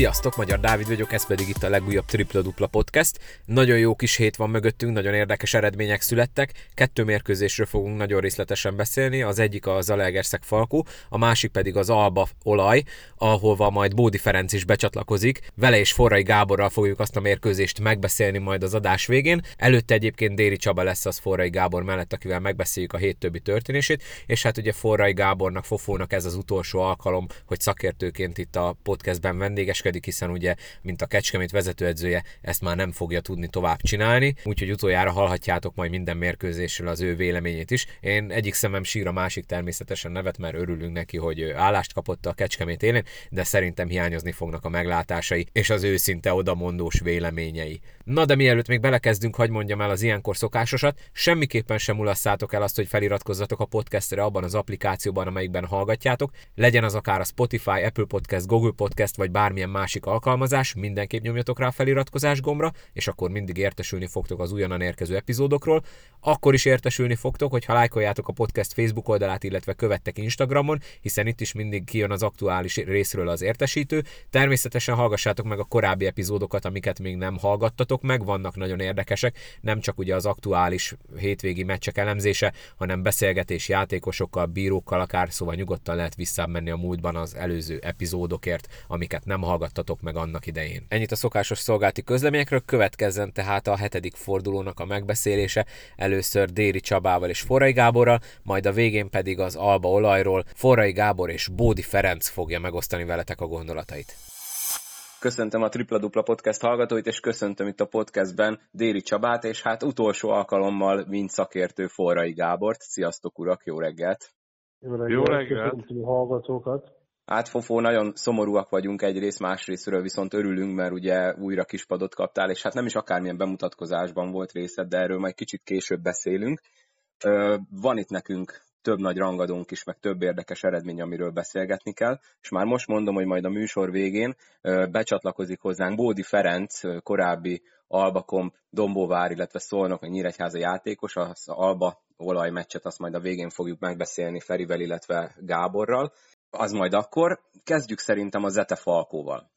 Sziasztok, Magyar Dávid vagyok, ez pedig itt a legújabb Tripla Dupla Podcast. Nagyon jó kis hét van mögöttünk, nagyon érdekes eredmények születtek. Kettő mérkőzésről fogunk nagyon részletesen beszélni, az egyik a Zalaegerszeg Falkó, a másik pedig az Alba Olaj, ahova majd Bódi Ferenc is becsatlakozik. Vele és Forrai Gáborral fogjuk azt a mérkőzést megbeszélni majd az adás végén. Előtte egyébként Déri Csaba lesz az Forrai Gábor mellett, akivel megbeszéljük a hét többi történését, és hát ugye Forrai Gábornak, Fofónak ez az utolsó alkalom, hogy szakértőként itt a podcastben vendéges kedveskedik, hiszen ugye, mint a Kecskemét vezetőedzője, ezt már nem fogja tudni tovább csinálni, úgyhogy utoljára hallhatjátok majd minden mérkőzésről az ő véleményét is. Én egyik szemem sír, a másik természetesen nevet, mert örülünk neki, hogy állást kapott a Kecskemét élén, de szerintem hiányozni fognak a meglátásai és az őszinte odamondós véleményei. Na de mielőtt még belekezdünk, hagy mondjam el az ilyenkor szokásosat, semmiképpen sem mulasszátok el azt, hogy feliratkozzatok a podcastre abban az applikációban, amelyikben hallgatjátok, legyen az akár a Spotify, Apple Podcast, Google Podcast, vagy bármilyen másik alkalmazás, mindenképp nyomjatok rá a feliratkozás gombra, és akkor mindig értesülni fogtok az újonnan érkező epizódokról. Akkor is értesülni fogtok, hogy ha lájkoljátok a podcast Facebook oldalát, illetve követtek Instagramon, hiszen itt is mindig kijön az aktuális részről az értesítő. Természetesen hallgassátok meg a korábbi epizódokat, amiket még nem hallgattatok meg, vannak nagyon érdekesek, nem csak ugye az aktuális hétvégi meccsek elemzése, hanem beszélgetés játékosokkal, bírókkal akár, szóval nyugodtan lehet visszamenni a múltban az előző epizódokért, amiket nem hallgattatok hallgattatok meg annak idején. Ennyit a szokásos szolgálti közleményekről, következzen tehát a hetedik fordulónak a megbeszélése, először Déri Csabával és Forrai Gáborral, majd a végén pedig az Alba olajról Forrai Gábor és Bódi Ferenc fogja megosztani veletek a gondolatait. Köszöntöm a Tripla Dupla Podcast hallgatóit, és köszöntöm itt a podcastben Déri Csabát, és hát utolsó alkalommal mint szakértő Forrai Gábort. Sziasztok urak, jó reggelt! Jó reggelt! Jó reggelt. Köszöntöm a hallgatókat! Átfofó, nagyon szomorúak vagyunk egyrészt, másrésztről viszont örülünk, mert ugye újra kispadot kaptál, és hát nem is akármilyen bemutatkozásban volt részed, de erről majd kicsit később beszélünk. Van itt nekünk több nagy rangadónk is, meg több érdekes eredmény, amiről beszélgetni kell, és már most mondom, hogy majd a műsor végén becsatlakozik hozzánk Bódi Ferenc, korábbi Alba Komp, Dombóvár, illetve Szolnok, meg Nyíregyháza játékos, az Alba olajmeccset azt majd a végén fogjuk megbeszélni Ferivel, illetve Gáborral az majd akkor. Kezdjük szerintem a Zete Falkóval.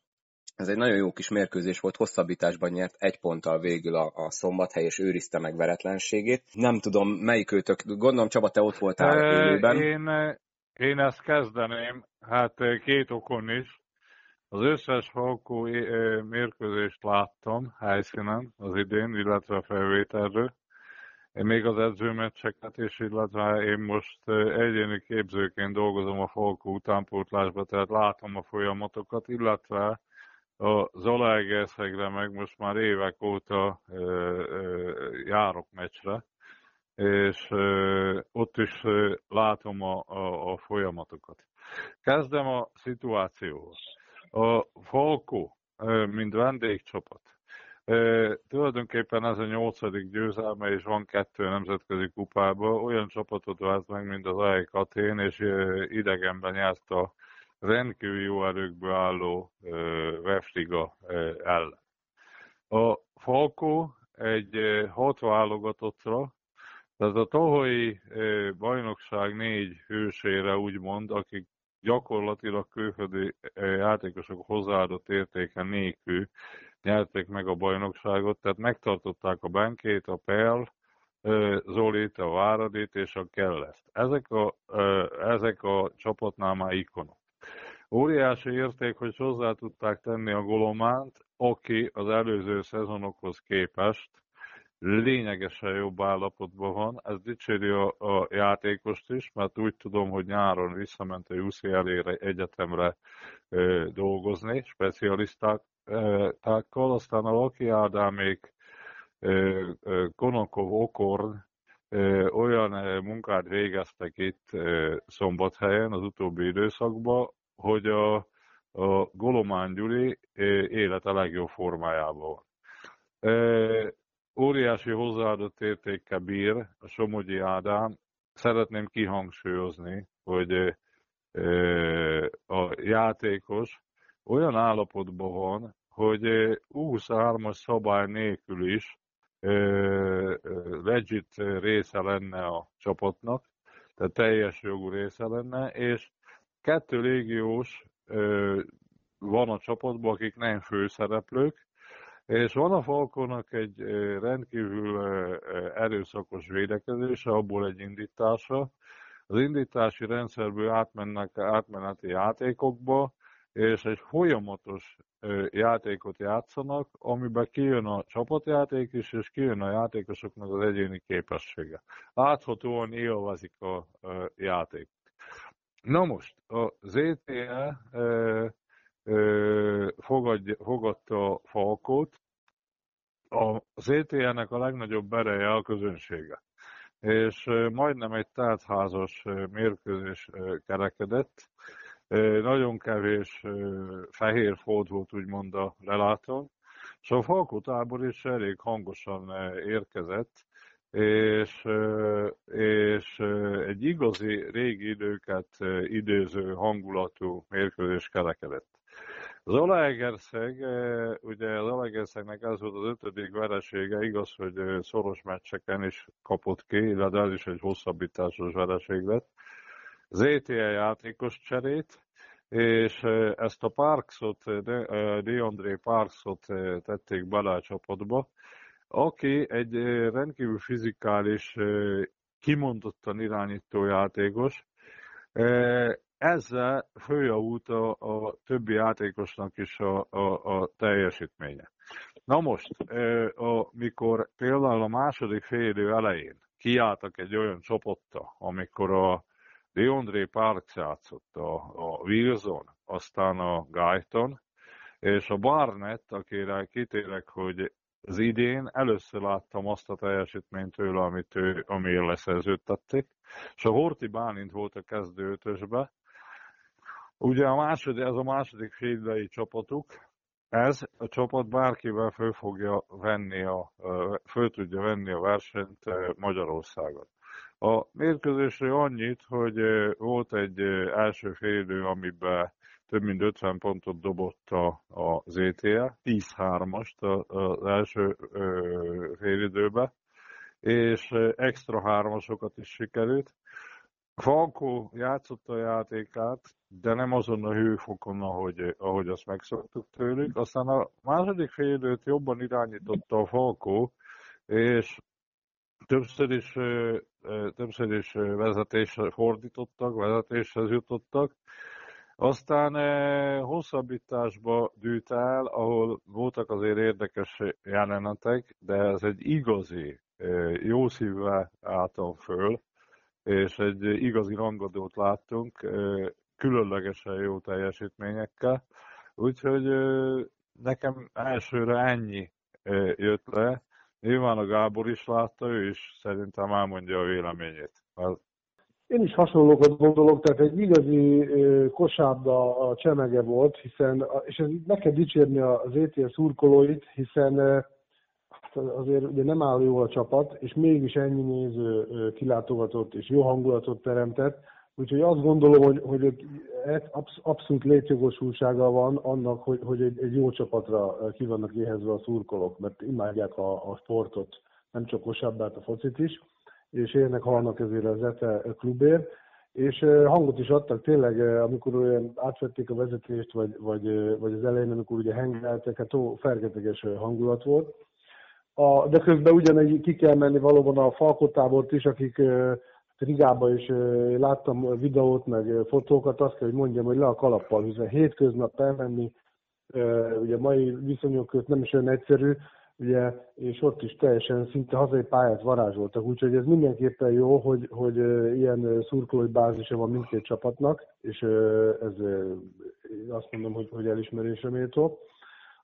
Ez egy nagyon jó kis mérkőzés volt, hosszabbításban nyert egy ponttal végül a, a szombathely, és őrizte meg veretlenségét. Nem tudom, melyik őtök, gondolom Csaba, te ott voltál élőben. Én, én ezt kezdeném, hát két okon is. Az összes Falkó mérkőzést láttam helyszínen az idén, illetve a felvételről. Én még az edzőmeccseket is, illetve én most egyéni képzőként dolgozom a Falkó utánpótlásba, tehát látom a folyamatokat, illetve a Zalaegerszegre meg most már évek óta ö, ö, járok meccsre, és ö, ott is ö, látom a, a, a folyamatokat. Kezdem a szituációval. A Falkó, mint vendégcsapat, Tulajdonképpen ez a nyolcadik győzelme, és van kettő nemzetközi kupában. Olyan csapatot vált meg, mint az AEK Atén, és idegenben járt a rendkívül jó erőkből álló Vefliga ellen. A Falkó egy hat válogatottra, tehát a tohoi bajnokság négy hősére úgymond, akik gyakorlatilag külföldi játékosok hozzáadott értéke nélkül nyerték meg a bajnokságot, tehát megtartották a Benkét, a Perl, Zolit, a Váradit és a Kellest. Ezek a, ezek a csapatnál már ikonok. Óriási érték, hogy hozzá tudták tenni a Golománt, aki az előző szezonokhoz képest lényegesen jobb állapotban van. Ez dicséri a, a játékost is, mert úgy tudom, hogy nyáron visszament a UCL-ére egyetemre ö, dolgozni, specialisták tákkal, aztán a Laki Ádámék, Konokov, Okorn olyan munkát végeztek itt Szombathelyen az utóbbi időszakban, hogy a, a Golomán Gyuri élete legjobb formájában van. Óriási hozzáadott értékkel bír a Somogyi Ádám. Szeretném kihangsúlyozni, hogy a játékos olyan állapotban van, hogy U23-as szabály nélkül is legit része lenne a csapatnak, tehát teljes jogú része lenne, és kettő légiós van a csapatban, akik nem főszereplők, és van a Falkonnak egy rendkívül erőszakos védekezése, abból egy indítása. Az indítási rendszerből átmennek átmeneti játékokba, és egy folyamatos játékot játszanak, amiben kijön a csapatjáték is, és kijön a játékosoknak az egyéni képessége. Láthatóan élvezik a játék. Na most, a ZTE fogadta a Falkot, a ZTE-nek a legnagyobb ereje a közönsége. És majdnem egy teltházas mérkőzés kerekedett, nagyon kevés fehér folt volt úgymond a lelátón, és a Falkó tábor is elég hangosan érkezett, és, és egy igazi régi időket idéző hangulatú mérkőzés kerekedett. Zalaegerszeg, ugye Zalaegerszegnek ez volt az ötödik veresége, igaz, hogy szoros meccseken is kapott ki, de ez is egy hosszabbításos vereség lett. ZTE játékos cserét, és ezt a Parksot, DeAndre Parksot tették bele a csapatba, aki egy rendkívül fizikális, kimondottan irányító játékos, ezzel följavult a, a többi játékosnak is a, a, a teljesítménye. Na most, amikor például a második fél idő elején kiálltak egy olyan csoportta, amikor a DeAndre Parks játszott, a, a Wilson, aztán a Guyton, és a Barnett, akire kitérek, hogy az idén először láttam azt a teljesítményt tőle, amit ő, amiért leszerződtették, és a Horti Bálint volt a kezdő ötösbe. Ugye a második, ez a második félidei csapatuk, ez a csapat bárkivel föl fogja venni a, föl tudja venni a versenyt Magyarországon. A mérkőzésre annyit, hogy volt egy első félidő, amiben több mint 50 pontot dobott a, a ZTE, 10-3-ast az első félidőbe, és extra hármasokat is sikerült. Falkó játszotta a játékát, de nem azon a hőfokon, ahogy, ahogy azt megszoktuk tőlük. Aztán a második félidőt jobban irányította a Falkó, és többször is, többször is vezetésre fordítottak, vezetéshez jutottak. Aztán hosszabbításba dűlt el, ahol voltak azért érdekes jelenetek, de ez egy igazi, jó szívvel álltam föl, és egy igazi rangadót láttunk, különlegesen jó teljesítményekkel. Úgyhogy nekem elsőre ennyi jött le, Nyilván a Gábor is látta, ő is szerintem elmondja a véleményét. Én is hasonlókat gondolok, tehát egy igazi kosárda a csemege volt, hiszen, és ez meg kell dicsérni az ETS szurkolóit, hiszen hát azért ugye nem áll jól a csapat, és mégis ennyi néző kilátogatott és jó hangulatot teremtett, Úgyhogy azt gondolom, hogy, hogy abszolút létjogosultsága van annak, hogy, hogy egy, egy jó csapatra ki vannak éhezve a szurkolók, mert imádják a, a sportot, nem csak kosabbát, a focit is, és érnek halnak ezért az ETE klubért, és hangot is adtak tényleg, amikor olyan átvették a vezetést, vagy, vagy, vagy az elején, amikor ugye hengeltek, hát ó, fergeteges hangulat volt. A, de közben ugyanegy ki kell menni valóban a falkotábort is, akik Rigába is láttam videót, meg fotókat, azt kell, hogy mondjam, hogy le a kalappal, hiszen hétköznap elmenni, ugye mai viszonyok között nem is olyan egyszerű, ugye, és ott is teljesen szinte hazai pályát varázsoltak, úgyhogy ez mindenképpen jó, hogy, hogy ilyen szurkolói bázisa van mindkét csapatnak, és ez azt mondom, hogy, hogy elismerésre méltó.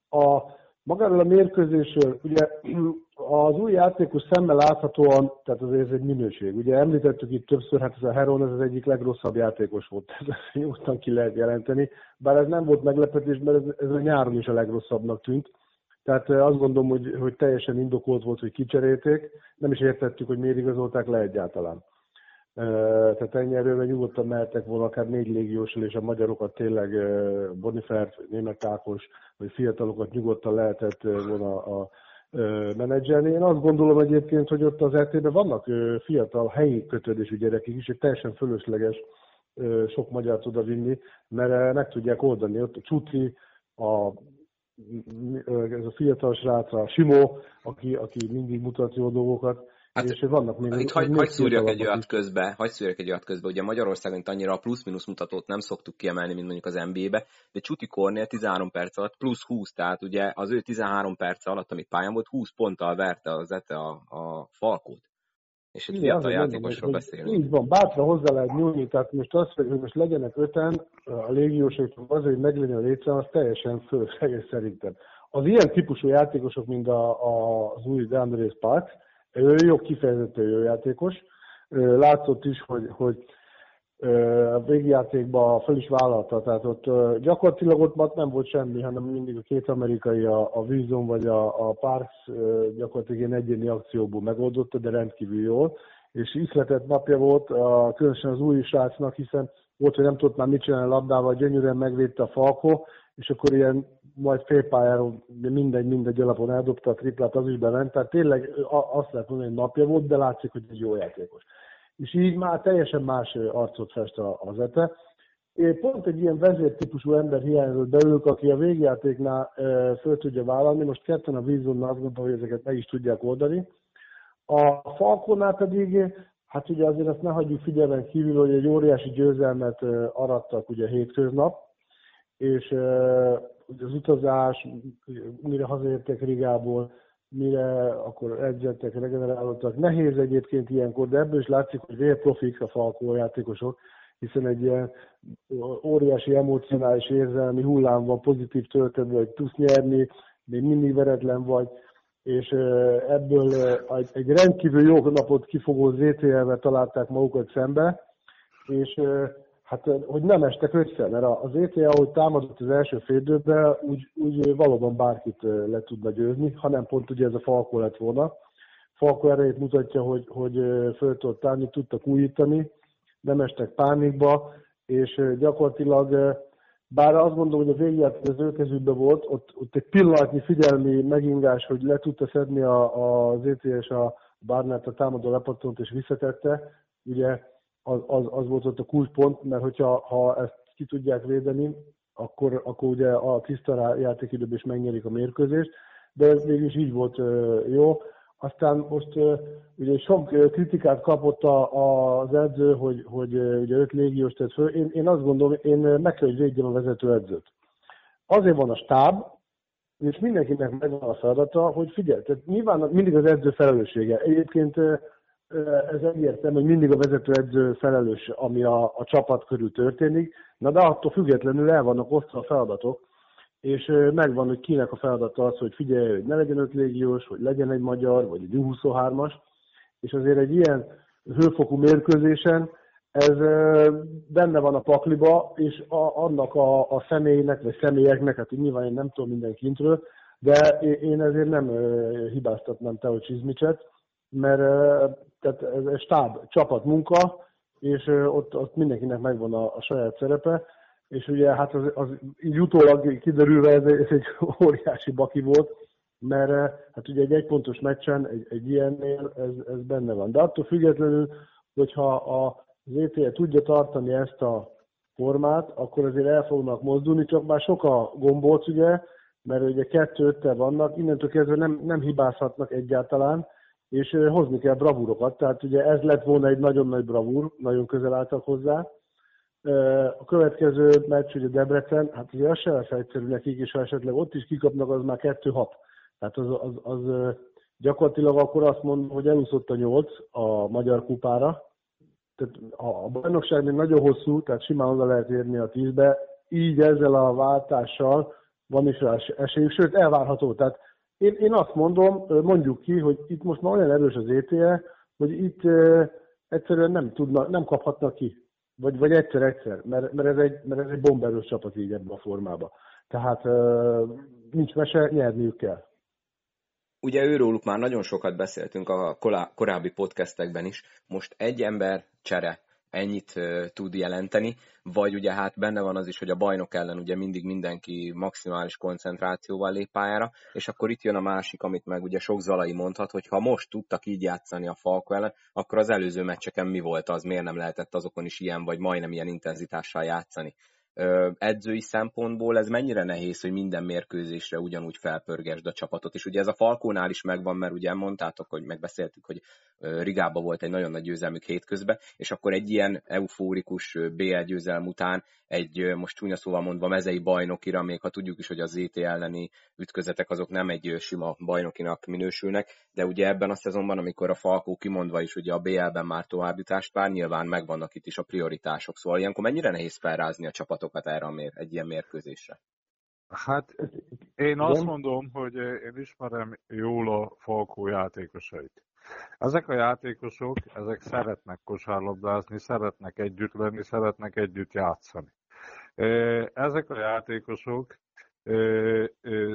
A, magáról a mérkőzésről, ugye az új játékos szemmel láthatóan, tehát azért ez egy minőség. Ugye említettük itt többször, hát ez a Heron ez az egyik legrosszabb játékos volt, ez nyugodtan ki lehet jelenteni, bár ez nem volt meglepetés, mert ez, ez a nyáron is a legrosszabbnak tűnt. Tehát azt gondolom, hogy, hogy teljesen indokolt volt, hogy kicserélték, nem is értettük, hogy miért igazolták le egyáltalán. Tehát ennyi erővel nyugodtan mehettek volna akár négy légiósal, és a magyarokat tényleg Bonifert, Német Ákos, vagy fiatalokat nyugodtan lehetett volna a menedzselni. Én azt gondolom egyébként, hogy ott az RT-ben vannak fiatal helyi kötődésű gyerekek is, hogy teljesen fölösleges sok magyart oda vinni, mert meg tudják oldani. Ott a Csutri, a ez a fiatal srác, a Simó, aki, aki mindig mutat jó dolgokat, Hát és vannak még itt hagy, hagy szúrjak egy olyat közbe, hagy szúrjak egy olyat közbe, ugye Magyarországon annyira a plusz-minusz mutatót nem szoktuk kiemelni, mint mondjuk az NBA-be, de Csuti Kornél 13 perc alatt plusz 20, tehát ugye az ő 13 perc alatt, amit pályán volt, 20 ponttal verte az ete a, a Falkót. És egy fiatal játékosról beszélünk. Így van, bátran hozzá lehet nyúlni, tehát most azt, hogy most legyenek öten, a légiósok az, hogy meglegyen a létszám, az teljesen fölösleges szerintem. Az ilyen típusú játékosok, mint a, a, az új DeAndre Sparks, ő jó, kifejezetten jó játékos. Látszott is, hogy, hogy a végjátékban fel is vállalta, tehát ott gyakorlatilag ott nem volt semmi, hanem mindig a két amerikai, a, a Wilson vagy a, a Parks gyakorlatilag ilyen egyéni akcióból megoldotta, de rendkívül jól, és iszletett napja volt, a, különösen az új srácnak, hiszen volt, hogy nem tudott már mit csinálni a labdával, gyönyörűen megvédte a Falko, és akkor ilyen majd félpályáról mindegy, mindegy alapon eldobta a triplát, az is bement, tehát tényleg azt lehet mondani, hogy napja volt, de látszik, hogy egy jó játékos. És így már teljesen más arcot fest az ete. Én pont egy ilyen vezértípusú ember hiányzott belőlük, aki a végjátéknál föl tudja vállalni, most ketten a vízonnal azt gondolom, hogy ezeket meg is tudják oldani. A Falkonál pedig, hát ugye azért azt ne hagyjuk figyelmen kívül, hogy egy óriási győzelmet arattak ugye hétköznap, és az utazás, mire hazaértek Rigából, mire akkor edzettek, regenerálódtak. Nehéz egyébként ilyenkor, de ebből is látszik, hogy vérprofik a Falkó játékosok, hiszen egy ilyen óriási emocionális érzelmi hullám van, pozitív töltetve, hogy tudsz nyerni, még mindig veretlen vagy, és ebből egy rendkívül jó napot kifogó ZTL-vel találták magukat szembe, és Hát, hogy nem estek össze, mert az ETA, ahogy támadott az első félidőben, úgy, úgy valóban bárkit le tudna győzni, hanem pont ugye ez a Falko lett volna. Falko erejét mutatja, hogy, hogy föl tudott állni, tudtak újítani, nem estek pánikba, és gyakorlatilag, bár azt gondolom, hogy a végjáték az ő kezükben volt, ott, ott egy pillanatnyi figyelmi megingás, hogy le tudta szedni a, a, az ETS a Barnett a támadó lepattont és visszatette, ugye az, az, az volt ott a kulcspont, mert hogyha ha ezt ki tudják védeni, akkor, akkor ugye a tiszta játékidőben is megnyerik a mérkőzést, de ez mégis így volt jó. Aztán most ugye sok kritikát kapott az edző, hogy, hogy ugye öt légiós tett föl. Én, én azt gondolom, én meg kell, hogy védjem a vezető edzőt. Azért van a stáb, és mindenkinek megvan a feladata, hogy figyelj, tehát nyilván mindig az edző felelőssége. Egyébként ez egyértelmű, hogy mindig a vezetőedző felelős, ami a, a csapat körül történik, na de attól függetlenül el vannak osztva a feladatok, és megvan, hogy kinek a feladata az, hogy figyelj, hogy ne legyen öt légiós, hogy legyen egy magyar, vagy egy 23 as és azért egy ilyen hőfokú mérkőzésen ez benne van a pakliba, és a, annak a, a személynek, vagy személyeknek, hát nyilván én nem tudom minden kintről, de én ezért nem hibáztatnám Teo Csizmicset, mert tehát ez stáb, csapat munka, és ott, ott mindenkinek megvan a, a saját szerepe, és ugye hát az, az így utólag kiderülve ez, ez egy óriási baki volt, mert hát ugye egy egypontos meccsen, egy, egy ilyennél ez, ez benne van. De attól függetlenül, hogyha a, az ETL tudja tartani ezt a formát, akkor azért el fognak mozdulni, csak már sok a gombóc, ugye, mert ugye kettő öttel vannak, innentől kezdve nem, nem hibázhatnak egyáltalán, és hozni kell bravúrokat, tehát ugye ez lett volna egy nagyon nagy bravúr, nagyon közel álltak hozzá. A következő meccs ugye Debrecen, hát ugye az sem lesz egyszerű nekik, és ha esetleg ott is kikapnak, az már 2-6. Tehát az, az, az gyakorlatilag akkor azt mondom, hogy elúszott a 8 a Magyar Kupára. Tehát a bajnokság még nagyon hosszú, tehát simán oda lehet érni a 10-be, így ezzel a váltással van is rá esélyük, sőt elvárható. Tehát én, én azt mondom, mondjuk ki, hogy itt most már olyan erős az ETE, hogy itt egyszerűen nem, tudna, nem kaphatnak ki. Vagy, vagy egyszer-egyszer, mert, mert, ez egy, mert ez egy bomberős csapat így ebben a formában. Tehát nincs mese, nyerniük kell. Ugye őróluk már nagyon sokat beszéltünk a korábbi podcastekben is. Most egy ember csere ennyit tud jelenteni, vagy ugye hát benne van az is, hogy a bajnok ellen ugye mindig mindenki maximális koncentrációval lép pályára, és akkor itt jön a másik, amit meg ugye sok Zalai mondhat, hogy ha most tudtak így játszani a Falko ellen, akkor az előző meccseken mi volt az, miért nem lehetett azokon is ilyen, vagy majdnem ilyen intenzitással játszani. Edzői szempontból ez mennyire nehéz, hogy minden mérkőzésre ugyanúgy felpörgesd a csapatot, és ugye ez a Falkónál is megvan, mert ugye mondtátok, hogy megbeszéltük, hogy Rigába volt egy nagyon nagy győzelmük hétközben, és akkor egy ilyen eufórikus BL győzelm után egy, most csúnya szóval mondva, mezei bajnokira, még ha tudjuk is, hogy az ZT elleni ütközetek azok nem egy sima bajnokinak minősülnek, de ugye ebben a szezonban, amikor a Falkó kimondva is ugye a BL-ben már továbbjutást vár, nyilván megvannak itt is a prioritások, szóval ilyenkor mennyire nehéz felrázni a csapatokat erre a mér, egy ilyen mérkőzésre? Hát én azt mondom, hogy én ismerem jól a Falkó játékosait. Ezek a játékosok, ezek szeretnek kosárlabdázni, szeretnek együtt lenni, szeretnek együtt játszani. Ezek a játékosok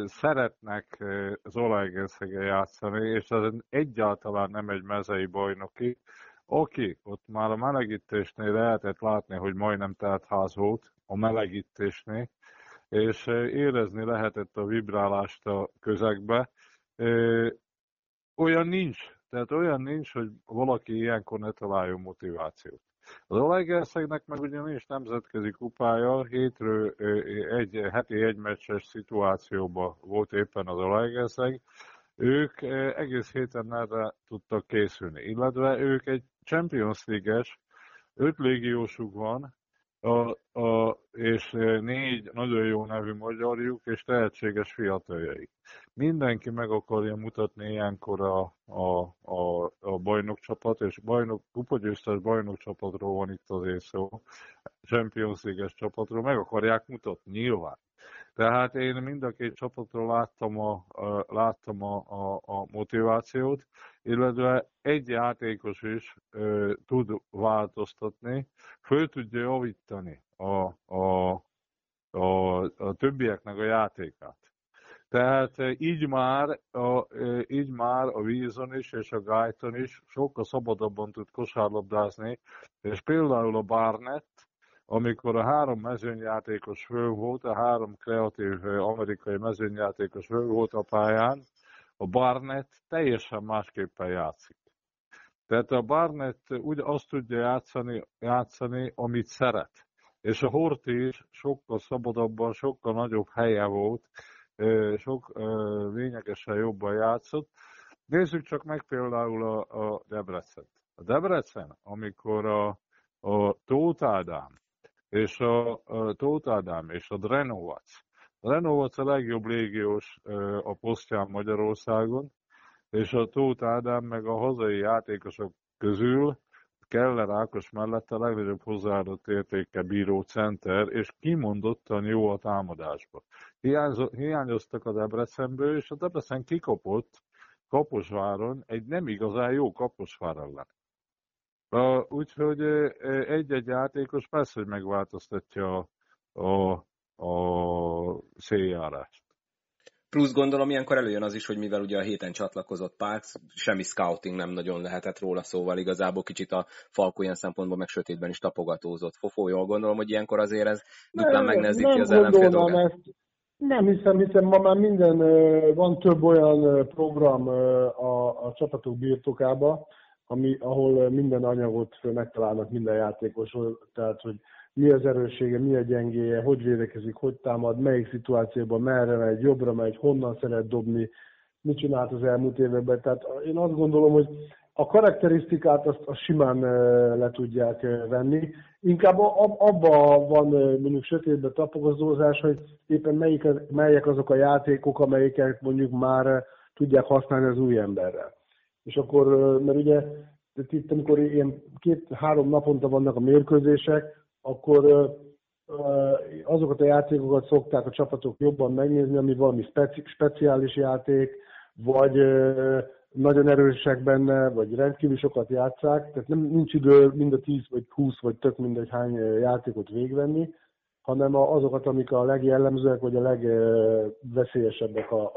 szeretnek Zolaegerszegen játszani, és ez egyáltalán nem egy mezei bajnoki. Oké, ott már a melegítésnél lehetett látni, hogy majdnem telt ház volt a melegítésnél, és érezni lehetett a vibrálást a közegbe. Olyan nincs, tehát olyan nincs, hogy valaki ilyenkor ne találjon motivációt. Az Olegerszegnek meg ugye nemzetközi kupája, hétről egy heti egymeccses szituációban volt éppen az Olegerszeg, ők egész héten erre tudtak készülni, illetve ők egy Champions League-es, öt légiósuk van, a, a, és négy nagyon jó nevű magyarjuk, és tehetséges fiataljaik. Mindenki meg akarja mutatni ilyenkor a, a, a, a bajnokcsapat, és bajnok, kupagyőztes bajnokcsapatról van itt az szó, Champions League-es csapatról, meg akarják mutatni, nyilván. Tehát én mind a két csapatról láttam a, láttam a, a, a motivációt, illetve egy játékos is ö, tud változtatni, föl tudja javítani a, a, a, a többieknek a játékát. Tehát így már, a, így már a Vízon is és a Gájton is sokkal szabadabban tud kosárlabdázni, és például a Barnett, amikor a három mezőnyjátékos föl volt, a három kreatív amerikai mezőnyjátékos föl volt a pályán, a Barnett teljesen másképpen játszik. Tehát a Barnett úgy azt tudja játszani, játszani, amit szeret. És a Horti is sokkal szabadabban, sokkal nagyobb helye volt, sok lényegesen jobban játszott. Nézzük csak meg például a, a Debrecen. A Debrecen, amikor a, a Tóth Ádám és a, Tóth Ádám és a Drenovac. Drenovac a legjobb légiós a posztján Magyarországon, és a Tóth Ádám meg a hazai játékosok közül Keller Ákos mellett a legnagyobb hozzáadott értéke bíró center, és kimondottan jó a támadásba. Hiányoztak a Debrecenből, és a Debrecen kikapott Kaposváron egy nem igazán jó Kaposvár ellen. Úgyhogy egy-egy játékos persze, hogy megváltoztatja a, a, a széljárást. Plusz gondolom ilyenkor előjön az is, hogy mivel ugye a héten csatlakozott Parks, semmi scouting nem nagyon lehetett róla, szóval igazából kicsit a Falko ilyen szempontból meg sötétben is tapogatózott. Fofó, jól gondolom, hogy ilyenkor azért ez duplán megnehezíti az ellenfél dolgát. Ezt. Nem hiszem, hiszen ma már minden, van több olyan program a, a csapatok birtokába, ami, ahol minden anyagot megtalálnak minden játékosról, tehát hogy mi az erőssége, mi a gyengéje, hogy védekezik, hogy támad, melyik szituációban merre megy, jobbra megy, honnan szeret dobni, mit csinált az elmúlt években. Tehát én azt gondolom, hogy a karakterisztikát azt, azt simán le tudják venni. Inkább abban van mondjuk sötétben tapogatózás, hogy éppen melyik, melyek azok a játékok, amelyeket mondjuk már tudják használni az új emberrel. És akkor, mert ugye itt, amikor ilyen két-három naponta vannak a mérkőzések, akkor azokat a játékokat szokták a csapatok jobban megnézni, ami valami speci- speciális játék, vagy nagyon erősek benne, vagy rendkívül sokat játszák, tehát nem, nincs idő mind a 10 vagy 20 vagy tök mindegy hány játékot végvenni, hanem azokat, amik a legjellemzőek, vagy a legveszélyesebbek a,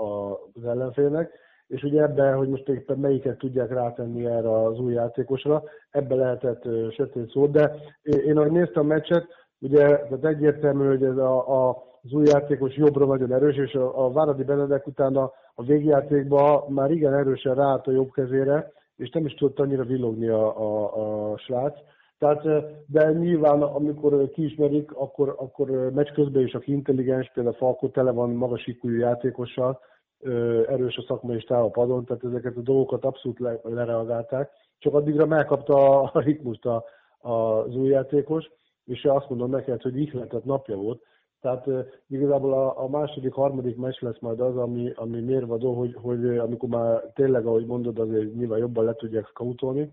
az ellenfélnek és ugye ebben, hogy most éppen melyiket tudják rátenni erre az új játékosra, ebbe lehetett sötét szó, de én ahogy néztem a meccset, ugye tehát egyértelmű, hogy ez a, a az új játékos jobbra nagyon erős, és a, a Váradi Benedek utána a végjátékban már igen erősen ráállt a jobb kezére, és nem is tudott annyira villogni a, a, a srác, Tehát, de nyilván, amikor kiismerik, akkor, akkor meccs közben is, aki intelligens, például Falko tele van magas játékossal, erős a szakmai stáb a padon, tehát ezeket a dolgokat abszolút le, lereagálták. Csak addigra megkapta a ritmust a, a, az új játékos, és azt mondom neki, hogy ihletett napja volt. Tehát igazából a, a második, harmadik meccs lesz majd az, ami, ami mérvadó, hogy, hogy amikor már tényleg, ahogy mondod, azért nyilván jobban le tudják scoutolni,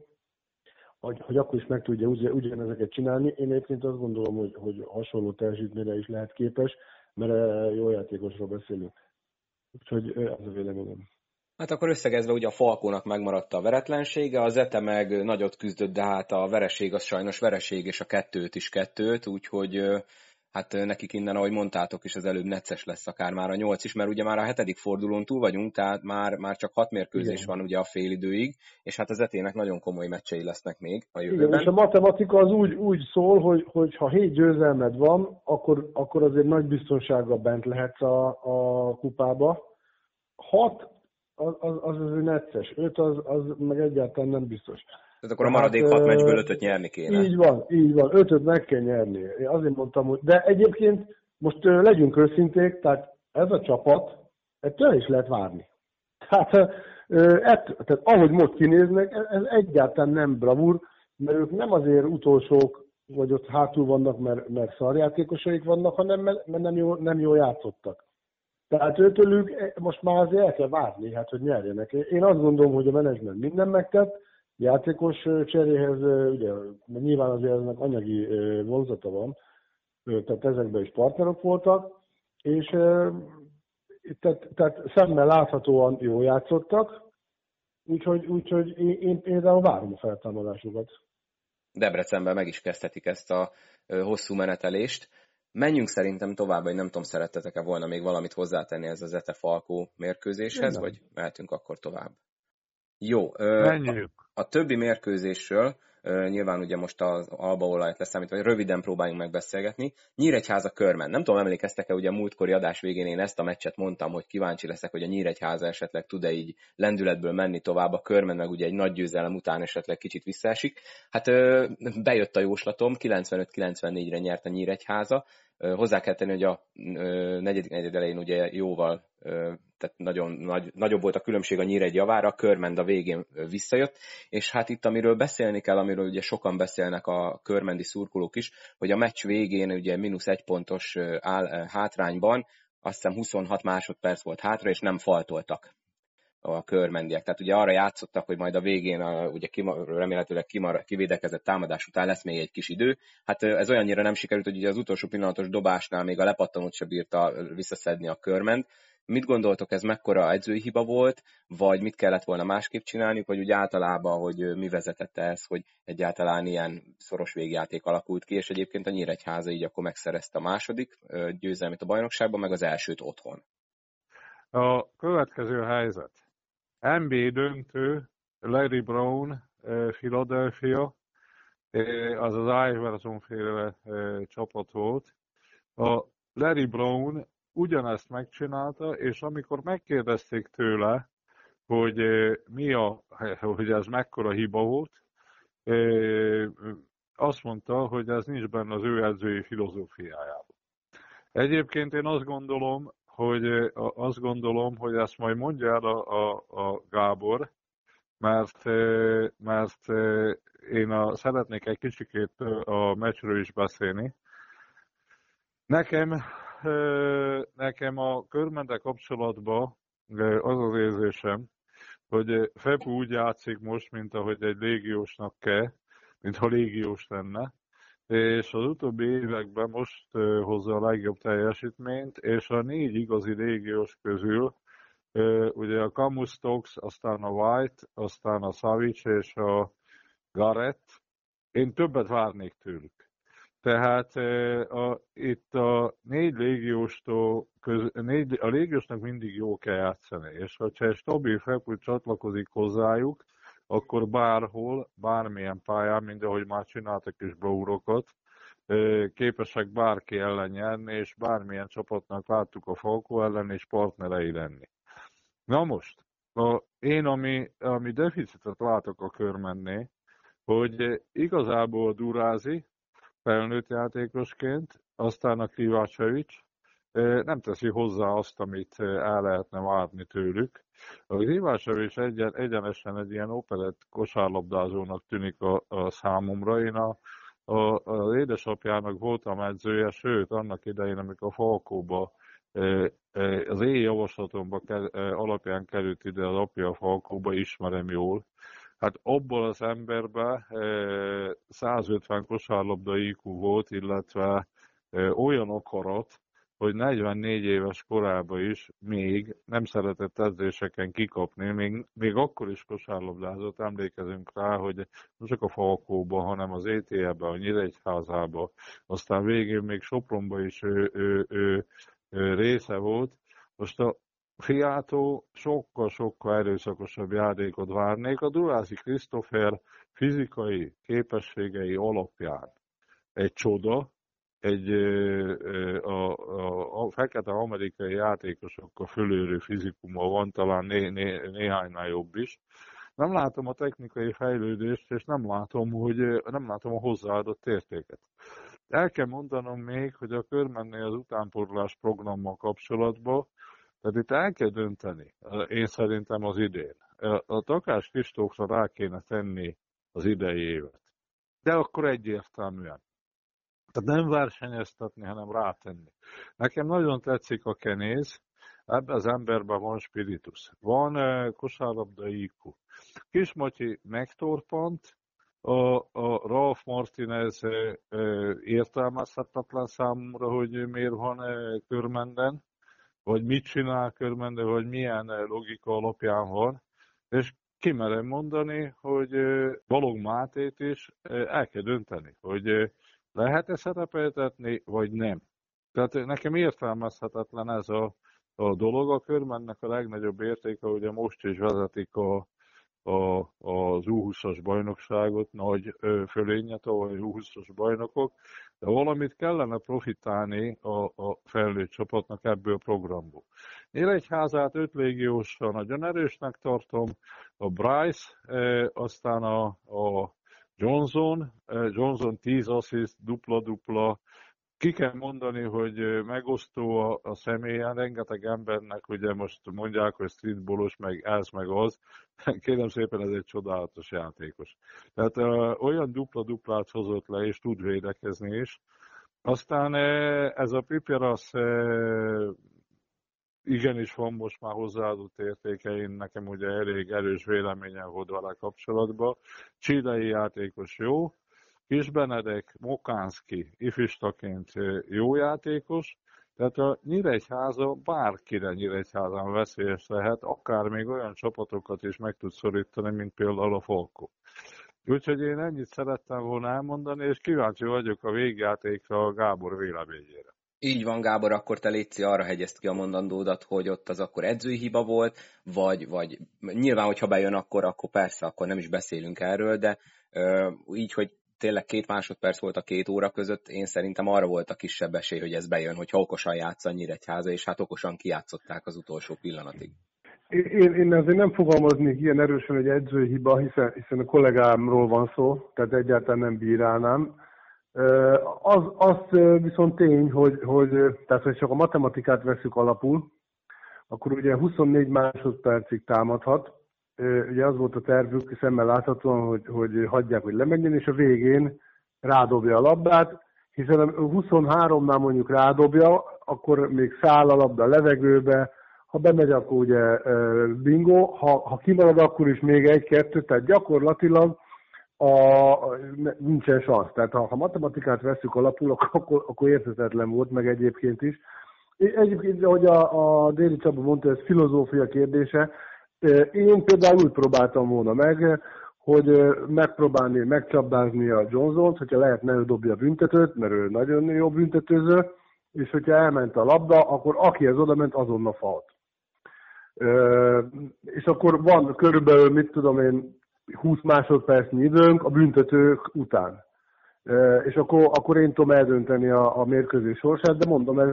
hogy, hogy akkor is meg tudja ugyanezeket csinálni. Én egyébként azt gondolom, hogy, hogy hasonló teljesítményre is lehet képes, mert jó játékosról beszélünk. Úgyhogy ez a véleményem. Hát akkor összegezve ugye a Falkónak megmaradt a veretlensége, a Zete meg nagyot küzdött, de hát a vereség az sajnos vereség, és a kettőt is kettőt, úgyhogy hát nekik innen, ahogy mondtátok is, az előbb necces lesz akár már a nyolc is, mert ugye már a hetedik fordulón túl vagyunk, tehát már, már csak hat mérkőzés Igen. van ugye a félidőig, és hát az etének nagyon komoly meccsei lesznek még a jövőben. Igen, és a matematika az úgy, úgy szól, hogy, hogy ha hét győzelmed van, akkor, akkor azért nagy biztonsággal bent lehetsz a, a kupába. Hat az, az, az az necces, öt az, az meg egyáltalán nem biztos. Tehát akkor a maradék hát, hat meccsből ötöt nyerni kéne. Így van, így van, ötöt meg kell nyerni. Én azért mondtam, hogy... De egyébként most legyünk őszinték, tehát ez a csapat, ettől is lehet várni. Tehát, ett, tehát ahogy most kinéznek, ez egyáltalán nem bravúr, mert ők nem azért utolsók, vagy ott hátul vannak, mert, mert szarjátékosaik vannak, hanem mert nem jól, nem jól játszottak. Tehát őtőlük most már azért el kell várni, hát, hogy nyerjenek. Én azt gondolom, hogy a menedzsment minden megtett, játékos cseréhez, ugye nyilván azért ennek anyagi vonzata van, tehát ezekben is partnerok voltak, és tehát, tehát szemmel láthatóan jól játszottak, úgyhogy, úgyhogy én, én például várom a feltámadásukat. Debrecenben meg is kezdhetik ezt a hosszú menetelést. Menjünk szerintem tovább, vagy nem tudom, szerettetek-e volna még valamit hozzátenni ez az Ete Falkó mérkőzéshez, vagy mehetünk akkor tovább? Jó. Menjünk. A, a többi mérkőzésről nyilván ugye most az albaolajat leszámítva, hogy röviden próbáljunk megbeszélgetni. Nyíregyháza körmen. Nem tudom, emlékeztek-e, ugye a múltkori adás végén én ezt a meccset mondtam, hogy kíváncsi leszek, hogy a Nyíregyháza esetleg tud-e így lendületből menni tovább, a körmen meg ugye egy nagy győzelem után esetleg kicsit visszaesik. Hát bejött a jóslatom, 95-94-re nyert a Nyíregyháza, Hozzá kell tenni, hogy a negyedik negyed elején ugye jóval, tehát nagyon nagy, nagyobb volt a különbség a Nyíregy javára, a Körmend a végén visszajött, és hát itt amiről beszélni kell, amiről ugye sokan beszélnek a körmendi szurkolók is, hogy a meccs végén ugye mínusz egy pontos áll, hátrányban, azt hiszem 26 másodperc volt hátra, és nem faltoltak a körmendiek. Tehát ugye arra játszottak, hogy majd a végén a, ugye kimar, remélhetőleg kimar, kivédekezett támadás után lesz még egy kis idő. Hát ez olyannyira nem sikerült, hogy ugye az utolsó pillanatos dobásnál még a lepattanót se bírta visszaszedni a körment. Mit gondoltok, ez mekkora edzői hiba volt, vagy mit kellett volna másképp csinálni, vagy úgy általában, hogy mi vezetette ez, hogy egyáltalán ilyen szoros végjáték alakult ki, és egyébként a Nyíregyháza így akkor megszerezte a második győzelmét a bajnokságban, meg az elsőt otthon. A következő helyzet. NBA döntő, Larry Brown, Philadelphia, az az Iverson féle csapat volt. A Larry Brown ugyanezt megcsinálta, és amikor megkérdezték tőle, hogy mi a, hogy ez mekkora hiba volt, azt mondta, hogy ez nincs benne az ő edzői filozófiájában. Egyébként én azt gondolom, hogy azt gondolom, hogy ezt majd mondja el a, a, a Gábor, mert, mert én a, szeretnék egy kicsikét a meccsről is beszélni. Nekem, nekem a körmente kapcsolatban az az érzésem, hogy Fepu úgy játszik most, mint ahogy egy légiósnak kell, mintha légiós lenne, és az utóbbi években most hozza a legjobb teljesítményt, és a négy igazi légiós közül, ugye a Kamustox, aztán a White, aztán a Savic és a Garrett, én többet várnék tőlük. Tehát a, itt a négy légióstól, köz, négy, a légiósnak mindig jó kell játszani, és ha egy stabil felpult csatlakozik hozzájuk, akkor bárhol, bármilyen pályán, mint ahogy már csináltak is brórokat, képesek bárki ellen nyerni, és bármilyen csapatnak láttuk a Falkó ellen, és partnerei lenni. Na most, a, én ami, ami deficitet látok a körmenné, hogy igazából Durázi felnőtt játékosként, aztán a Krivácsevics nem teszi hozzá azt, amit el lehetne várni tőlük. A Krivácsevics egyen, egyenesen egy ilyen operett kosárlabdázónak tűnik a, a számomra. Én a, a, az édesapjának voltam edzője, sőt, annak idején, amikor a Falkóba az én javaslatomba alapján került ide az apja a Falkóba, ismerem jól, Hát abból az emberben 150 kosárlabda IQ volt, illetve olyan akarat, hogy 44 éves korában is még nem szeretett edzéseken kikapni, még, még akkor is kosárlabdázott, emlékezünk rá, hogy nem csak a Falkóba, hanem az ETL-be, a Nyíregyházába, aztán végén még Sopronba is ő, ő, ő, ő része volt. Most a fiától sokkal-sokkal erőszakosabb játékot várnék. A Durázi Christopher fizikai képességei alapján egy csoda, egy a, a, a fekete amerikai játékosokkal fölőrő fizikuma van, talán né, né, néhánynál jobb is. Nem látom a technikai fejlődést, és nem látom, hogy nem látom a hozzáadott értéket. El kell mondanom még, hogy a körmennél az utánporlás programmal kapcsolatban tehát itt el kell dönteni, én szerintem az idén. A Takás Kristófra rá kéne tenni az idei évet. De akkor egyértelműen. Tehát nem versenyeztetni, hanem rátenni. Nekem nagyon tetszik a kenéz, ebben az emberben van spiritus. Van kosárlabda IQ. Kismatyi megtorpant, a, a Ralph Martinez értelmezhetetlen számomra, hogy miért van körmenden, vagy mit csinál körben, de hogy milyen eh, logika alapján van, és kimerem mondani, hogy eh, Balog Mátét is eh, el kell dönteni, hogy lehet-e szerepeltetni, vagy nem. Tehát nekem értelmezhetetlen ez a, a dolog. A körmennek a legnagyobb értéke, ugye most is vezetik a, a, az U20-as bajnokságot, nagy fölénye, tavaly U20-as bajnokok, de valamit kellene profitálni a, a felnőtt csapatnak ebből a programból. Nyíregyházát öt légiósra nagyon erősnek tartom, a Bryce, aztán a, a Johnson, Johnson 10 assziszt, dupla-dupla, ki kell mondani, hogy megosztó a, a személyen, rengeteg embernek ugye most mondják, hogy streetballos, meg ez, meg az. Kérem szépen, ez egy csodálatos játékos. Tehát uh, olyan dupla-duplát hozott le, és tud védekezni is. Aztán uh, ez a Pipiras uh, igenis van most már hozzáadott értékein, nekem ugye elég erős véleményem volt vele kapcsolatban. Csidei játékos jó, Kis Benedek, Mokánszki ifistaként jó játékos, tehát a Nyíregyháza bárkire Nyíregyházán veszélyes lehet, akár még olyan csapatokat is meg tud szorítani, mint például a Falko. Úgyhogy én ennyit szerettem volna elmondani, és kíváncsi vagyok a végjátékra a Gábor véleményére. Így van, Gábor, akkor te létszi arra hegyezt ki a mondandódat, hogy ott az akkor edzői hiba volt, vagy, vagy nyilván, hogyha bejön, akkor, akkor persze, akkor nem is beszélünk erről, de ö, így, hogy tényleg két másodperc volt a két óra között, én szerintem arra volt a kisebb esély, hogy ez bejön, hogyha okosan játsz a Nyíregyháza, és hát okosan kijátszották az utolsó pillanatig. Én, én azért nem fogalmaznék ilyen erősen, hogy edzői hiba, hiszen, hiszen a kollégámról van szó, tehát egyáltalán nem bírálnám. Az, az viszont tény, hogy, hogy tehát, hogy csak a matematikát veszük alapul, akkor ugye 24 másodpercig támadhat, ugye az volt a tervük, szemmel láthatóan, hogy, hogy hagyják, hogy lemenjen, és a végén rádobja a labdát, hiszen a 23-nál mondjuk rádobja, akkor még száll a labda a levegőbe, ha bemegy, akkor ugye bingo, ha, ha kimarad, akkor is még egy-kettő, tehát gyakorlatilag a, nincsen szansz. Tehát ha, ha matematikát veszük alapul, akkor, akkor érthetetlen volt, meg egyébként is. Egyébként, ahogy a, a Déli Csaba mondta, ez filozófia kérdése, én például úgy próbáltam volna meg, hogy megpróbálni megcsapdázni a Johnson-t, hogyha lehet, ne dobja a büntetőt, mert ő nagyon jó büntetőző, és hogyha elment a labda, akkor aki ez oda ment, azonnal falt. És akkor van körülbelül, mit tudom én, 20 másodpercnyi időnk a büntetők után. És akkor, akkor én tudom eldönteni a, a mérkőzés sorsát, de mondom, ez,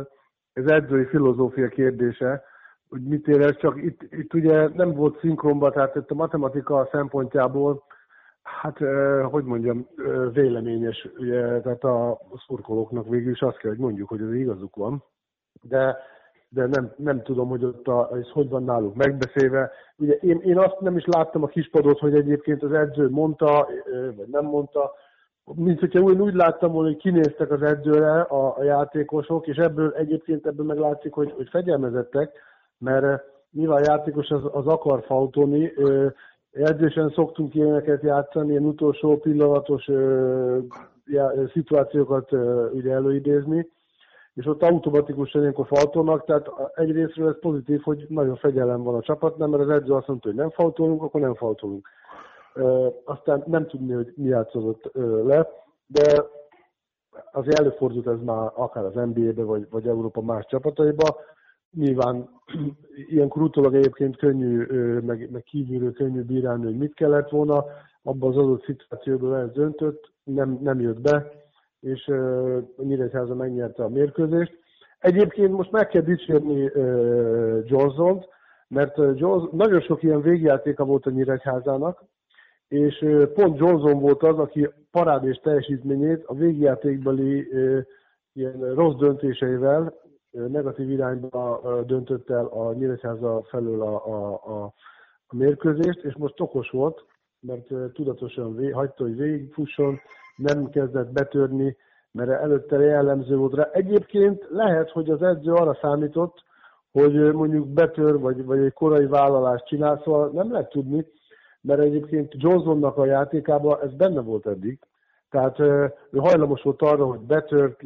ez edzői filozófia kérdése, hogy mit érez, csak itt, itt ugye nem volt szinkronba, tehát itt a matematika szempontjából Hát, hogy mondjam, véleményes, ugye, tehát a szurkolóknak végül is azt kell, hogy mondjuk, hogy az igazuk van, de, de nem, nem tudom, hogy ott a, ez hogy van náluk megbeszélve. Ugye én, én azt nem is láttam a kispadot, hogy egyébként az edző mondta, vagy nem mondta, mint hogyha úgy, úgy láttam volna, hogy kinéztek az edzőre a, a játékosok, és ebből egyébként ebből meglátszik, hogy, hogy fegyelmezettek, mert nyilván a játékos az, az akar fautolni, edzésen szoktunk ilyeneket játszani, ilyen utolsó pillanatos ö, já, szituációkat ö, ugye előidézni, és ott automatikusan ilyenkor faltolnak, tehát egyrésztről ez pozitív, hogy nagyon fegyelem van a csapatnál, mert az edző azt mondta, hogy nem faltolunk, akkor nem faltolunk. Ö, aztán nem tudni, hogy mi játszott le, de azért előfordult ez már akár az NBA-be, vagy, vagy Európa más csapataiba, Nyilván ilyenkor utólag egyébként könnyű, meg, meg kívülről könnyű bírálni, hogy mit kellett volna. Abban az adott szituációban ez döntött, nem, nem jött be, és Nyíregyháza megnyerte a mérkőzést. Egyébként most meg kell dicsérni uh, johnson mert Johnson, nagyon sok ilyen végjátéka volt a Nyíregyházának, és pont Johnson volt az, aki parádés teljesítményét a végjátékbeli ilyen rossz döntéseivel negatív irányba döntött el a Nyíregyháza felől a, a, a, a mérkőzést, és most okos volt, mert tudatosan vé, hagyta, hogy végigfusson, nem kezdett betörni, mert előtte jellemző volt rá. Egyébként lehet, hogy az edző arra számított, hogy mondjuk betör, vagy, vagy egy korai vállalást csinál, szóval nem lehet tudni, mert egyébként Johnsonnak a játékában ez benne volt eddig. Tehát ő hajlamos volt arra, hogy betört,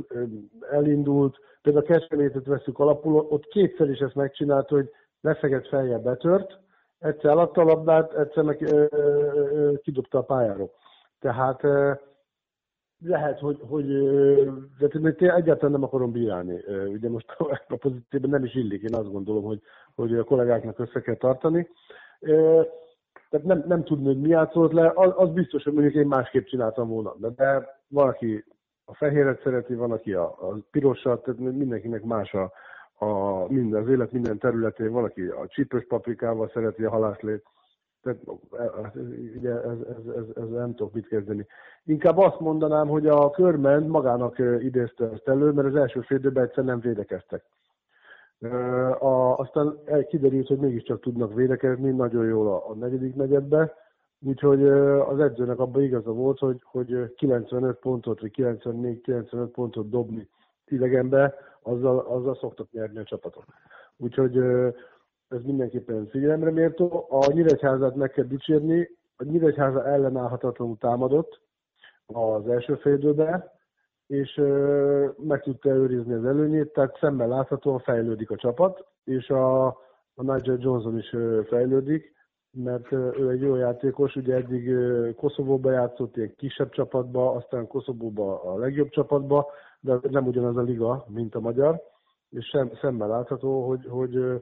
elindult, Például a Kecskemétet veszük alapul, ott kétszer is ezt megcsinált, hogy lefeget feljebb betört, egyszer eladta a labdát, egyszer meg ö, ö, kidobta a pályáról. Tehát ö, lehet, hogy, hogy de én egyáltalán nem akarom bírálni. Ugye most a pozitívben nem is illik, én azt gondolom, hogy, hogy a kollégáknak össze kell tartani. Tehát nem, nem tudni, hogy mi játszott le, az, az biztos, hogy mondjuk én másképp csináltam volna. De, de valaki a fehéret szereti, van, aki a, a pirosat, tehát mindenkinek más a, a minden, az élet minden területén, van, aki a csípős paprikával szereti a halászlét, tehát ugye ez, ez, ez, ez nem tudok mit kezdeni. Inkább azt mondanám, hogy a körmen magának idézte ezt elő, mert az első fél időben egyszer nem védekeztek. A, aztán kiderült, hogy mégiscsak tudnak védekezni, nagyon jól a, a negyedik negyedbe, Úgyhogy az edzőnek abban igaza volt, hogy, hogy 95 pontot, vagy 94-95 pontot dobni idegenbe, azzal, azzal szoktak nyerni a csapatok. Úgyhogy ez mindenképpen figyelemre méltó. A Nyíregyházát meg kell dicsérni, a Nyíregyháza ellenállhatatlanul támadott az első félidőben, és meg tudta őrizni az előnyét, tehát szemben láthatóan fejlődik a csapat, és a, a Nigel Johnson is fejlődik, mert ő egy jó játékos, ugye eddig Koszovóba játszott, ilyen kisebb csapatba, aztán Koszovóba a legjobb csapatba, de nem ugyanaz a liga, mint a magyar, és sem, szemben látható, hogy, hogy,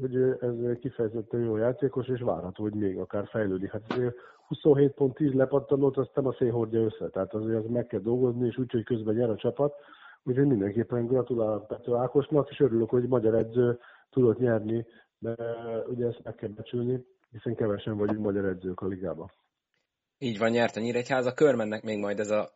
hogy ez kifejezetten jó játékos, és várható, hogy még akár fejlődik. Hát azért 27 pont 10 lepattanót, azt nem a szél hordja össze, tehát azért az meg kell dolgozni, és úgy, hogy közben nyer a csapat, úgyhogy mindenképpen gratulálok Pető Ákosnak, és örülök, hogy magyar edző tudott nyerni, de ugye ezt meg kell becsülni, hiszen kevesen vagyunk magyar edzők a ligában. Így van, nyert a Nyíregyház. A körmennek még majd ez a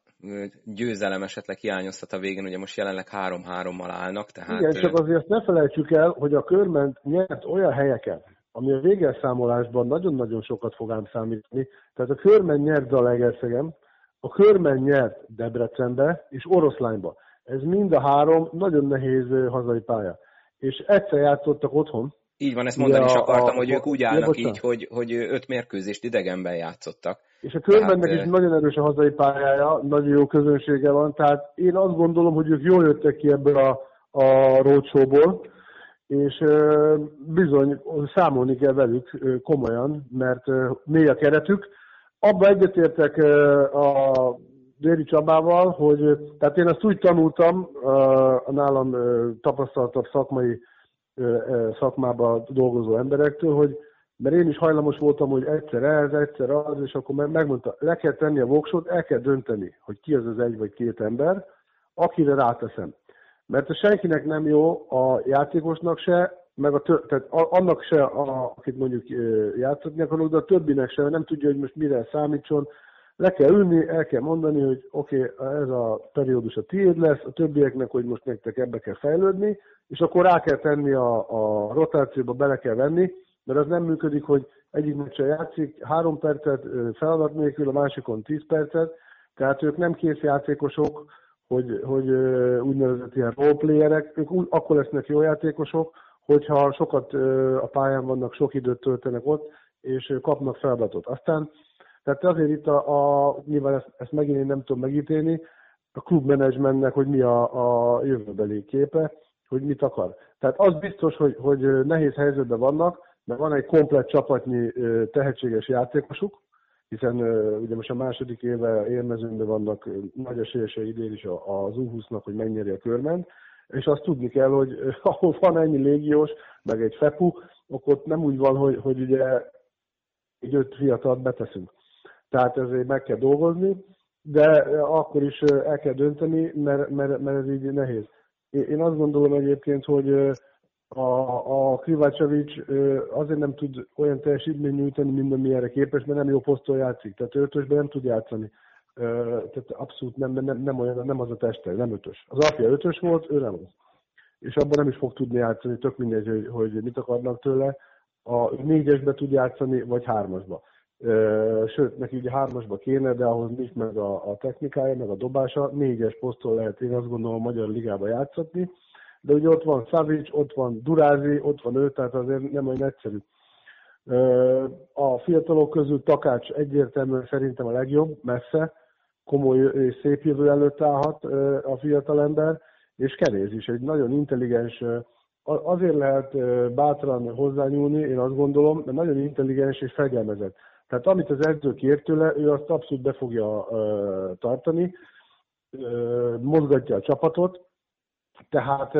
győzelem esetleg hiányozhat a végén, ugye most jelenleg 3-3-mal állnak. Tehát... Igen, csak azért ne felejtsük el, hogy a körment nyert olyan helyeken, ami a végelszámolásban nagyon-nagyon sokat fog ám számítani. Tehát a körmen nyert Zalaegerszegem, a körmen nyert Debrecenbe és Oroszlányba. Ez mind a három nagyon nehéz hazai pálya. És egyszer játszottak otthon, így van, ezt mondani ja, is akartam, a, hogy ők úgy állnak így, hogy, hogy öt mérkőzést idegenben játszottak. És a körbennek tehát, is nagyon erős a hazai pályája, nagyon jó közönsége van, tehát én azt gondolom, hogy ők jól jöttek ki ebből a, a roadshow-ból, és bizony számolni kell velük komolyan, mert mély a keretük. Abba egyetértek a Déri Csabával, hogy tehát én azt úgy tanultam a nálam tapasztaltabb szakmai szakmába dolgozó emberektől, hogy mert én is hajlamos voltam, hogy egyszer ez, egyszer az, és akkor megmondta, le kell tenni a voksot, el kell dönteni, hogy ki az az egy vagy két ember, akire ráteszem. Mert a senkinek nem jó, a játékosnak se, meg a tö- tehát annak se, a, akit mondjuk játszatni akarok, de a többinek se, nem tudja, hogy most mire számítson, le kell ülni, el kell mondani, hogy oké, okay, ez a periódus a tiéd lesz, a többieknek, hogy most nektek ebbe kell fejlődni, és akkor rá kell tenni a, a rotációba, bele kell venni, mert az nem működik, hogy egyik meccsen játszik három percet feladat nélkül, a másikon tíz percet, tehát ők nem kész játékosok, hogy, hogy úgynevezett ilyen roleplayerek, ők akkor lesznek jó játékosok, hogyha sokat a pályán vannak, sok időt töltenek ott, és kapnak feladatot. Aztán, tehát azért itt a, a nyilván ezt, ezt megint én nem tudom megítélni, a klubmenedzsmentnek, hogy mi a, a jövőbeli képe, hogy mit akar. Tehát az biztos, hogy, hogy nehéz helyzetben vannak, mert van egy komplet csapatnyi tehetséges játékosuk, hiszen ugye most a második éve érmezőnben vannak nagy esélyesei idén is az U20-nak, hogy megnyeri a körment, és azt tudni kell, hogy ahol van ennyi légiós, meg egy FEPU, akkor nem úgy van, hogy, hogy ugye egy öt fiatalt beteszünk. Tehát ezért meg kell dolgozni, de akkor is el kell dönteni, mert, mert, mert ez így nehéz. Én azt gondolom egyébként, hogy a, a Krivácsevics azért nem tud olyan teljesítményt nyújtani, mint amilyenre képes, mert nem jó poszton játszik. Tehát ötösben nem tud játszani. Tehát abszolút nem, nem, nem, olyan, nem az a teste, nem ötös. Az apja ötös volt, ő nem az. És abban nem is fog tudni játszani, tök mindegy, hogy, hogy mit akarnak tőle. A négyesbe tud játszani, vagy hármasba. Sőt, neki ugye hármasba kéne, de ahhoz nincs meg a, a technikája, meg a dobása. Négyes poszton lehet én azt gondolom a Magyar Ligába játszatni de ugye ott van Savic, ott van Durázi, ott van ő, tehát azért nem olyan egyszerű. A fiatalok közül Takács egyértelműen szerintem a legjobb, messze, komoly és szép jövő előtt állhat a fiatalember, és Keréz is egy nagyon intelligens, azért lehet bátran hozzányúlni, én azt gondolom, mert nagyon intelligens és fegyelmezett. Tehát amit az edző kér tőle, ő azt abszolút be fogja tartani, mozgatja a csapatot, tehát,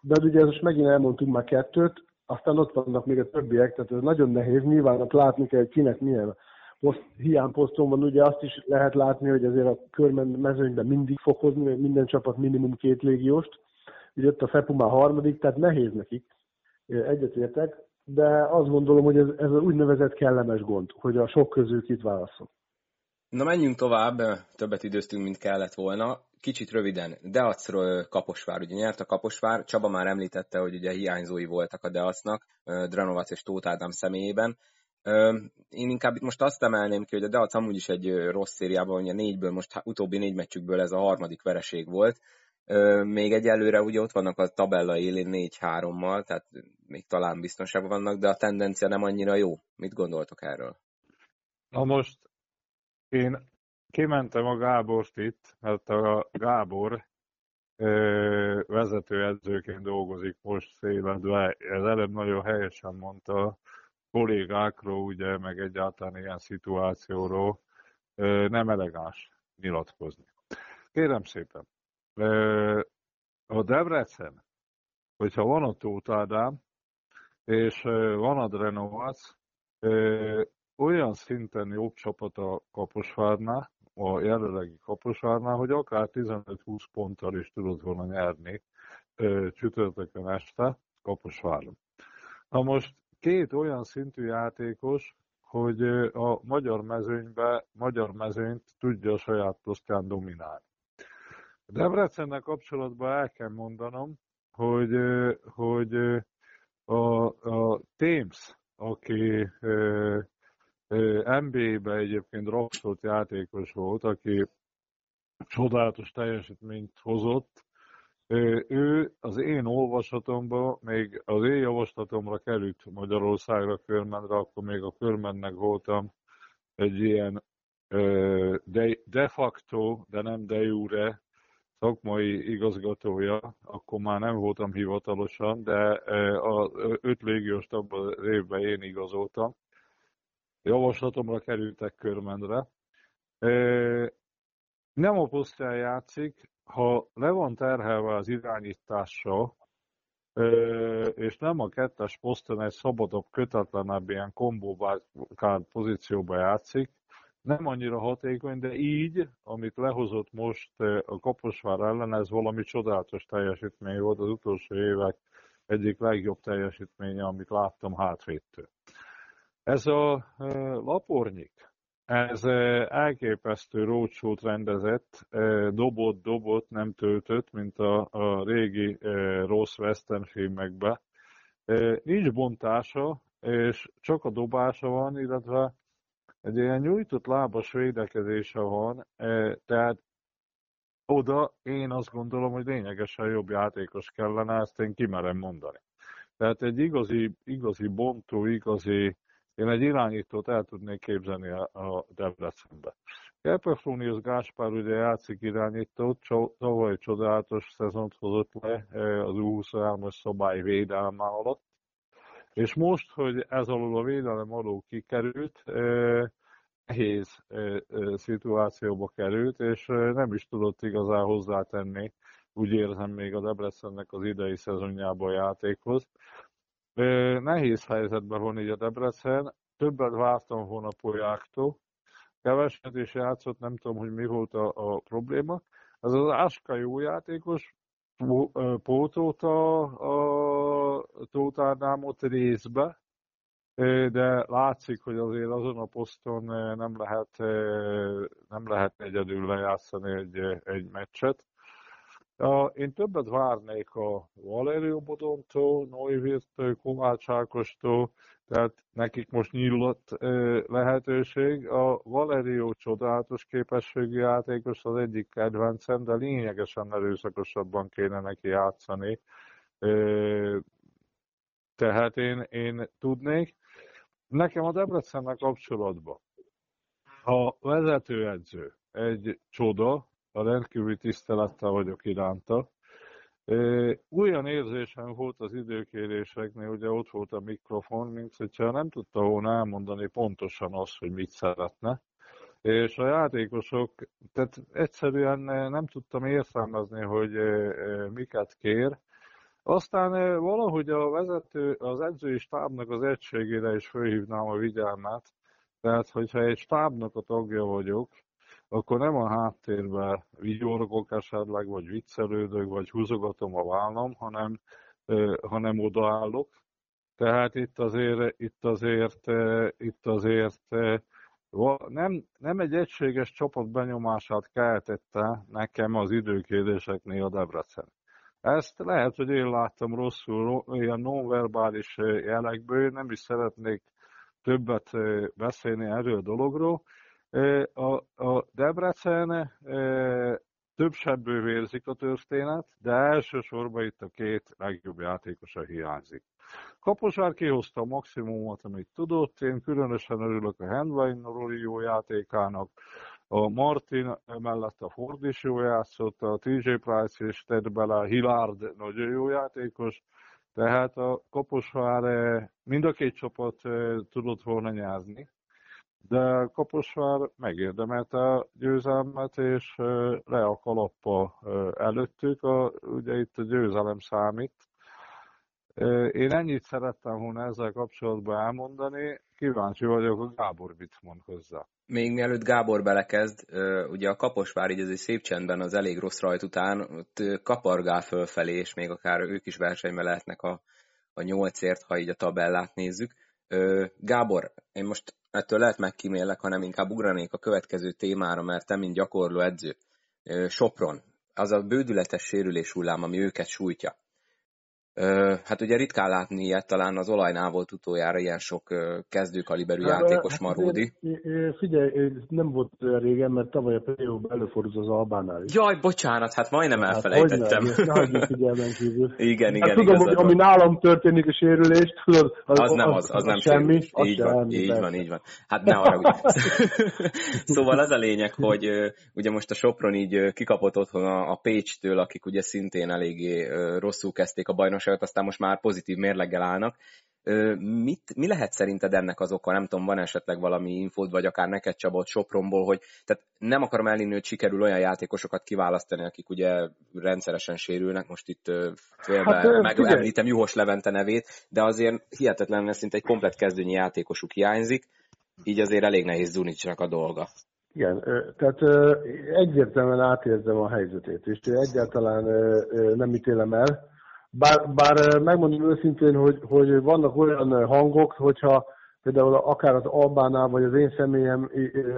de ugye most megint elmondtunk már kettőt, aztán ott vannak még a többiek, tehát ez nagyon nehéz, nyilván ott látni kell, hogy kinek milyen poszt, hiányposzton van, ugye azt is lehet látni, hogy azért a körmen mezőnyben mindig fog hozni, minden csapat minimum két légióst, ugye ott a FEPU már harmadik, tehát nehéz nekik, egyetértek, de azt gondolom, hogy ez, ez úgynevezett kellemes gond, hogy a sok közül kit válaszol. Na menjünk tovább, többet időztünk, mint kellett volna kicsit röviden, Deacról Kaposvár, ugye nyert a Kaposvár, Csaba már említette, hogy ugye hiányzói voltak a Deacnak, Dranovac és Tóth Ádám személyében. Én inkább itt most azt emelném ki, hogy a Deac amúgy is egy rossz szériában, ugye négyből, most utóbbi négy meccsükből ez a harmadik vereség volt. Még egyelőre ugye ott vannak a tabella élén 4-3-mal, tehát még talán biztonságban vannak, de a tendencia nem annyira jó. Mit gondoltok erről? Na most én kimentem a Gábort itt, mert a Gábor ö, vezetőedzőként dolgozik most széledve. Ez előbb nagyon helyesen mondta kollégákról, ugye, meg egyáltalán ilyen szituációról ö, nem elegáns nyilatkozni. Kérem szépen, ö, a Debrecen, hogyha van a Tóth Ádám, és van a Drenovac, olyan szinten jobb csapat a Kaposvárnál, a jelenlegi Kaposvárnál, hogy akár 15-20 ponttal is tudott volna nyerni csütörtökön este Kaposváron. Na most két olyan szintű játékos, hogy a magyar mezőnybe, magyar mezőnyt tudja a saját posztján dominálni. Debrecennel kapcsolatban el kell mondanom, hogy, hogy a, a Thames, aki NBA-be egyébként draftolt játékos volt, aki csodálatos teljesítményt hozott. Ő az én olvasatomban, még az én javaslatomra került Magyarországra körmenre, akkor még a körmennek voltam egy ilyen de, de facto, de nem de jure szakmai igazgatója, akkor már nem voltam hivatalosan, de az öt légiós abban az évben én igazoltam javaslatomra kerültek körmendre. Nem a posztján játszik, ha le van terhelve az irányítása, és nem a kettes poszton egy szabadabb, kötetlenebb ilyen kombóbákált pozícióba játszik, nem annyira hatékony, de így, amit lehozott most a Kaposvár ellen, ez valami csodálatos teljesítmény volt az utolsó évek egyik legjobb teljesítménye, amit láttam hátvédtől. Ez a Lapornyik, ez elképesztő rócsót rendezett, dobott, dobott, nem töltött, mint a, a régi rossz western filmekben. Nincs bontása, és csak a dobása van, illetve egy ilyen nyújtott lábas védekezése van, tehát oda én azt gondolom, hogy lényegesen jobb játékos kellene, ezt én kimerem mondani. Tehát egy igazi, igazi bontó, igazi, én egy irányítót el tudnék képzelni a Debrecenbe. Kerpefronius Gáspár ugye játszik irányítót, tavaly csodálatos szezont hozott le az U23-as szabály védelme alatt, és most, hogy ez alól a védelem alól kikerült, nehéz szituációba került, és nem is tudott igazán hozzátenni, úgy érzem még a Debrecennek az idei szezonjában a játékhoz. Nehéz helyzetben van így a Debrecen, többet vártam volna Polyáktól, keveset is játszott, nem tudom, hogy mi volt a, a probléma. Ez az Áska jó játékos, pótolta a Tóth Ádámot részbe, de látszik, hogy azért azon a poszton nem lehet, nem lehet egyedül lejátszani egy, egy meccset. Én többet várnék a Valerio Bodontól, Neuwirtől, Kovács Ákostól, tehát nekik most nyílott lehetőség. A Valerio csodálatos képességű játékos az egyik kedvencem, de lényegesen erőszakosabban kéne neki játszani. Tehát én, én tudnék. Nekem a Debrecennel kapcsolatban a vezetőedző egy csoda, a rendkívüli tisztelettel vagyok iránta. Olyan érzésem volt az időkéréseknél, ugye ott volt a mikrofon, mint hogyha nem tudta volna elmondani pontosan azt, hogy mit szeretne. És a játékosok, tehát egyszerűen nem tudtam értelmezni, hogy miket kér. Aztán valahogy a vezető, az edzői stábnak az egységére is fölhívnám a vigyelmet. Tehát, hogyha egy stábnak a tagja vagyok, akkor nem a háttérben vigyorgok esetleg, vagy viccelődök, vagy húzogatom a vállam, hanem, hanem odaállok. Tehát itt azért, itt azért, itt azért nem, nem egy egységes csapat benyomását keltette nekem az időkérdéseknél a Debrecen. Ezt lehet, hogy én láttam rosszul, ilyen nonverbális jelekből, nem is szeretnék többet beszélni erről a dologról, a, a Debrecen több sebből vérzik a történet, de elsősorban itt a két legjobb játékosa hiányzik. Kaposár kihozta a maximumot, amit tudott, én különösen örülök a Handline Roli jó játékának, a Martin mellett a Ford is jó játszott, a TJ Price és tett bele, a Hillard nagyon jó játékos, tehát a Kaposvár mind a két csapat tudott volna nyerni de Kaposvár megérdemelte a győzelmet, és le a kalappa előttük, a, ugye itt a győzelem számít. Én ennyit szerettem volna ezzel kapcsolatban elmondani, kíváncsi vagyok, a Gábor mit mond hozzá. Még mielőtt Gábor belekezd, ugye a Kaposvár így azért szép csendben az elég rossz rajt után ott kapargál fölfelé, és még akár ők is versenyben lehetnek a, a nyolcért, ha így a tabellát nézzük. Gábor, én most ettől lehet megkímélek, hanem inkább ugranék a következő témára, mert te, mint gyakorló edző, Sopron, az a bődületes sérülés hullám, ami őket sújtja. Hát ugye ritkán látni ilyet, talán az olajnál volt utoljára ilyen sok kezdőkaliberű hát, játékos hát, Maródi. Figyelj, nem volt olyan régen, mert tavaly a play előfordult az Albánál is. Jaj, bocsánat, hát majdnem hát, elfelejtettem. figyelmen kívül. igen, igen, hát, tudom, hogy ami nálam történik a sérülést, tudod, az, az nem, az, az, az nem semmi. Az így van, semmi, így van, így van. Hát ne arra Szóval az a lényeg, hogy ugye most a Sopron így kikapott otthon a, a Pécstől, akik ugye szintén eléggé rosszul kezdték a bajnokságot, előtt, aztán most már pozitív mérleggel állnak. Mit, mi lehet szerinted ennek az oka? Nem tudom, van esetleg valami infód, vagy akár neked Csabot Sopronból, hogy tehát nem akarom elhinni, hogy sikerül olyan játékosokat kiválasztani, akik ugye rendszeresen sérülnek, most itt félbe hát, megemlítem Juhos Levente nevét, de azért hihetetlen, szinte egy komplet kezdőnyi játékosuk hiányzik, így azért elég nehéz Zunicsnak a dolga. Igen, tehát egyértelműen átérzem a helyzetét, és egyáltalán nem ítélem el, bár, bár megmondom őszintén, hogy, hogy vannak olyan hangok, hogyha például akár az Albánál, vagy az én személyem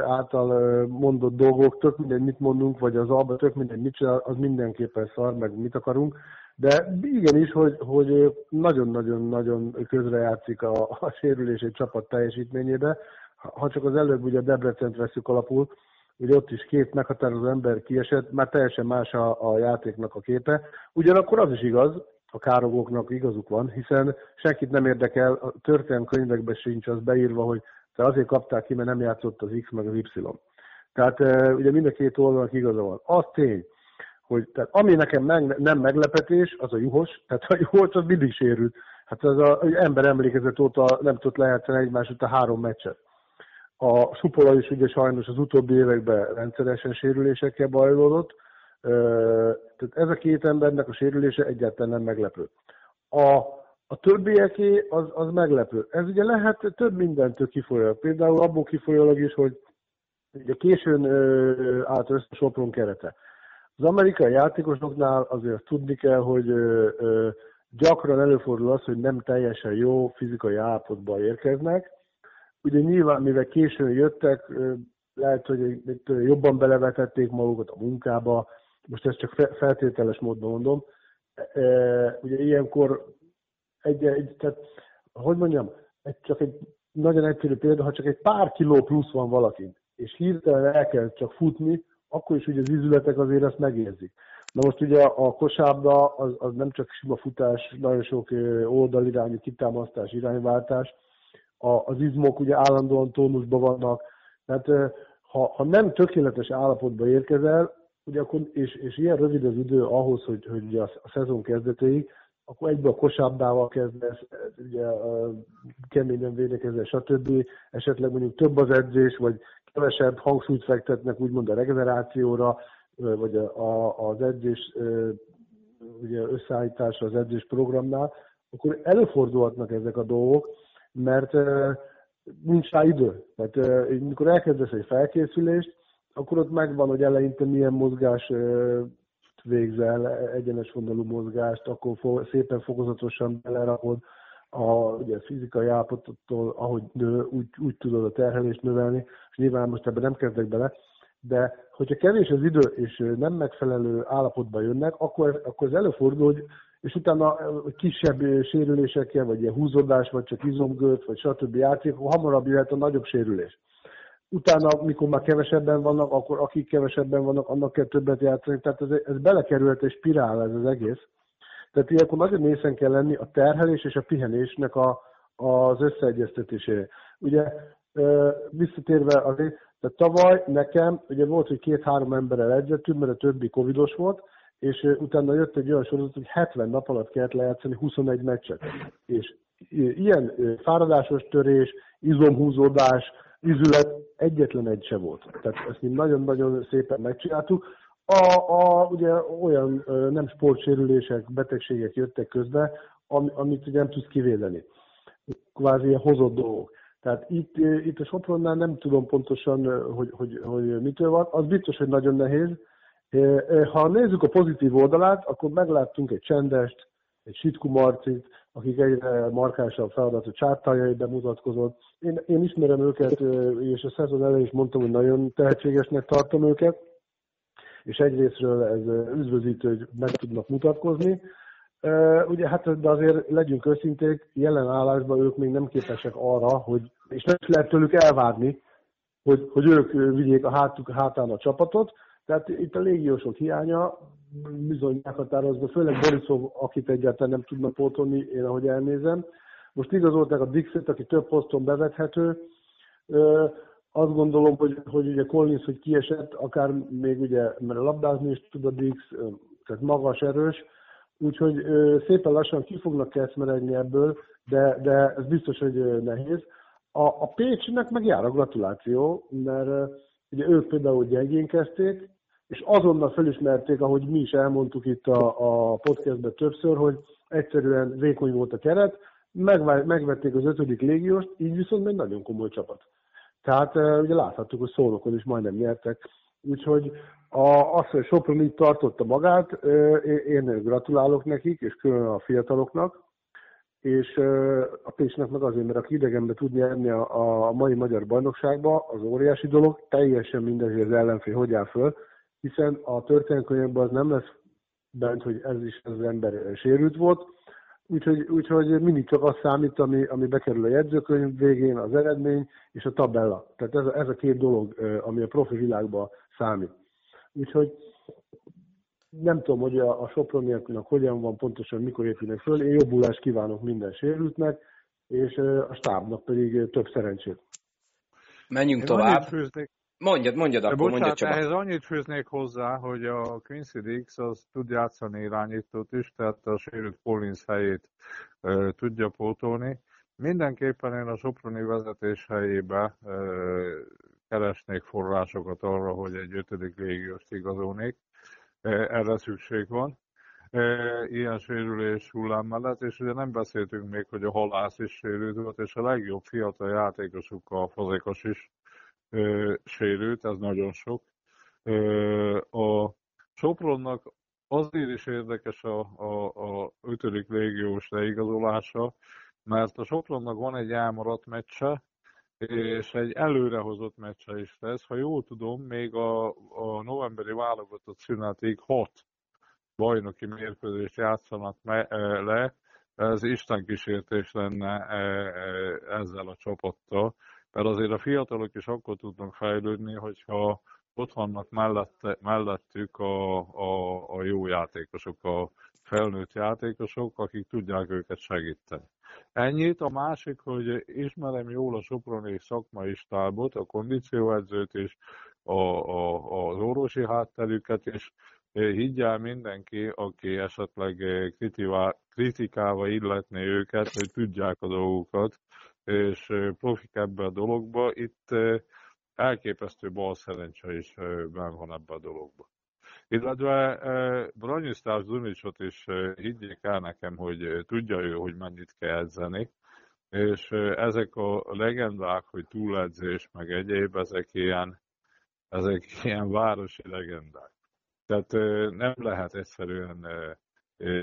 által mondott dolgok, tök mindegy, mit mondunk, vagy az Alba, tök mindegy, mit csinál, az mindenképpen szar, meg mit akarunk. De igenis, hogy, hogy nagyon-nagyon-nagyon közrejátszik a, a sérülés egy csapat teljesítményébe. Ha csak az előbb ugye a Debrecent veszük alapul, ugye ott is két meghatározó ember kiesett, már teljesen más a, a játéknak a képe. Ugyanakkor az is igaz, a károgóknak igazuk van, hiszen senkit nem érdekel, a történelmi könyvekben sincs az beírva, hogy te azért kapták ki, mert nem játszott az X meg az Y. Tehát ugye mind a két oldalnak igaza van. Az tény, hogy tehát ami nekem meg, nem meglepetés, az a juhos, tehát a juhos az mindig sérült. Hát az a, ember emlékezett óta nem tudott lejátszani egymás után három meccset. A Supola is ugye sajnos az utóbbi években rendszeresen sérülésekkel bajlódott, tehát ez a két embernek a sérülése egyáltalán nem meglepő. A, a többieké az, az meglepő. Ez ugye lehet több mindentől kifolyólag. Például abból kifolyólag is, hogy ugye későn ö, állt össze Sopron kerete. Az amerikai játékosoknál azért tudni kell, hogy ö, ö, gyakran előfordul az, hogy nem teljesen jó fizikai állapotba érkeznek. Ugye nyilván, mivel későn jöttek, lehet, hogy jobban belevetették magukat a munkába, most ezt csak feltételes módon mondom, ugye ilyenkor egy, egy tehát, hogy mondjam, egy, csak egy nagyon egyszerű példa, ha csak egy pár kiló plusz van valakin, és hirtelen el kell csak futni, akkor is ugye az izületek azért ezt megérzik. Na most ugye a kosárda az, az nem csak sima futás, nagyon sok oldalirányú kitámasztás, irányváltás, a, az izmok ugye állandóan tónusban vannak, tehát ha, ha nem tökéletes állapotba érkezel, ugye akkor, és, és ilyen rövid az idő ahhoz, hogy, hogy a, a szezon kezdetéig, akkor egybe a kosabdával kezdesz, ugye keményen védekezel, stb. Esetleg mondjuk több az edzés, vagy kevesebb hangsúlyt fektetnek úgymond a regenerációra, vagy a, a, az edzés ugye összeállítása az edzés programnál, akkor előfordulhatnak ezek a dolgok, mert nincs rá idő. Tehát mikor elkezdesz egy felkészülést, akkor ott megvan, hogy eleinte milyen mozgás végzel, egyenes vonalú mozgást, akkor szépen fokozatosan belerakod a ugye, fizikai állapotottól, ahogy nő, úgy, úgy tudod a terhelést növelni, és nyilván most ebben nem kezdek bele, de hogyha kevés az idő, és nem megfelelő állapotban jönnek, akkor, akkor ez előfordul, hogy és utána kisebb sérülésekkel, vagy ilyen húzódás, vagy csak izomgőt, vagy stb. játék, hamarabb jöhet a nagyobb sérülés utána, mikor már kevesebben vannak, akkor akik kevesebben vannak, annak kell többet játszani. Tehát ez, ez belekerült egy spirál ez az egész. Tehát ilyenkor nagyon mészen kell lenni a terhelés és a pihenésnek a, az összeegyeztetésére. Ugye visszatérve azért, tehát tavaly nekem, ugye volt, hogy két-három emberrel edzettünk, mert a többi covidos volt, és utána jött egy olyan sorozat, hogy 70 nap alatt kellett lejátszani 21 meccset. És ilyen fáradásos törés, izomhúzódás, üzület egyetlen egy se volt. Tehát ezt mi nagyon-nagyon szépen megcsináltuk. A, a, ugye olyan nem sportsérülések, betegségek jöttek közbe, am, amit ugye nem tudsz kivédeni. Kvázi ilyen hozott dolgok. Tehát itt, itt a Sopronnál nem tudom pontosan, hogy, hogy, hogy mitől van. Az biztos, hogy nagyon nehéz. Ha nézzük a pozitív oldalát, akkor megláttunk egy csendest, egy Sitku Marcit, akik egyre markánsabb feladatot csártájai bemutatkozott. Én, én ismerem őket, és a szezon elején is mondtam, hogy nagyon tehetségesnek tartom őket, és egyrésztről ez üdvözítő, hogy meg tudnak mutatkozni. Ugye hát, de azért legyünk őszinték, jelen állásban ők még nem képesek arra, hogy, és nem is lehet tőlük elvárni, hogy, hogy ők vigyék a hátuk, hátán a csapatot. Tehát itt a légiósok hiánya bizony meghatározva, főleg Borisov, akit egyáltalán nem tudnak pótolni, én ahogy elnézem. Most igazolták a Dixet, aki több poszton bevethető. Azt gondolom, hogy, hogy ugye Collins, hogy kiesett, akár még ugye, mert labdázni is tud a Dix, tehát magas, erős, úgyhogy szépen lassan ki fognak keszmeregni ebből, de, de ez biztos, hogy nehéz. A, a Pécsnek meg jár a gratuláció, mert ugye ők például gyengén kezdték, és azonnal felismerték, ahogy mi is elmondtuk itt a, a podcastben többször, hogy egyszerűen vékony volt a keret, megvették az ötödik légióst, így viszont egy nagyon komoly csapat. Tehát ugye láthattuk, hogy szólokon is majdnem nyertek, úgyhogy a, az, hogy Sopron így tartotta magát, én gratulálok nekik, és külön a fiataloknak, és a Pécsnek meg azért, mert aki idegenbe tud nyerni a, a mai magyar bajnokságba, az óriási dolog, teljesen mindegy, hogy az ellenfél hogy áll föl, hiszen a történelmkönyvben az nem lesz bent, hogy ez is az ember sérült volt, úgyhogy, úgyhogy mindig csak az számít, ami, ami bekerül a jegyzőkönyv végén, az eredmény és a tabella. Tehát ez a, ez a két dolog, ami a profi világban számít. Úgyhogy nem tudom, hogy a, a Soproniaknak hogyan van pontosan, mikor épülnek föl. Én jobbulást kívánok minden sérültnek, és a stábnak pedig több szerencsét. Menjünk Én tovább. Főznék... Mondjad, mondjad akkor, bocsánat, mondjad Csaba. ehhez annyit főznék hozzá, hogy a Quincy Dix az tud játszani irányítót is, tehát a sérült Collins helyét e, tudja pótolni. Mindenképpen én a Soproni vezetés helyébe e, keresnék forrásokat arra, hogy egy ötödik légióst igazolnék erre szükség van ilyen sérülés hullám mellett, és ugye nem beszéltünk még, hogy a halász is sérült volt, és a legjobb fiatal játékosuk a fazekas is sérült, ez nagyon sok. A Sopronnak azért is érdekes a, a, a ötödik légiós leigazolása, mert a Sopronnak van egy elmaradt meccse, és egy előrehozott meccse is lesz. Ha jól tudom, még a, a novemberi válogatott szünetig hat bajnoki mérkőzést játszanak me, e, le, ez Isten kísértés lenne e, e, ezzel a csapattal, mert azért a fiatalok is akkor tudnak fejlődni, hogyha ott vannak mellette, mellettük a, a, a jó játékosok, a felnőtt játékosok, akik tudják őket segíteni. Ennyit. A másik, hogy ismerem jól a Soproni szakmai stábot, a kondícióedzőt és a, a, az orvosi hátterüket, és higgyel mindenki, aki esetleg kritikával illetné őket, hogy tudják a dolgokat, és profik ebbe a dologba. Itt elképesztő bal szerencse is ben van ebbe a dologba. Illetve Branyusztás Dunicsot is higgyék el nekem, hogy tudja ő, hogy mennyit kell edzeni, és ezek a legendák, hogy túledzés, meg egyéb, ezek ilyen, ezek ilyen városi legendák. Tehát nem lehet egyszerűen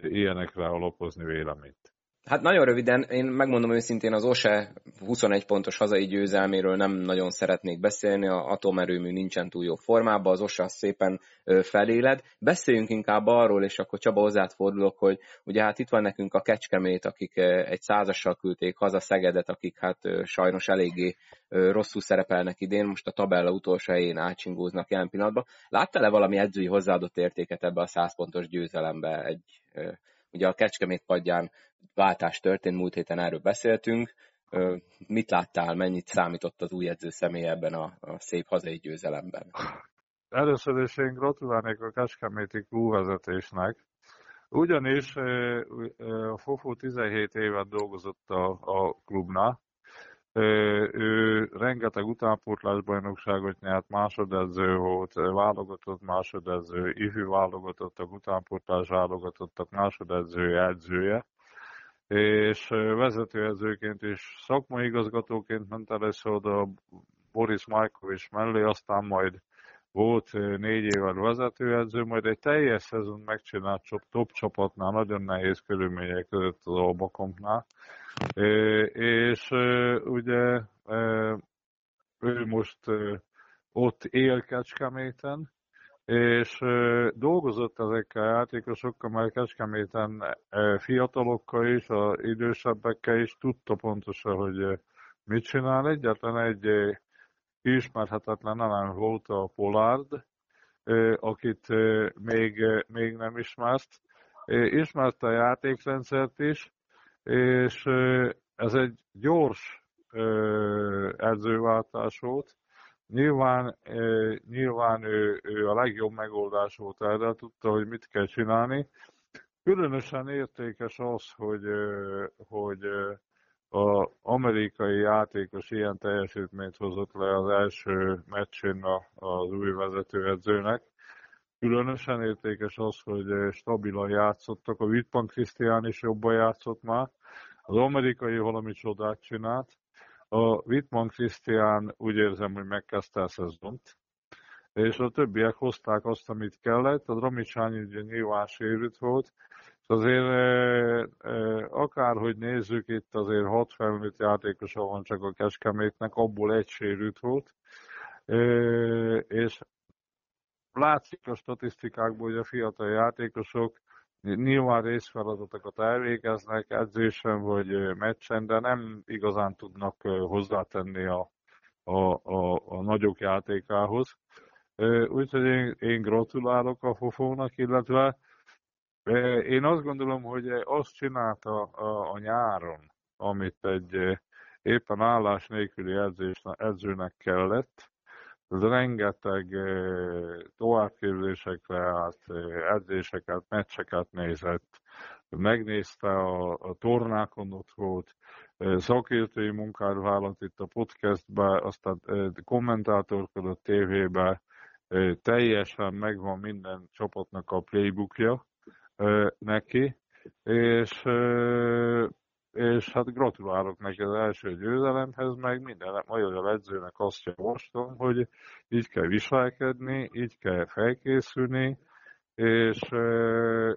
ilyenekre alapozni véleményt. Hát nagyon röviden, én megmondom őszintén, az OSE 21 pontos hazai győzelméről nem nagyon szeretnék beszélni, a atomerőmű nincsen túl jó formában, az OSE szépen feléled. Beszéljünk inkább arról, és akkor Csaba hozzád fordulok, hogy ugye hát itt van nekünk a Kecskemét, akik egy százassal küldték haza Szegedet, akik hát sajnos eléggé rosszul szerepelnek idén, most a tabella utolsó helyén átsingóznak jelen pillanatban. Láttál-e valami edzői hozzáadott értéket ebbe a 100 pontos győzelembe? Egy, ugye a Kecskemét padján váltás történt, múlt héten erről beszéltünk. Mit láttál, mennyit számított az új edző személy ebben a, a szép hazai győzelemben? Először is én gratulálnék a Kecskeméti klubvezetésnek, ugyanis a Fofó 17 évet dolgozott a, a klubnál, ő rengeteg utánpótlás bajnokságot nyert, másodedző volt, válogatott másodedző, ifjú válogatottak, utánpótlás válogatottak, másodedző, edzője és vezetőedzőként is szakmai igazgatóként ment először oda Boris Majkovics mellé, aztán majd volt négy évvel vezetőedző, majd egy teljes szezon megcsinált top csapatnál, nagyon nehéz körülmények között az Albakompnál. És ugye ő most ott él Kecskeméten, és dolgozott ezekkel a játékosokkal, mert Kecskeméten fiatalokkal is, a idősebbekkel is tudta pontosan, hogy mit csinál. Egyetlen egy ismerhetetlen nem volt a Pollard, akit még, még nem ismert. Ismerte a játékrendszert is, és ez egy gyors edzőváltás volt, Nyilván, nyilván ő, ő a legjobb megoldás volt erre, tudta, hogy mit kell csinálni. Különösen értékes az, hogy, hogy az amerikai játékos ilyen teljesítményt hozott le az első meccsén az új vezetőedzőnek. Különösen értékes az, hogy stabilan játszottak. A Wittmann Krisztián is jobban játszott már. Az amerikai valami csodát csinált. A Wittmann Krisztián úgy érzem, hogy megkezdte a szezont, és a többiek hozták azt, amit kellett. A Dramicsányi ugye nyilván sérült volt, Azért akárhogy nézzük, itt azért hat felnőtt játékosa van csak a Kecskemétnek, abból egy sérült volt, és látszik a statisztikákból, hogy a fiatal játékosok nyilván részfeladatokat elvégeznek edzésen vagy meccsen, de nem igazán tudnak hozzátenni a, a, a, a nagyok játékához. Úgyhogy én, én gratulálok a Fofónak, illetve én azt gondolom, hogy azt csinálta a, nyáron, amit egy éppen állás nélküli edzés, edzőnek kellett, ez rengeteg továbbképzésekre állt, edzéseket, meccseket nézett, megnézte a, a tornákon ott volt, szakértői munkát vállalt itt a podcastbe, aztán kommentátorkodott tévébe, teljesen megvan minden csapatnak a playbookja neki, és, és hát gratulálok neki az első győzelemhez, meg minden magyar edzőnek azt javaslom, hogy így kell viselkedni, így kell felkészülni, és,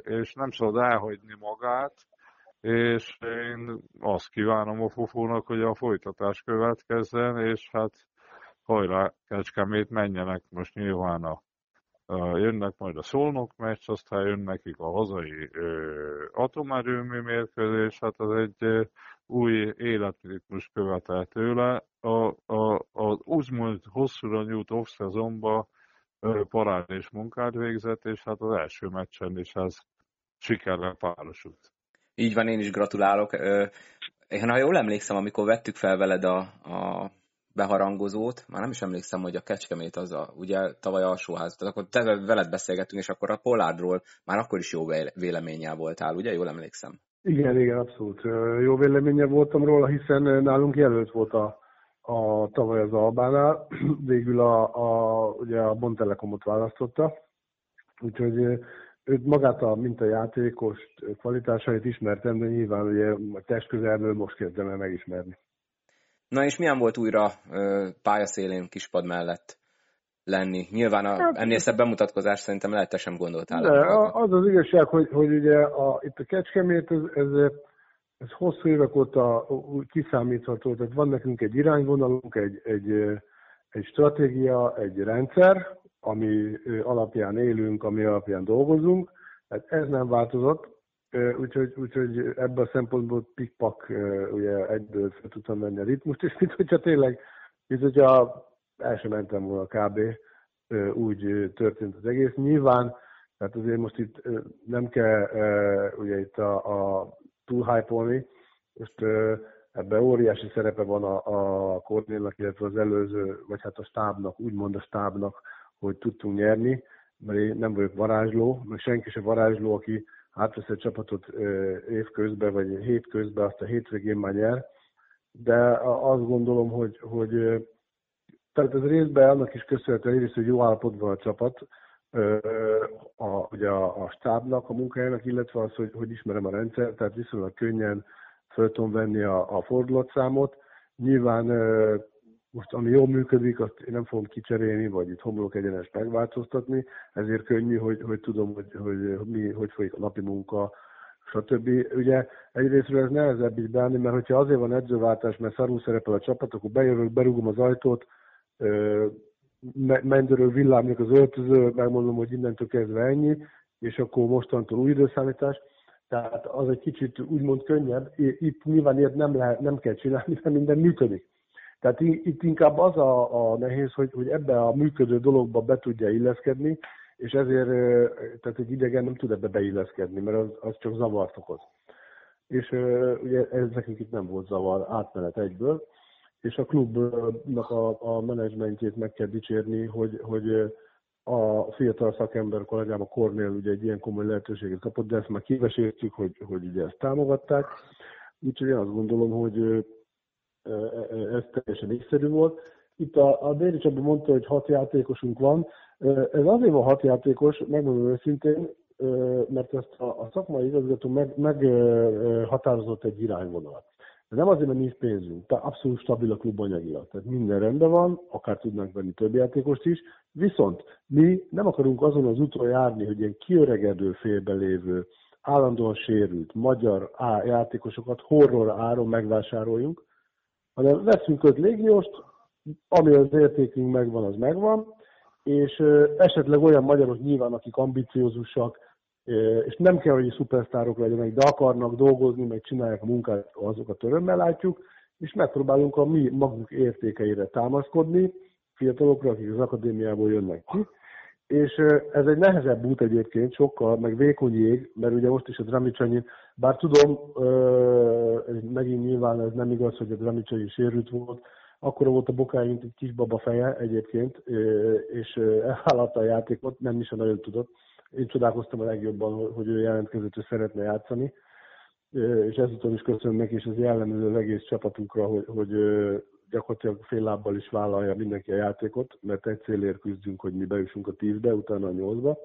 és nem szabad elhagyni magát, és én azt kívánom a Fofónak, hogy a folytatás következzen, és hát hajrá, Kecskemét menjenek most nyilván a jönnek majd a Szolnok meccs, aztán jön nekik a hazai atomerőmű mérkőzés, hát az egy új életritmus követel tőle. A, a, a úgymond hosszúra nyújt off-szezonba parádés munkát végzett, és hát az első meccsen is ez sikerrel párosult. Így van, én is gratulálok. Én, ha jól emlékszem, amikor vettük fel veled a, a beharangozót, már nem is emlékszem, hogy a Kecskemét az a, ugye tavaly alsóház, tehát akkor te veled beszélgettünk, és akkor a Pollardról már akkor is jó véleménnyel voltál, ugye? Jól emlékszem. Igen, igen, abszolút. Jó véleménye voltam róla, hiszen nálunk jelölt volt a, a tavaly az Albánál, végül a, a, ugye a Bontelekomot választotta, úgyhogy őt magát a játékos kvalitásait ismertem, de nyilván ugye a testközelből most kezdem el megismerni. Na és milyen volt újra pályaszélén kispad mellett lenni? Nyilván a, hát, ennél szebb bemutatkozás szerintem lehet te sem gondoltál. De, az az igazság, hogy, hogy ugye a, itt a Kecskemét, ez, ez, ez hosszú évek óta kiszámítható, tehát van nekünk egy irányvonalunk, egy, egy, egy stratégia, egy rendszer, ami alapján élünk, ami alapján dolgozunk, tehát ez nem változott, Úgyhogy, úgyhogy ebből a szempontból pikpak ugye egyből fel tudtam menni a ritmust, és mint hogyha tényleg, mint hogyha el sem mentem volna kb. úgy történt az egész. Nyilván, tehát azért most itt nem kell ugye itt a, a túl hype most ebben óriási szerepe van a, a Kornélnak, illetve az előző, vagy hát a stábnak, úgymond a stábnak, hogy tudtunk nyerni, mert én nem vagyok varázsló, meg senki se varázsló, aki átvesz egy csapatot évközben, vagy hét közben, azt a hétvégén már nyer, de azt gondolom, hogy, hogy tehát ez részben annak is köszönhető, egyrészt, hogy jó állapotban a csapat, a, ugye a, a stábnak, a munkájának, illetve az, hogy, hogy ismerem a rendszer, tehát viszonylag könnyen föl tudom venni a, a fordulatszámot. Nyilván most ami jól működik, azt én nem fogom kicserélni, vagy itt homlok egyenes megváltoztatni, ezért könnyű, hogy, hogy tudom, hogy, hogy, mi, hogy folyik a napi munka, stb. Ugye egyrésztről ez nehezebb így beállni, mert hogyha azért van edzőváltás, mert szarul szerepel a csapat, akkor bejövök, berugom az ajtót, mendőről villámlik az öltöző, megmondom, hogy innentől kezdve ennyi, és akkor mostantól új időszámítás. Tehát az egy kicsit úgymond könnyebb. Itt nyilván ilyet nem, lehet, nem kell csinálni, mert minden működik. Tehát itt inkább az a, a nehéz, hogy, hogy ebbe a működő dologba be tudja illeszkedni, és ezért tehát egy idegen nem tud ebbe beilleszkedni, mert az, az csak zavart okoz. És ugye ez nekünk itt nem volt zavar, átmenet egyből, és a klubnak a, a menedzsmentjét meg kell dicsérni, hogy, hogy a fiatal szakember kollégám, a Kornél ugye egy ilyen komoly lehetőséget kapott, de ezt már kiveséltük, hogy, hogy ugye ezt támogatták. Úgyhogy én azt gondolom, hogy ez teljesen észszerű volt. Itt a, a Déri Csaba mondta, hogy hat játékosunk van. Ez azért van hat játékos, megmondom őszintén, mert ezt a, a szakmai igazgató meg, meghatározott egy irányvonalat. De nem azért, mert nincs pénzünk, tehát abszolút stabil a klub anyagilag. Tehát minden rendben van, akár tudnánk venni több játékost is, viszont mi nem akarunk azon az úton járni, hogy ilyen kiöregedő félbe lévő állandóan sérült magyar játékosokat horror áron megvásároljunk, hanem veszünk öt légióst, ami az értékünk megvan, az megvan, és esetleg olyan magyarok nyilván, akik ambiciózusak, és nem kell, hogy szupersztárok legyenek, de akarnak dolgozni, meg csinálják a munkát, azokat örömmel látjuk, és megpróbálunk a mi magunk értékeire támaszkodni, fiatalokra, akik az akadémiából jönnek ki, és ez egy nehezebb út egyébként, sokkal, meg vékony jég, mert ugye most is a Dramicsanyi, bár tudom, megint nyilván ez nem igaz, hogy a Dramicsanyi sérült volt, akkor volt a bokáig, mint egy kisbaba feje egyébként, és elvállalta a játékot, nem is nagyon tudott. Én csodálkoztam a legjobban, hogy ő jelentkezett, hogy szeretne játszani, és ezúton is köszönöm neki, és ez jellemző az egész csapatunkra, hogy, hogy gyakorlatilag fél lábbal is vállalja mindenki a játékot, mert egy célért küzdünk, hogy mi bejussunk a tízbe, utána a nyolcba.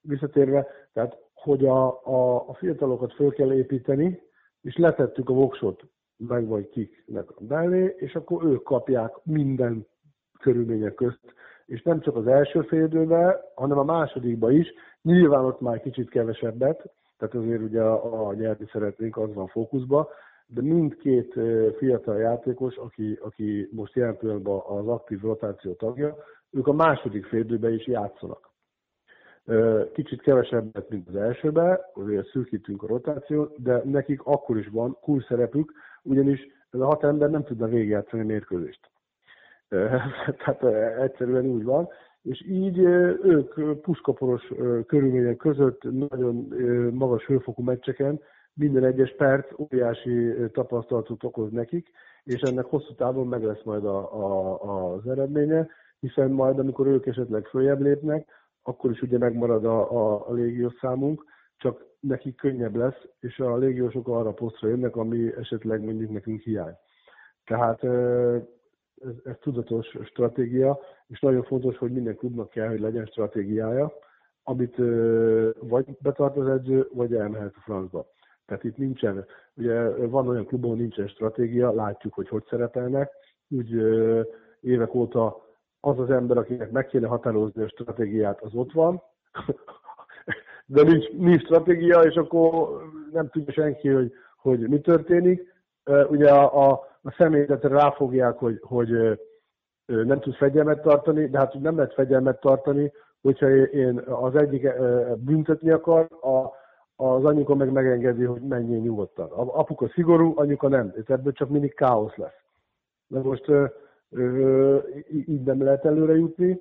Visszatérve, tehát hogy a, a, a fiatalokat föl kell építeni, és letettük a voksot meg vagy kiknek belé, és akkor ők kapják minden körülmények közt, és nem csak az első félidőben, hanem a másodikban is, nyilván ott már kicsit kevesebbet, tehát azért ugye a, a nyerni szeretnénk, az van fókuszba, de mindkét fiatal játékos, aki, aki most jelen pillanatban az aktív rotáció tagja, ők a második félidőben is játszanak. Kicsit kevesebbet, mint az elsőben, azért szűkítünk a rotációt, de nekik akkor is van szerepük, ugyanis ez a hat ember nem tudna végigjátszani a mérkőzést. Tehát egyszerűen úgy van, és így ők puskaporos körülmények között nagyon magas hőfokú meccseken minden egyes perc óriási tapasztalatot okoz nekik, és ennek hosszú távon meg lesz majd a, a, az eredménye, hiszen majd, amikor ők esetleg följebb lépnek, akkor is ugye megmarad a, a, a légiós számunk, csak nekik könnyebb lesz, és a légiósok arra a posztra jönnek, ami esetleg mondjuk nekünk hiány. Tehát ez, ez tudatos stratégia, és nagyon fontos, hogy minden klubnak kell, hogy legyen stratégiája, amit vagy betart az edző, vagy elmehet a francba. Tehát itt nincsen, ugye van olyan klub, ahol nincsen stratégia, látjuk, hogy hogy szerepelnek, úgy évek óta az az ember, akinek meg kéne határozni a stratégiát, az ott van, de nincs, nincs stratégia, és akkor nem tudja senki, hogy, hogy mi történik. Ugye a, a, a személyzetre ráfogják, hogy, hogy nem tud fegyelmet tartani, de hát nem lehet fegyelmet tartani, hogyha én az egyik büntetni akar, a, az anyuka meg megengedi, hogy menjél nyugodtan. A apuka szigorú, anyuka nem, és ebből csak mindig káosz lesz. De most ö, ö, így nem lehet előre jutni,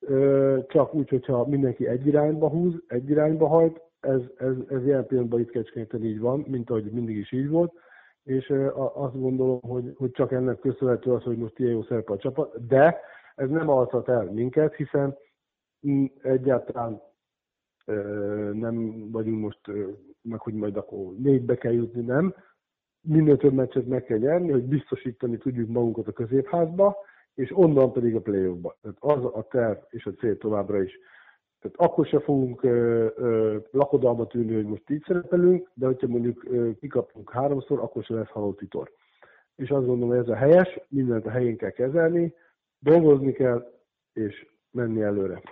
ö, csak úgy, hogyha mindenki egy irányba húz, egy irányba hajt, ez, ez, ez ilyen pillanatban itt Kecskeméten így van, mint ahogy mindig is így volt, és ö, azt gondolom, hogy, hogy csak ennek köszönhető az, hogy most ilyen jó szerep a csapat, de ez nem alszat el minket, hiszen egyáltalán nem vagyunk most, meg hogy majd akkor négybe kell jutni, nem. Minél több meccset meg kell nyerni, hogy biztosítani tudjuk magunkat a középházba, és onnan pedig a play-offba. Tehát az a terv és a cél továbbra is. Tehát akkor se fogunk ö, ö, lakodalmat ülni, hogy most így szerepelünk, de hogyha mondjuk ö, kikapunk háromszor, akkor se lesz halott titor. És azt gondolom, hogy ez a helyes, mindent a helyén kell kezelni, dolgozni kell, és menni előre.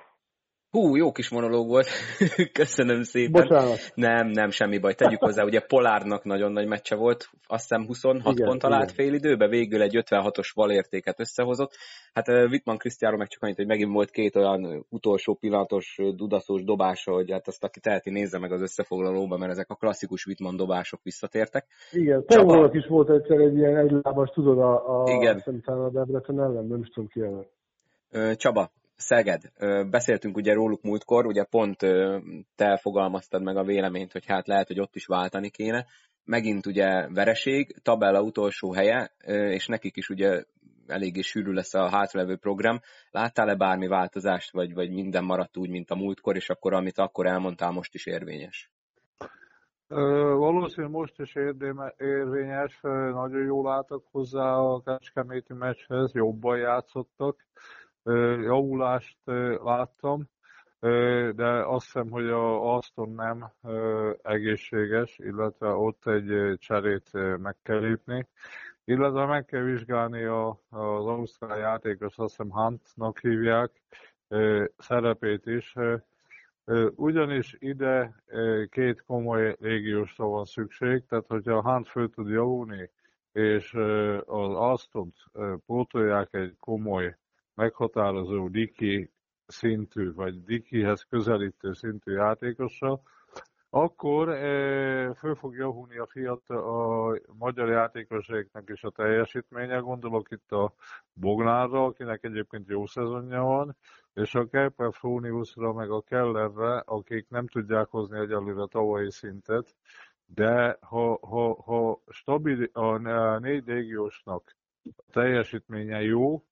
Hú, jó kis monológ volt. Köszönöm szépen. Bocsánat. Nem, nem, semmi baj. Tegyük hozzá, ugye Polárnak nagyon nagy meccse volt, azt hiszem 26 igen, pont talált fél időbe, végül egy 56-os valértéket összehozott. Hát Wittmann Krisztiáról meg csak annyit, hogy megint volt két olyan utolsó pillanatos dudaszós dobása, hogy hát azt aki teheti nézze meg az összefoglalóba, mert ezek a klasszikus Wittmann dobások visszatértek. Igen, Csaba... is volt egyszer egy ilyen egylábas, tudod, a, a, igen. a Debrecen ellen, nem is tudom ki ellen. Csaba, Szeged, beszéltünk ugye róluk múltkor, ugye pont te fogalmaztad meg a véleményt, hogy hát lehet, hogy ott is váltani kéne. Megint ugye vereség, tabella utolsó helye, és nekik is ugye eléggé sűrű lesz a hátralevő program. Láttál-e bármi változást, vagy, vagy minden maradt úgy, mint a múltkor, és akkor amit akkor elmondtál, most is érvényes? Valószínűleg most is érvényes, nagyon jól álltak hozzá a Kecskeméti meccshez, jobban játszottak javulást láttam, de azt hiszem, hogy a Aston nem egészséges, illetve ott egy cserét meg kell lépni. Illetve meg kell vizsgálni a, az ausztrál játékos, azt hiszem Huntnak hívják, szerepét is. Ugyanis ide két komoly légiósra van szükség, tehát hogyha Hunt föl tud javulni, és az Astot pótolják egy komoly, meghatározó Diki szintű, vagy Dikihez közelítő szintű játékossal, akkor föl fog javulni a fiatal, a magyar játékosoknak is a teljesítménye. Gondolok itt a Bognárra, akinek egyébként jó szezonja van, és a Kepler Fróniusra, meg a Kellerre, akik nem tudják hozni egyelőre tavalyi szintet, de ha, ha, ha stabil, a négy légiósnak a teljesítménye jó,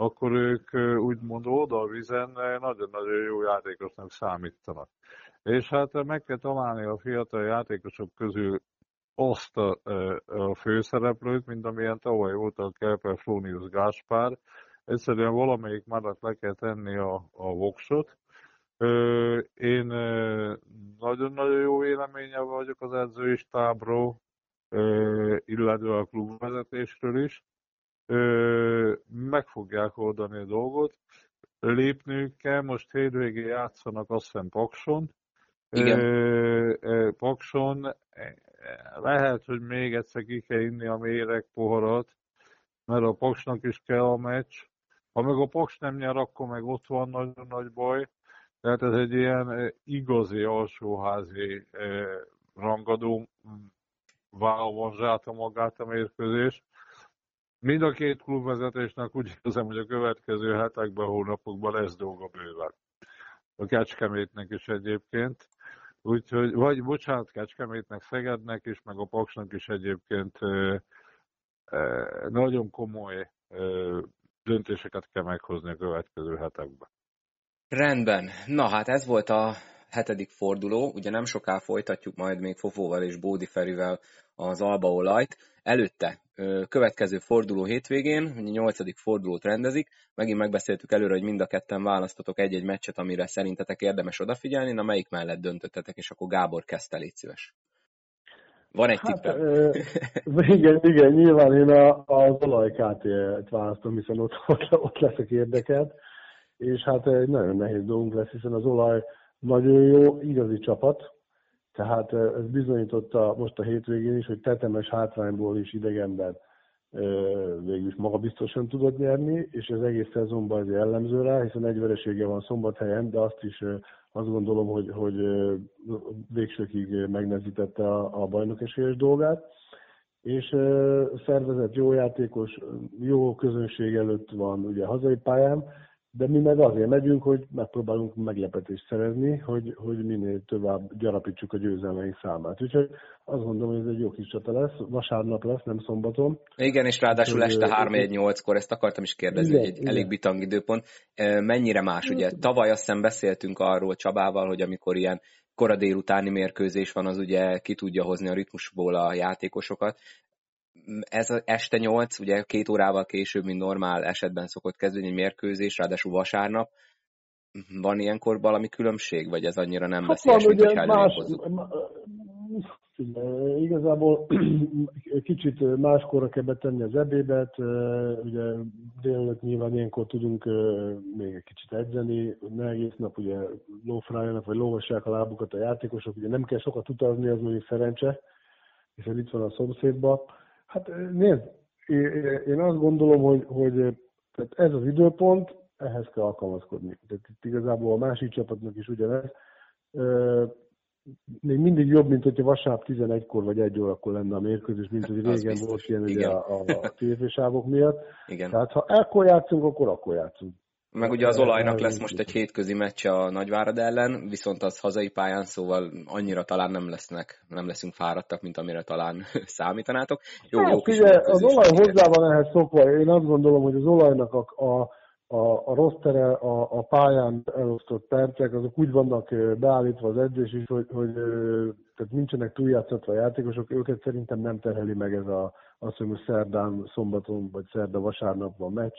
akkor ők úgymond oda a vizen nagyon-nagyon jó játékosnak számítanak. És hát meg kell találni a fiatal játékosok közül azt a, a főszereplőt, mint amilyen tavaly volt a Kelper Flónius Gáspár. Egyszerűen valamelyik maradt le kell tenni a, a voksot. Én nagyon-nagyon jó véleménye vagyok az edzői stábról, illetve a klubvezetésről is. Meg fogják oldani a dolgot. Lépnünk kell, most hétvégén játszanak azt hiszem Pakson, igen. Pakson lehet, hogy még egyszer ki kell inni a méreg poharat, mert a Paksnak is kell a meccs. Ha meg a Paks nem nyer, akkor meg ott van nagyon nagy baj. Tehát ez egy ilyen igazi alsóházi rangadó vállalva zsáta magát a mérkőzés. Mind a két klubvezetésnek úgy érzem, hogy a következő hetekben, hónapokban lesz dolga bőven. A Kecskemétnek is egyébként. Úgyhogy, vagy bocsánat, Kecskemétnek, Szegednek is, meg a Paksnak is egyébként nagyon komoly döntéseket kell meghozni a következő hetekben. Rendben. Na hát ez volt a hetedik forduló. Ugye nem soká folytatjuk majd még Fofóval és Bódi Ferivel az albaolajt. Előtte következő forduló hétvégén, a nyolcadik fordulót rendezik. Megint megbeszéltük előre, hogy mind a ketten választotok egy-egy meccset, amire szerintetek érdemes odafigyelni. Na melyik mellett döntöttetek, és akkor Gábor kezdte, légy szíves. Van egy hát, tippem. E, igen, igen, nyilván én a, az olaj KT-t választom, hiszen ott, ott, ott leszek érdeket, és hát egy nagyon nehéz dolgunk lesz, hiszen az olaj nagyon jó, igazi csapat, tehát ez bizonyította most a hétvégén is, hogy tetemes hátrányból is idegenben végül is magabiztosan tudott nyerni, és az egész szezonban ez jellemző rá, hiszen egy van szombathelyen, de azt is azt gondolom, hogy, hogy végsőkig megnezítette a, a bajnok esélyes dolgát. És szervezett jó játékos, jó közönség előtt van ugye hazai pályán, de mi meg azért megyünk, hogy megpróbálunk meglepetést szerezni, hogy, hogy minél tovább gyarapítsuk a győzelmeink számát. Úgyhogy azt gondolom, hogy ez egy jó kis csata lesz. Vasárnap lesz, nem szombaton. Igen, és ráadásul este 3-1-8-kor, ezt akartam is kérdezni, igen, hogy egy igen. elég bitang időpont. Mennyire más, ugye? Tavaly azt hiszem beszéltünk arról Csabával, hogy amikor ilyen kora délutáni mérkőzés van, az ugye ki tudja hozni a ritmusból a játékosokat ez az este 8, ugye két órával később, mint normál esetben szokott kezdődni egy mérkőzés, ráadásul vasárnap. Van ilyenkor valami különbség, vagy ez annyira nem hát veszélyes, mint hogy más, Igazából kicsit máskorra kell betenni az ebédet, ugye délelőtt nyilván ilyenkor tudunk még egy kicsit edzeni, ne egész nap ugye lófrájának, vagy lóvassák a lábukat a játékosok, ugye nem kell sokat utazni, az mondjuk szerencse, hiszen itt van a szomszédban Hát nézd, én azt gondolom, hogy, hogy tehát ez az időpont, ehhez kell alkalmazkodni. Tehát itt igazából a másik csapatnak is ugyanez. Még mindig jobb, mint hogyha vasárnap 11-kor vagy 1 órakor lenne a mérkőzés, mint hogy régen biztos. volt ilyen ugye a, a tévésávok miatt. Igen. Tehát ha ekkor játszunk, akkor akkor játszunk. Meg ugye az olajnak lesz most egy hétközi meccse a Nagyvárad ellen, viszont az hazai pályán, szóval annyira talán nem lesznek, nem leszünk fáradtak, mint amire talán számítanátok. Jó, hát, jó kis ugye, az olaj hozzá van ehhez szokva. Én azt gondolom, hogy az olajnak a, a, a, a rossz tere, a, a pályán elosztott percek, azok úgy vannak beállítva az edzés is, hogy, hogy tehát nincsenek túljátszatva a játékosok, őket szerintem nem terheli meg ez a, azt, hogy most szerdán, szombaton vagy szerda, vasárnap van meccs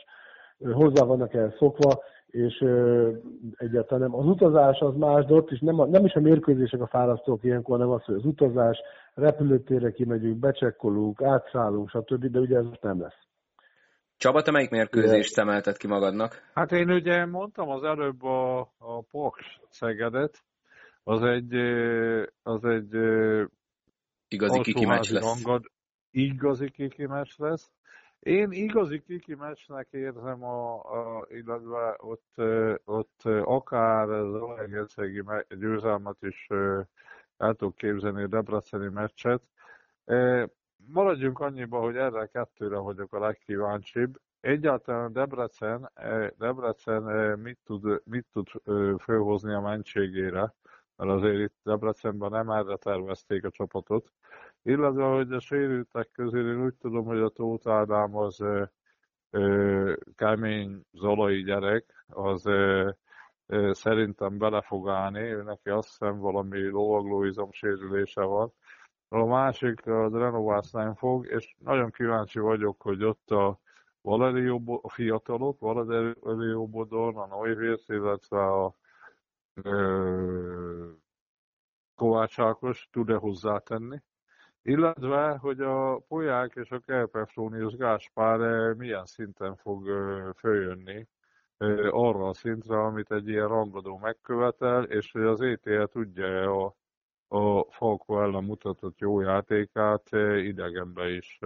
hozzá vannak el szokva, és egyáltalán nem. Az utazás az más, de ott is nem, a, nem is a mérkőzések a fárasztók ilyenkor, nem az, hogy az utazás, repülőtérre kimegyünk, becsekkolunk, átszállunk, stb., de ugye ez nem lesz. Csaba, te melyik mérkőzést szemelted ki magadnak? Hát én ugye mondtam az előbb a, a Paks Szegedet, az egy, az egy igazi kiki meccs lesz. Hangad, igazi kiki meccs lesz. Én igazi kiki meccsnek érzem, a, a, illetve ott, ott akár az Olegerszegi győzelmet is el tudok képzelni a Debreceni meccset. Maradjunk annyiba, hogy erre kettőre vagyok a legkíváncsibb. Egyáltalán Debrecen, Debrecen mit tud, mit tud fölhozni a mentségére, mert azért itt Debrecenben nem erre tervezték a csapatot. Illetve, hogy a sérültek közül én úgy tudom, hogy a Tóth Ádám az ö, ö, kemény zolai gyerek, az ö, ö, szerintem bele fog állni, ő neki azt hiszem valami lovaglóizom sérülése van. A másik, az Renovász nem fog, és nagyon kíváncsi vagyok, hogy ott a Valerio, a fiatalok, Valerio Bodon, a Neuwirth, illetve a ö, Kovács Ákos tud-e hozzátenni. Illetve, hogy a Polyák és a Kerpefrónius Gáspár milyen szinten fog följönni arra a szintre, amit egy ilyen rangadó megkövetel, és hogy az ETL tudja a, a Falko ellen mutatott jó játékát idegenbe is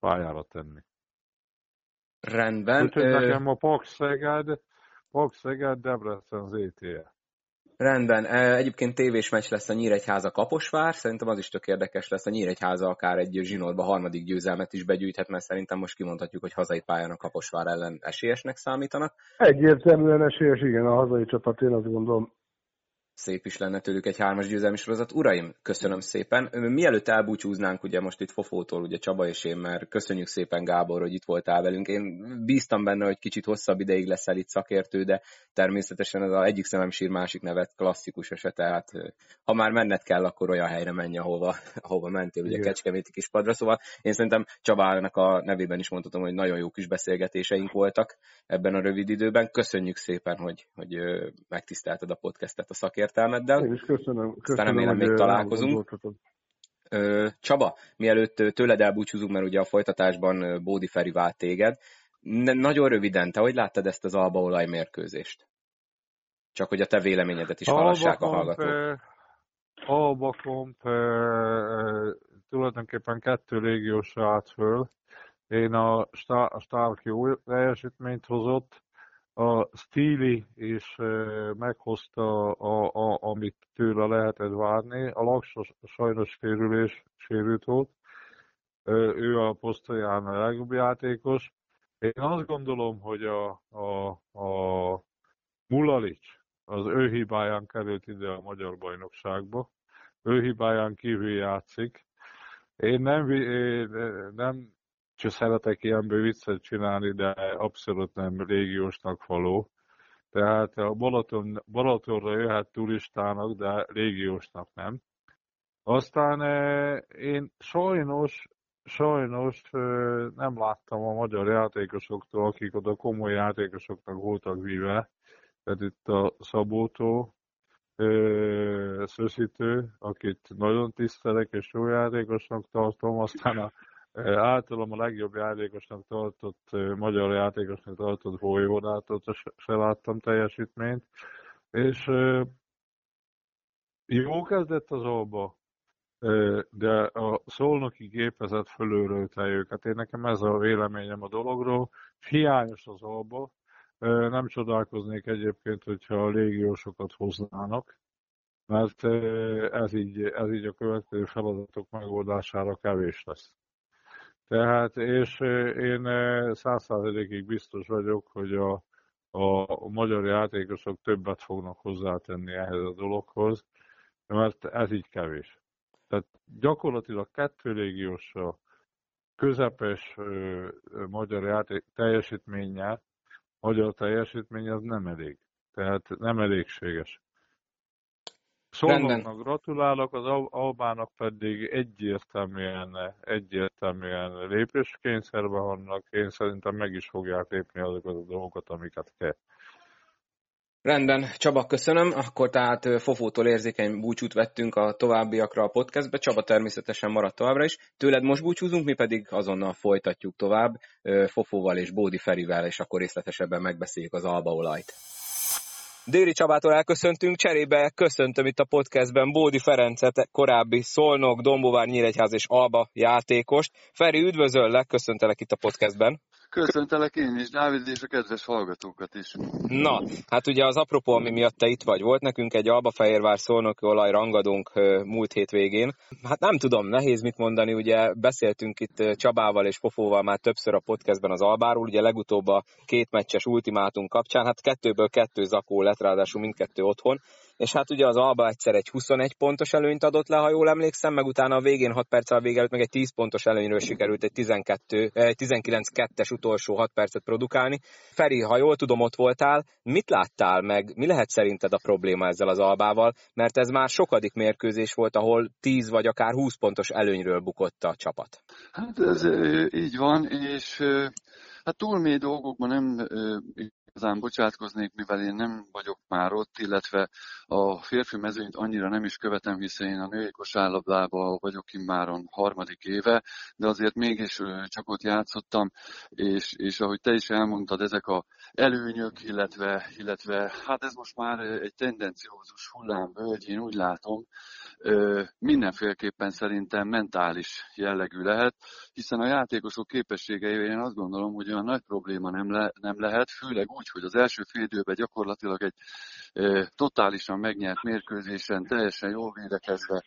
pályára tenni. Rendben. Úgyhogy nekem a Pax Szeged, Pax Szeged, Debrecen ETL. Rendben. Egyébként tévés meccs lesz a Nyíregyháza Kaposvár, szerintem az is tök érdekes lesz. A Nyíregyháza akár egy zsinórba harmadik győzelmet is begyűjthet, mert szerintem most kimondhatjuk, hogy hazai pályán a Kaposvár ellen esélyesnek számítanak. Egyértelműen esélyes, igen, a hazai csapat, én azt gondolom szép is lenne tőlük egy hármas győzelmi sorozat. Uraim, köszönöm szépen. Mielőtt elbúcsúznánk, ugye most itt Fofótól, ugye Csaba és én, mert köszönjük szépen Gábor, hogy itt voltál velünk. Én bíztam benne, hogy kicsit hosszabb ideig leszel itt szakértő, de természetesen ez az egyik szemem sír, másik nevet klasszikus eset, tehát ha már menned kell, akkor olyan helyre menj, ahova, ahova mentél, ugye Igen. Kecskeméti kispadra. Szóval én szerintem Csabának a nevében is mondhatom, hogy nagyon jó kis beszélgetéseink voltak ebben a rövid időben. Köszönjük szépen, hogy, hogy megtisztelted a podcastet a szakértő értelmeddel. Én is köszönöm. köszönöm remélem még találkozunk. Csaba, mielőtt tőled elbúcsúzunk, mert ugye a folytatásban Bódi Feri vált téged, nagyon röviden, te hogy láttad ezt az albaolaj mérkőzést? Csak hogy a te véleményedet is hallassák a hallgatók. Alba komp tulajdonképpen kettő légiósra állt föl. Én a, a Stark jó teljesítményt hozott, a Steely is meghozta, a, a, amit tőle lehetett várni. A Laksos sajnos sérülés, sérült volt. Ő a posztolján a legjobb játékos. Én azt gondolom, hogy a, a, a Mulalics az ő hibáján került ide a magyar bajnokságba. Ő hibáján kívül játszik. Én nem, nem csak szeretek ilyenből viccet csinálni, de abszolút nem régiósnak való. Tehát a Balaton, Balatonra jöhet turistának, de régiósnak nem. Aztán eh, én sajnos, sajnos eh, nem láttam a magyar játékosoktól, akik oda komoly játékosoknak voltak víve, tehát itt a Szabótó, eh, Szöszítő, akit nagyon tisztelek és jó játékosnak tartom, aztán a általam a legjobb játékosnak tartott, magyar játékosnak tartott Vojvodátot se láttam teljesítményt, és jó kezdett az alba, de a szolnoki gépezet fölőrölte őket. Én nekem ez a véleményem a dologról. Hiányos az alba. Nem csodálkoznék egyébként, hogyha a légiósokat hoznának, mert ez így, ez így a következő feladatok megoldására kevés lesz. Tehát, és én százszázalékig biztos vagyok, hogy a, a magyar játékosok többet fognak hozzátenni ehhez a dologhoz, mert ez így kevés. Tehát gyakorlatilag kettő légiósra közepes ö, magyar játék teljesítménye, magyar teljesítmény az nem elég. Tehát nem elégséges. Szolnoknak gratulálok, az Albának pedig egyértelműen, egyértelműen lépéskényszerbe vannak. Én szerintem meg is fogják lépni azokat a dolgokat, amiket kell. Rendben, Csaba, köszönöm. Akkor tehát Fofótól érzékeny búcsút vettünk a továbbiakra a podcastbe. Csaba természetesen maradt továbbra is. Tőled most búcsúzunk, mi pedig azonnal folytatjuk tovább Fofóval és Bódi Ferivel, és akkor részletesebben megbeszéljük az albaolajt. Déri Csabától elköszöntünk, cserébe köszöntöm itt a podcastben Bódi Ferencet, korábbi Szolnok, Dombovár, Nyíregyház és Alba játékost. Feri, üdvözöllek, köszöntelek itt a podcastben. Köszöntelek én is, Dávid, és a kedves hallgatókat is. Na, hát ugye az apropó, ami miatt te itt vagy, volt nekünk egy Alba-Fehérvár szolnoki olaj rangadónk múlt hétvégén. Hát nem tudom, nehéz mit mondani, ugye beszéltünk itt Csabával és Pofóval már többször a podcastben az Albáról, ugye legutóbb a két meccses ultimátum kapcsán, hát kettőből kettő zakó lett, ráadásul mindkettő otthon és hát ugye az Alba egyszer egy 21 pontos előnyt adott le, ha jól emlékszem, meg utána a végén 6 perccel vége előtt meg egy 10 pontos előnyről sikerült egy 12, 19-2-es utolsó 6 percet produkálni. Feri, ha jól tudom, ott voltál, mit láttál meg, mi lehet szerinted a probléma ezzel az Albával, mert ez már sokadik mérkőzés volt, ahol 10 vagy akár 20 pontos előnyről bukott a csapat. Hát ez így van, és hát túl mély dolgokban nem igazán bocsátkoznék, mivel én nem vagyok már ott, illetve a férfi mezőnyt annyira nem is követem, hiszen én a női kosárlabdában vagyok immáron harmadik éve, de azért mégis csak ott játszottam, és, és ahogy te is elmondtad, ezek a előnyök, illetve, illetve hát ez most már egy tendenciózus hullámvölgy, én úgy látom, mindenféleképpen szerintem mentális jellegű lehet, hiszen a játékosok képességei én azt gondolom, hogy olyan nagy probléma nem, le, nem lehet, főleg úgy, hogy az első fél időben gyakorlatilag egy totálisan megnyert mérkőzésen, teljesen jól védekezve,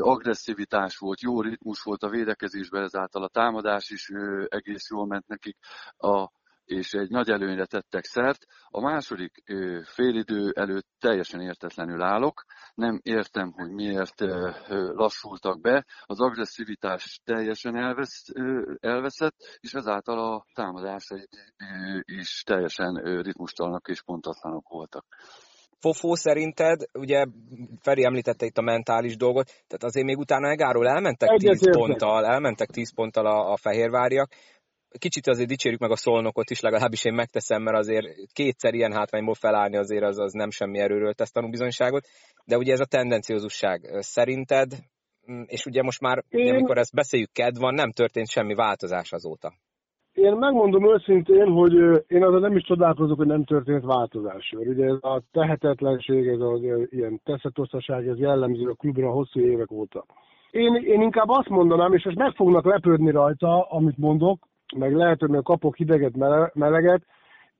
agresszivitás volt, jó ritmus volt a védekezésben, ezáltal a támadás is egész jól ment nekik. A és egy nagy előnyre tettek szert. A második félidő előtt teljesen értetlenül állok. Nem értem, hogy miért lassultak be. Az agresszivitás teljesen elvesz, elveszett, és ezáltal a támadásai is teljesen ritmustalanok és pontatlanok voltak. Fofó szerinted, ugye Feri említette itt a mentális dolgot, tehát azért még utána Egáról elmentek Egyet 10 ponttal, elmentek 10 ponttal a, a fehérváriak, kicsit azért dicsérjük meg a szolnokot is, legalábbis én megteszem, mert azért kétszer ilyen hátrányból felállni azért az, az nem semmi erőről tesz tanúbizonyságot, de ugye ez a tendenciózusság szerinted, mm, és ugye most már, én... ugye, amikor ezt beszéljük, kedv van, nem történt semmi változás azóta. Én megmondom őszintén, hogy én azon nem is csodálkozok, hogy nem történt változás. Ugye ez a tehetetlenség, ez az ilyen teszetosztaság, ez jellemző a klubra hosszú évek óta. Én, én inkább azt mondanám, és most meg fognak lepődni rajta, amit mondok, meg lehet, hogy még kapok hideget, meleget,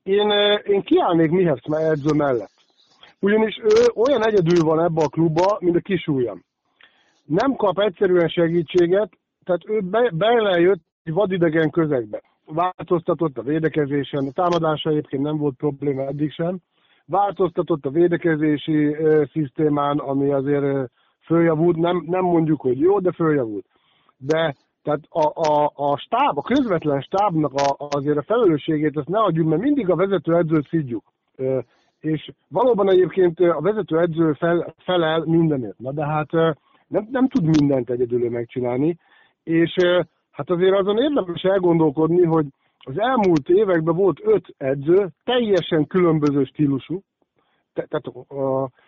én, én kiállnék Mihevsz edző mellett. Ugyanis ő olyan egyedül van ebbe a klubba, mint a kis ujjam. Nem kap egyszerűen segítséget, tehát ő be, belejött egy vadidegen közegbe. Változtatott a védekezésen, a támadása egyébként nem volt probléma eddig sem. Változtatott a védekezési e, szisztémán, ami azért e, följavult, nem, nem mondjuk, hogy jó, de följavult. De tehát a, a, a stáb, a közvetlen stábnak a, azért a felelősségét ezt ne adjuk, mert mindig a vezető edzőt szidjuk. És valóban egyébként a vezető edző fel, felel mindenért. Na de hát nem, nem tud mindent egyedül megcsinálni, és hát azért azon érdemes elgondolkodni, hogy az elmúlt években volt öt edző, teljesen különböző stílusú, te, tehát,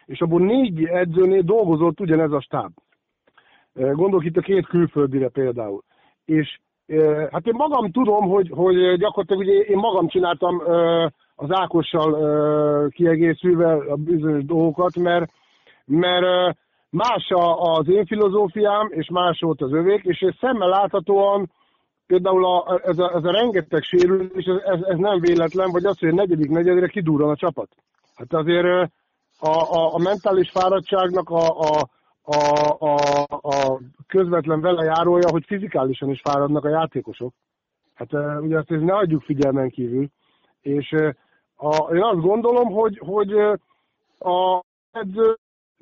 és abból négy edzőnél dolgozott ugyanez a stáb. Gondolok itt a két külföldire például. És hát én magam tudom, hogy, hogy gyakorlatilag ugye én magam csináltam az Ákossal kiegészülve a bizonyos dolgokat, mert, mert más az én filozófiám, és más volt az övék, és szemmel láthatóan például a, ez, a, ez a rengeteg sérülés, ez, ez nem véletlen, vagy az, hogy a negyedik negyedre kidurran a csapat. Hát azért a, a, a mentális fáradtságnak a, a, a, a, a közvetlen vele járója, hogy fizikálisan is fáradnak a játékosok. Hát ugye ezt ne adjuk figyelmen kívül. És a, én azt gondolom, hogy, hogy a edző,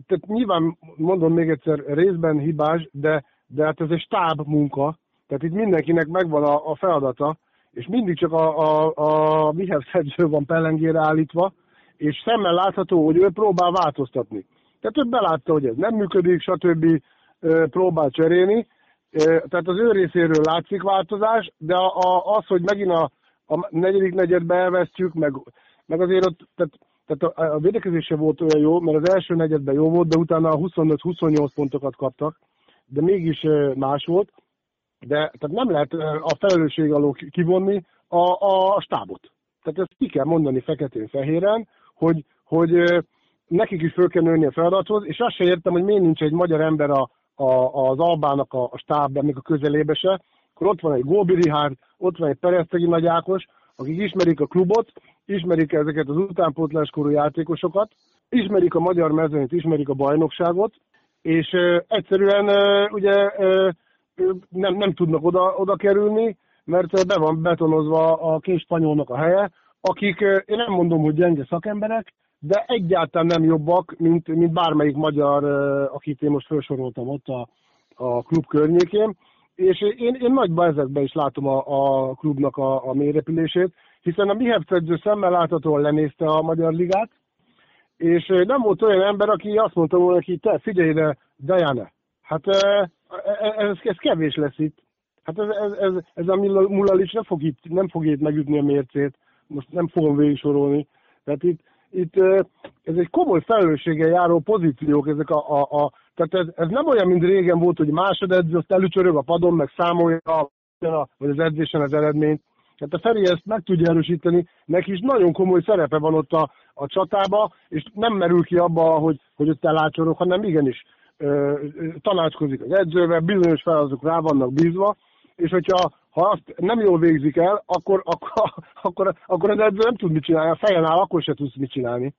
tehát nyilván mondom még egyszer, részben hibás, de, de hát ez egy stáb munka, tehát itt mindenkinek megvan a, a feladata, és mindig csak a, a, a Mihez edző van pellengére állítva, és szemmel látható, hogy ő próbál változtatni. Tehát ő belátta, hogy ez nem működik, stb. próbál cserélni. Tehát az ő részéről látszik változás, de az, hogy megint a, a negyedik negyedbe elvesztjük, meg, meg azért ott, tehát, tehát a, a védekezése volt olyan jó, mert az első negyedben jó volt, de utána a 25-28 pontokat kaptak, de mégis más volt. De tehát nem lehet a felelősség alól kivonni a, a stábot. Tehát ezt ki kell mondani feketén-fehéren, hogy hogy nekik is föl kell nőni a feladathoz, és azt se értem, hogy miért nincs egy magyar ember a, a, az Albának a, a stábban, a közelébe se, akkor ott van egy Góbi Rihárd, ott van egy Peresztegi Nagy Ákos, akik ismerik a klubot, ismerik ezeket az utánpótláskorú játékosokat, ismerik a magyar mezőnyt, ismerik a bajnokságot, és uh, egyszerűen uh, ugye uh, nem, nem tudnak oda, oda kerülni, mert be van betonozva a két spanyolnak a helye, akik, én nem mondom, hogy gyenge szakemberek, de egyáltalán nem jobbak, mint, mint bármelyik magyar, akit én most felsoroltam ott a, a klub környékén. És én, én nagyban ezekben is látom a, a klubnak a, a mélyrepülését, hiszen a Mihevc edző szemmel láthatóan lenézte a Magyar Ligát, és nem volt olyan ember, aki azt mondta volna neki, te figyelj ide, Diana, hát ez, ez, ez kevés lesz itt. Hát ez, ez, ez, ez a Mulalic nem fog, itt, nem fog itt megütni a mércét, most nem fogom végig sorolni. Tehát itt, itt ez egy komoly felelősséggel járó pozíciók, ezek a, a, a tehát ez, ez, nem olyan, mint régen volt, hogy másodedző, azt előcsörög a padon, meg számolja, vagy az edzésen az eredményt. Tehát a Feri ezt meg tudja erősíteni, neki is nagyon komoly szerepe van ott a, a csatába, és nem merül ki abba, hogy, hogy ott elácsorok, hanem igenis ö, tanácskozik az edzővel, bizonyos feladatok rá vannak bízva, és hogyha ha azt nem jól végzik el, akkor, akkor, akkor, akkor az nem tud mit csinálni, a fejen áll, akkor se tudsz mit csinálni.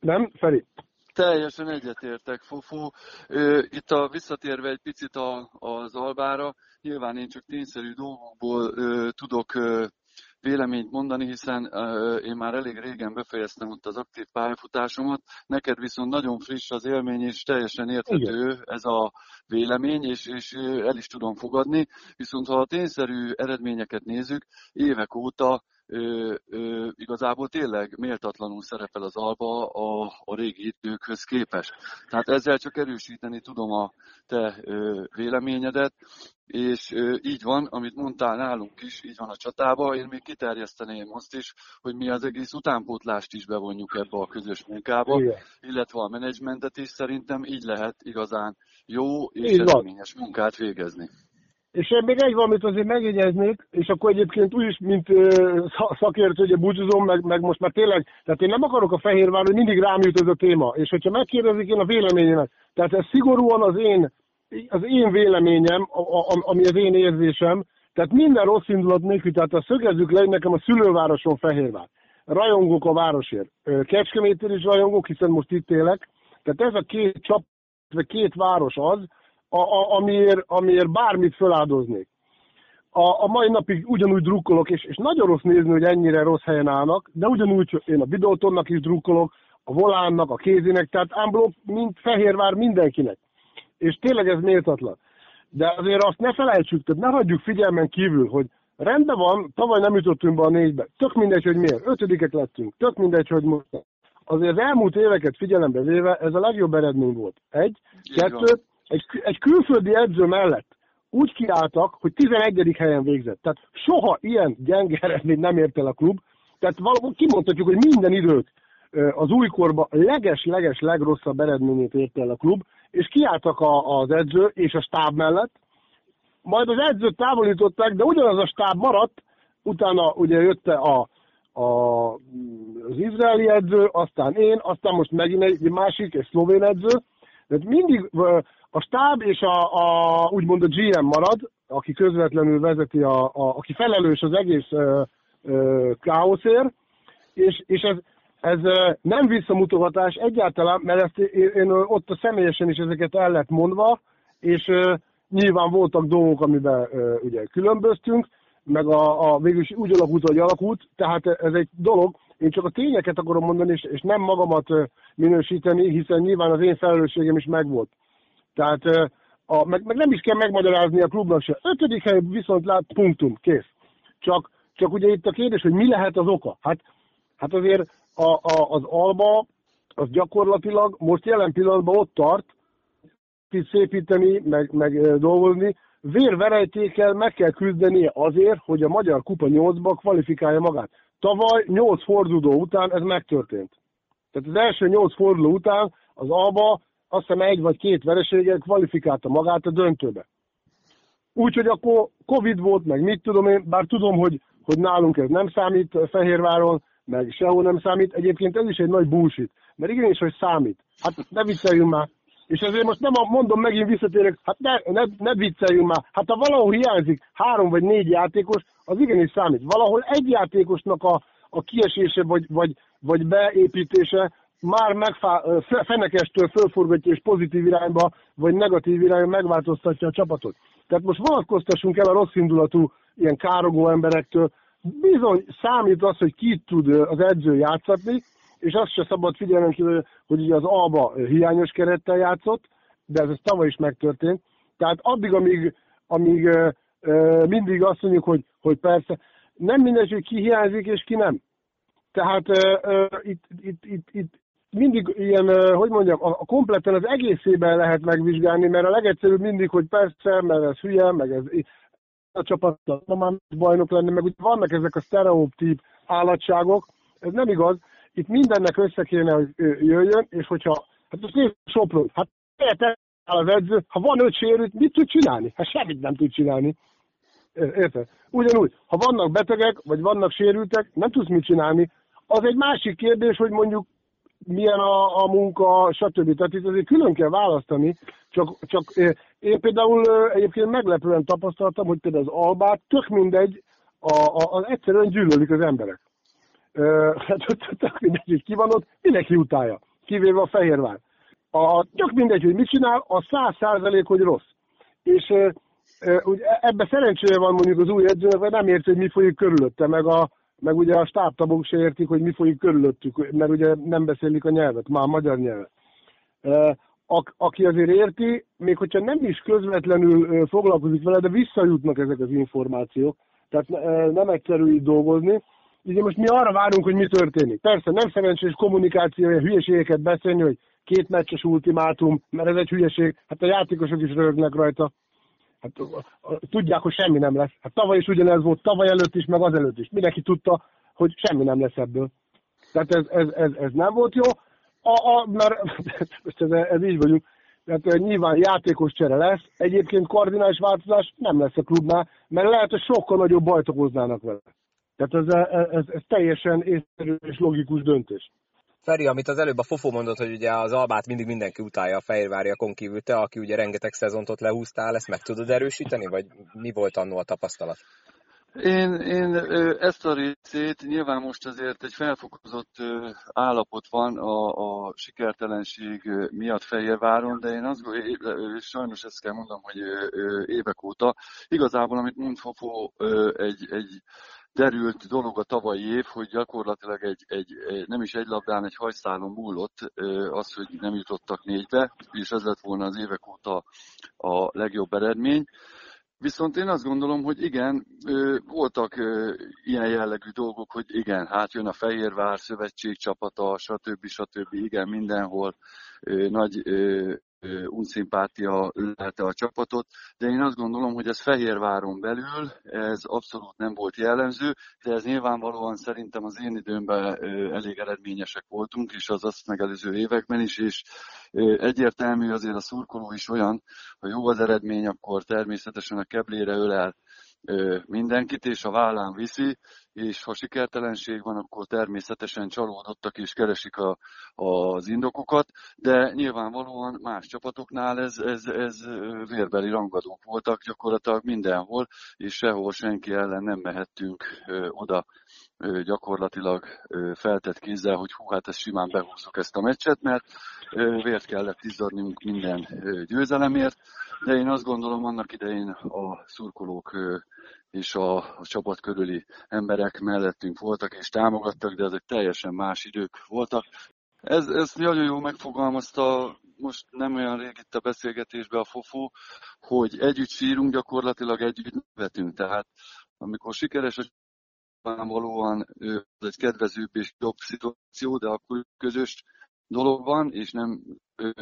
Nem, Feri? Teljesen egyetértek, Fofó. Itt a visszatérve egy picit a, az albára, nyilván én csak tényszerű dolgokból tudok véleményt mondani, hiszen én már elég régen befejeztem ott az aktív pályafutásomat, neked viszont nagyon friss az élmény, és teljesen érthető Igen. ez a vélemény, és, és el is tudom fogadni, viszont ha a tényszerű eredményeket nézzük, évek óta ö, ö, igazából tényleg méltatlanul szerepel az Alba a, a régi időkhöz képest. Tehát ezzel csak erősíteni tudom a te ö, véleményedet, és ö, így van, amit mondtál nálunk is, így van a csatába, én még kiterjeszteném azt is, hogy mi az egész utánpótlást is bevonjuk ebbe a közös munkába, Igen. illetve a menedzsmentet is szerintem így lehet igazán jó és eredményes munkát végezni. És én még egy valamit azért megjegyeznék, és akkor egyébként úgy is, mint szakértő, ugye búcsúzom, meg, meg most már tényleg, tehát én nem akarok a Fehérvár, hogy mindig rám jut ez a téma, és hogyha megkérdezik én a véleményemet, tehát ez szigorúan az én, az én véleményem, ami az én érzésem, tehát minden rossz indulat nélkül, tehát a szögezzük le, nekem a szülővároson Fehérvár. Rajongok a városért. Kecskemétér is rajongok, hiszen most itt élek. Tehát ez a két csap, vagy két város az, a, a, amiért, amiért bármit feláldoznék. A, a mai napig ugyanúgy drukkolok, és, és nagyon rossz nézni, hogy ennyire rossz helyen állnak, de ugyanúgy én a Bidótonnak is drukkolok, a Volánnak, a Kézinek, tehát ámblok, mint Fehérvár mindenkinek. És tényleg ez méltatlan. De azért azt ne felejtsük, tehát ne hagyjuk figyelmen kívül, hogy rendben van, tavaly nem jutottunk be a négybe. Tök mindegy, hogy miért. Ötödikek lettünk. Tök mindegy, hogy most. Azért az elmúlt éveket figyelembe véve ez a legjobb eredmény volt. Egy. Kettő, egy, egy külföldi edző mellett úgy kiálltak, hogy 11. helyen végzett. Tehát soha ilyen gyenge eredmény nem ért el a klub. Tehát valahol kimondhatjuk, hogy minden idők az újkorban leges-leges legrosszabb eredményét ért el a klub, és kiálltak a, az edző és a stáb mellett. Majd az edzőt távolították, de ugyanaz a stáb maradt, utána ugye jött a, a, az izraeli edző, aztán én, aztán most megint egy másik, egy szlovén edző. Tehát mindig a stáb és a, a úgymond a GM marad, aki közvetlenül vezeti, a, a, aki felelős az egész ö, ö, káoszért, és, és ez, ez nem visszamutogatás egyáltalán, mert ezt én, én ott a személyesen is ezeket el lett mondva, és ö, nyilván voltak dolgok, amiben ö, ugye különböztünk, meg a, a végül is úgy alakult, hogy alakult, tehát ez egy dolog, én csak a tényeket akarom mondani, és, és nem magamat minősíteni, hiszen nyilván az én felelősségem is megvolt. Tehát a, meg, meg, nem is kell megmagyarázni a klubnak se. Ötödik hely viszont lát, punktum, kész. Csak, csak ugye itt a kérdés, hogy mi lehet az oka? Hát, hát azért a, a, az Alba az gyakorlatilag most jelen pillanatban ott tart, itt szépíteni, meg, meg dolgozni, vérverejtékkel meg kell küzdenie azért, hogy a Magyar Kupa 8-ba kvalifikálja magát. Tavaly 8 forduló után ez megtörtént. Tehát az első 8 forduló után az Alba azt hiszem egy vagy két vereséggel kvalifikálta magát a döntőbe. Úgyhogy akkor Covid volt, meg mit tudom én, bár tudom, hogy, hogy nálunk ez nem számít Fehérváron, meg sehol nem számít. Egyébként ez is egy nagy bullshit, mert igenis, hogy számít. Hát ne vicceljünk már. És ezért most nem a, mondom, megint visszatérek, hát ne, ne, ne vicceljünk már. Hát ha valahol hiányzik három vagy négy játékos, az igenis számít. Valahol egy játékosnak a, a kiesése vagy, vagy, vagy beépítése már megfá, fenekestől fölforgatja és pozitív irányba, vagy negatív irányba megváltoztatja a csapatot. Tehát most vonatkoztassunk el a rossz indulatú, ilyen károgó emberektől. Bizony számít az, hogy ki tud az edző játszatni, és azt se szabad figyelni, hogy ugye az Alba hiányos kerettel játszott, de ez, ez tavaly is megtörtént. Tehát addig, amíg, amíg mindig azt mondjuk, hogy, hogy persze, nem mindegy, hogy ki hiányzik és ki nem. Tehát uh, itt, itt, itt, itt mindig ilyen, hogy mondjam, a, kompletten az egészében lehet megvizsgálni, mert a legegyszerűbb mindig, hogy persze, mert ez hülye, meg ez a csapat már bajnok lenni, meg úgy vannak ezek a sztereotíp állatságok, ez nem igaz, itt mindennek össze kéne, hogy jöjjön, és hogyha, hát most nézd Sopron, hát az edző, ha van öt sérült, mit tud csinálni? Hát semmit nem tud csinálni. Érted? Ugyanúgy, ha vannak betegek, vagy vannak sérültek, nem tudsz mit csinálni. Az egy másik kérdés, hogy mondjuk milyen a, a munka, stb. Tehát itt azért külön kell választani, csak, csak én például egyébként meglepően tapasztaltam, hogy például az albát tök mindegy, a, a, az egyszerűen gyűlölik az emberek. Hát tök mindegy, hogy ki van ott, mindenki utálja, kivéve a Fehérvár. A, tök mindegy, hogy mit csinál, a száz százalék, hogy rossz. És ugye ebbe szerencséje van mondjuk az új edzőnek, mert nem érti, hogy mi folyik körülötte, meg a, meg ugye a stábtabok se értik, hogy mi folyik körülöttük, mert ugye nem beszélik a nyelvet, már a magyar nyelvet. A, aki azért érti, még hogyha nem is közvetlenül foglalkozik vele, de visszajutnak ezek az információk, tehát nem egyszerű így dolgozni. Ugye most mi arra várunk, hogy mi történik. Persze nem szerencsés kommunikáció, hülyeségeket beszélni, hogy két meccses ultimátum, mert ez egy hülyeség, hát a játékosok is rögnek rajta. Hát tudják, hogy semmi nem lesz. Hát tavaly is ugyanez volt, tavaly előtt is, meg az előtt is. Mindenki tudta, hogy semmi nem lesz ebből. Tehát ez, ez, ez, ez nem volt jó, a, a, mert ez, ez így vagyunk. Tehát nyilván játékos csere lesz, egyébként kardinális változás nem lesz a klubnál, mert lehet, hogy sokkal nagyobb bajt okoznának vele. Tehát ez, ez, ez, ez teljesen észszerű és logikus döntés. Feri, amit az előbb a Fofó mondott, hogy ugye az Albát mindig mindenki utálja a Fehérváriakon kívül, te, aki ugye rengeteg szezont ott lehúztál, ezt meg tudod erősíteni, vagy mi volt annó a tapasztalat? Én, én ezt a részét nyilván most azért egy felfokozott állapot van a, a sikertelenség miatt Fehérváron, de én azt sajnos ezt kell mondom, hogy évek óta igazából, amit mond Fofó, egy, egy derült dolog a tavalyi év, hogy gyakorlatilag egy, egy, nem is egy labdán, egy hajszálon múlott az, hogy nem jutottak négybe, és ez lett volna az évek óta a legjobb eredmény. Viszont én azt gondolom, hogy igen, voltak ilyen jellegű dolgok, hogy igen, hát jön a Fehérvár szövetség csapata, stb. stb. Igen, mindenhol nagy unszimpátia lelte a csapatot, de én azt gondolom, hogy ez Fehérváron belül, ez abszolút nem volt jellemző, de ez nyilvánvalóan szerintem az én időmben elég eredményesek voltunk, és az azt megelőző években is, és egyértelmű azért a szurkoló is olyan, ha jó az eredmény, akkor természetesen a keblére ölel mindenkit, és a vállán viszi, és ha sikertelenség van, akkor természetesen csalódottak és keresik a, az indokokat, de nyilvánvalóan más csapatoknál ez, ez, ez vérbeli rangadók voltak gyakorlatilag mindenhol, és sehol senki ellen nem mehettünk oda gyakorlatilag feltett kézzel, hogy hú, hát ezt simán behúzzuk ezt a meccset, mert vért kellett izzadnunk minden győzelemért, de én azt gondolom annak idején a szurkolók és a, a csapat körüli emberek mellettünk voltak és támogattak, de ezek teljesen más idők voltak. Ez, ez nagyon jól megfogalmazta most nem olyan rég itt a beszélgetésben a fofó, hogy együtt sírunk, gyakorlatilag együtt vetünk. Tehát amikor sikeres a valóan ez egy kedvezőbb és jobb szituáció, de akkor közös dolog van, és nem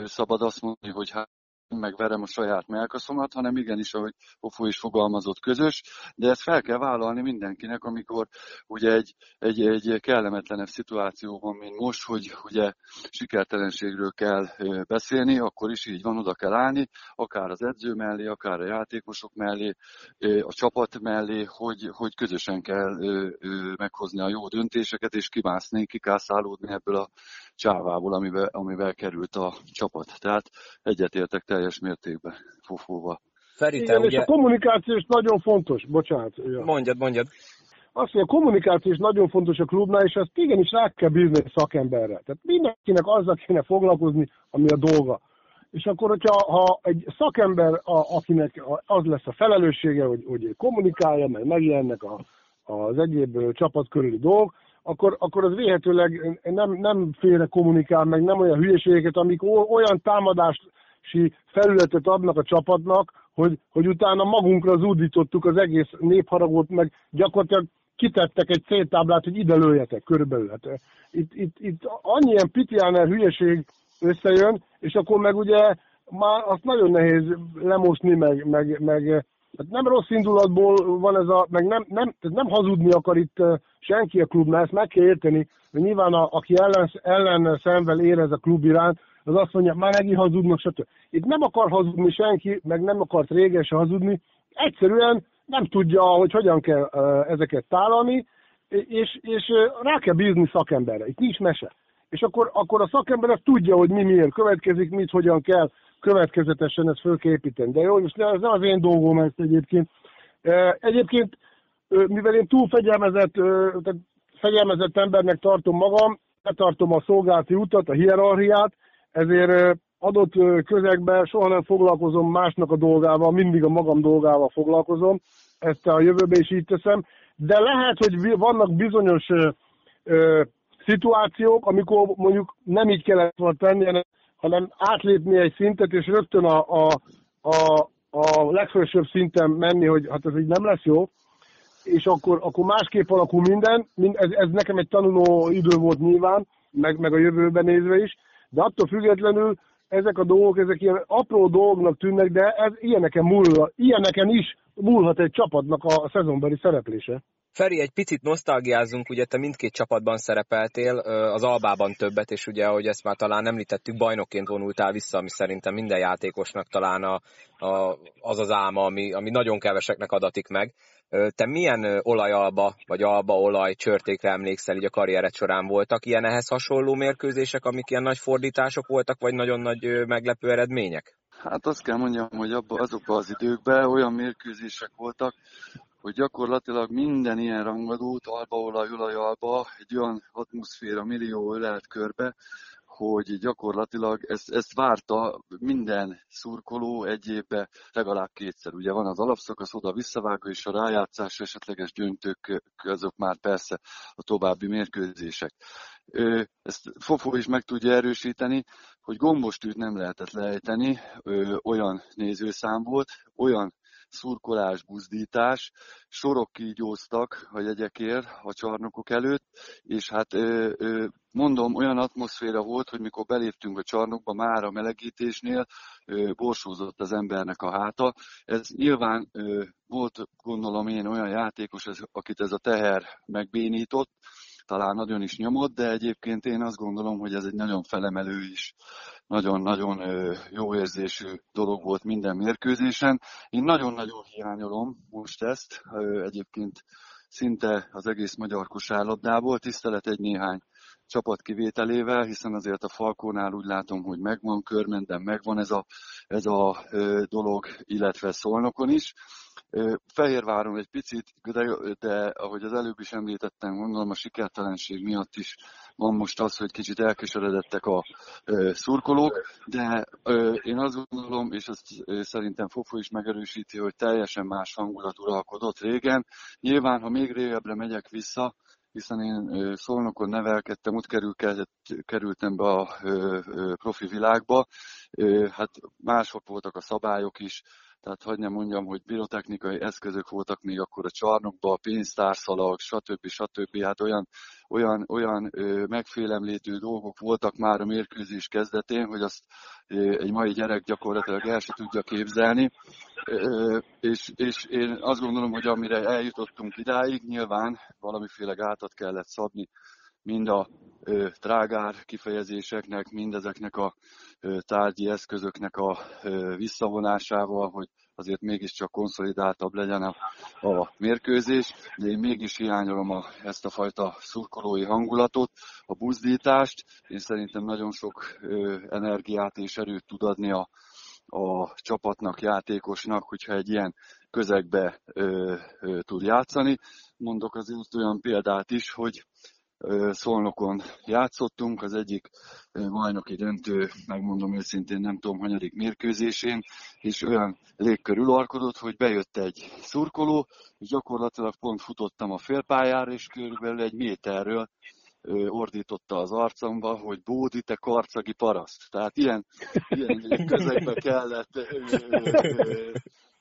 szabad azt mondani, hogy hát meg verem a saját melkaszomat, hanem igenis, ahogy Pofó is fogalmazott, közös, de ezt fel kell vállalni mindenkinek, amikor ugye egy, egy, egy kellemetlenebb szituáció van, mint most, hogy ugye sikertelenségről kell beszélni, akkor is így van, oda kell állni, akár az edző mellé, akár a játékosok mellé, a csapat mellé, hogy, hogy közösen kell meghozni a jó döntéseket, és kimászni, kikászálódni ebből a csávából, amivel, amivel került a csapat. Tehát egyetértek teljes mértékben Fofóval. Feri, Igen, ugye... és a kommunikáció is nagyon fontos, bocsánat. Ja. Mondjad, mondjad. Azt, hogy a kommunikáció is nagyon fontos a klubnál, és azt igenis rá kell bízni a szakemberre. Tehát mindenkinek azzal kéne foglalkozni, ami a dolga. És akkor, hogyha ha egy szakember, a, akinek az lesz a felelőssége, hogy, hogy kommunikálja, meg megjelennek a, az egyéb csapat körüli dolgok, akkor, akkor az véhetőleg nem, nem félre kommunikál, meg nem olyan hülyeségeket, amik olyan támadási felületet adnak a csapatnak, hogy, hogy utána magunkra zúdítottuk az egész népharagot, meg gyakorlatilag kitettek egy céltáblát, hogy ide lőjetek körülbelül. Hát, itt, itt, itt annyi ilyen pitiáner hülyeség összejön, és akkor meg ugye már azt nagyon nehéz lemosni, meg, meg, meg Hát nem rossz indulatból van ez a, meg nem, nem, tehát nem hazudni akar itt senki a klubnál, ezt meg kell érteni, hogy nyilván a, aki ellen, ellen szemvel érez a klub iránt, az azt mondja, már megint hazudnak, stb. Itt nem akar hazudni senki, meg nem akart régen se hazudni, egyszerűen nem tudja, hogy hogyan kell ezeket tálalni, és, és rá kell bízni szakemberre. Itt nincs mese. És akkor, akkor a szakember tudja, hogy mi miért következik, mit hogyan kell következetesen ezt föl kell építeni. De jó, most ez nem az én dolgom ezt egyébként. Egyébként, mivel én túl fegyelmezett, tehát fegyelmezett embernek tartom magam, betartom a szolgálati utat, a hierarchiát, ezért adott közegben soha nem foglalkozom másnak a dolgával, mindig a magam dolgával foglalkozom, ezt a jövőben is így teszem, de lehet, hogy vannak bizonyos ö, szituációk, amikor mondjuk nem így kellett volna tenni, hanem átlépni egy szintet, és rögtön a, a, a, a legfelsőbb szinten menni, hogy hát ez így nem lesz jó, és akkor, akkor másképp alakul minden, ez, ez nekem egy tanuló idő volt nyilván, meg, meg a jövőben nézve is, de attól függetlenül ezek a dolgok, ezek ilyen apró dolgoknak tűnnek, de ez ilyeneken, múl, ilyeneken is múlhat egy csapatnak a szezonbeli szereplése. Feri, egy picit nosztalgiázunk, ugye te mindkét csapatban szerepeltél, az Albában többet, és ugye, ahogy ezt már talán említettük, bajnokként vonultál vissza, ami szerintem minden játékosnak talán a, a, az az álma, ami, ami nagyon keveseknek adatik meg. Te milyen olajalba, vagy alba olaj csörtékre emlékszel így a karriered során voltak? Ilyen ehhez hasonló mérkőzések, amik ilyen nagy fordítások voltak, vagy nagyon nagy meglepő eredmények? Hát azt kell mondjam, hogy abba, azokban az időkben olyan mérkőzések voltak, hogy gyakorlatilag minden ilyen rangadót, albaolaj, olajalba egy olyan atmoszféra millió ölelt körbe, hogy gyakorlatilag ezt, ezt várta minden szurkoló egy évbe legalább kétszer. Ugye van az alapszakasz, oda visszavágó, és a rájátszás esetleges döntők, azok már persze a további mérkőzések. Ezt Fofó is meg tudja erősíteni, hogy gombostűt nem lehetett lejteni, olyan nézőszám volt, olyan szurkolás, buzdítás, sorok kígyóztak a jegyekért a csarnokok előtt, és hát mondom, olyan atmoszféra volt, hogy mikor beléptünk a csarnokba, már a melegítésnél borsózott az embernek a háta. Ez nyilván volt, gondolom én, olyan játékos, akit ez a teher megbénított, talán nagyon is nyomott, de egyébként én azt gondolom, hogy ez egy nagyon felemelő is, nagyon-nagyon jó érzésű dolog volt minden mérkőzésen. Én nagyon-nagyon hiányolom most ezt, egyébként szinte az egész magyar kosárlabdából, tisztelet egy néhány csapat kivételével, hiszen azért a Falkónál úgy látom, hogy megvan, Körmenden megvan ez a, ez a dolog, illetve Szolnokon is. Fehérváron egy picit, de, de ahogy az előbb is említettem, gondolom a sikertelenség miatt is van most az, hogy kicsit elkeseredettek a ö, szurkolók, de ö, én azt gondolom, és ezt ö, szerintem Fofo is megerősíti, hogy teljesen más hangulat uralkodott régen. Nyilván, ha még régebbre megyek vissza, hiszen én Szolnokon nevelkedtem, ott kerül, kerültem be a profi világba, hát mások voltak a szabályok is, tehát hogy nem mondjam, hogy pirotechnikai eszközök voltak még akkor a csarnokban, pénztárszalag, stb. stb. Hát olyan, olyan, olyan ö, megfélemlítő dolgok voltak már a mérkőzés kezdetén, hogy azt ö, egy mai gyerek gyakorlatilag el se tudja képzelni. Ö, és, és én azt gondolom, hogy amire eljutottunk idáig, nyilván valamiféle gátat kellett szabni mind a ö, trágár kifejezéseknek, mindezeknek a ö, tárgyi eszközöknek a ö, visszavonásával, hogy azért mégiscsak konszolidáltabb legyen a, a mérkőzés, de én mégis hiányolom a, ezt a fajta szurkolói hangulatot, a buzdítást. Én szerintem nagyon sok ö, energiát és erőt tud adni a, a csapatnak, játékosnak, hogyha egy ilyen közegbe ö, ö, tud játszani. Mondok azért olyan példát is, hogy Szolnokon játszottunk, az egyik bajnoki döntő, megmondom őszintén, nem tudom, hanyadik mérkőzésén, és olyan légkör uralkodott, hogy bejött egy szurkoló, és gyakorlatilag pont futottam a félpályára, és körülbelül egy méterről ordította az arcomba, hogy Bódi, te karcagi paraszt. Tehát ilyen, ilyen közegbe kellett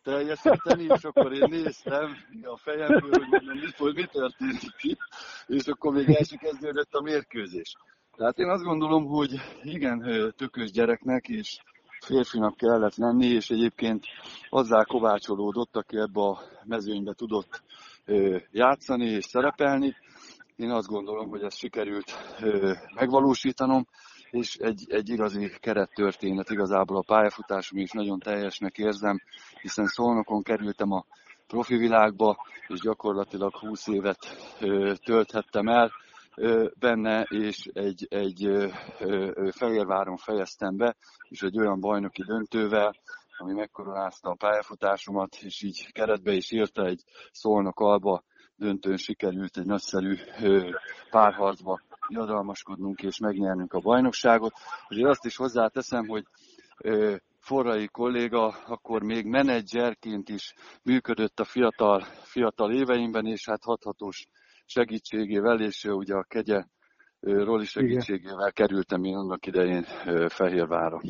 teljesíteni, és akkor én néztem a fejemből, hogy mondom, mit, mi történt itt, és akkor még el sem kezdődött a mérkőzés. Tehát én azt gondolom, hogy igen, tökös gyereknek és férfinak kellett lenni, és egyébként azzal kovácsolódott, aki ebbe a mezőnybe tudott játszani és szerepelni. Én azt gondolom, hogy ezt sikerült megvalósítanom, és egy, egy igazi kerettörténet igazából a pályafutásom is nagyon teljesnek érzem, hiszen Szolnokon kerültem a profi világba, és gyakorlatilag 20 évet ö, tölthettem el ö, benne, és egy, egy ö, ö, Fehérváron fejeztem be, és egy olyan bajnoki döntővel, ami megkoronázta a pályafutásomat, és így keretbe is írta egy Szolnok alba döntőn sikerült egy nagyszerű párharcba diadalmaskodnunk és megnyernünk a bajnokságot. Azért azt is hozzáteszem, hogy forrai kolléga akkor még menedzserként is működött a fiatal, fiatal éveimben, és hát hathatós segítségével, és ugye a kegye Roli segítségével kerültem én annak idején Fehérvára.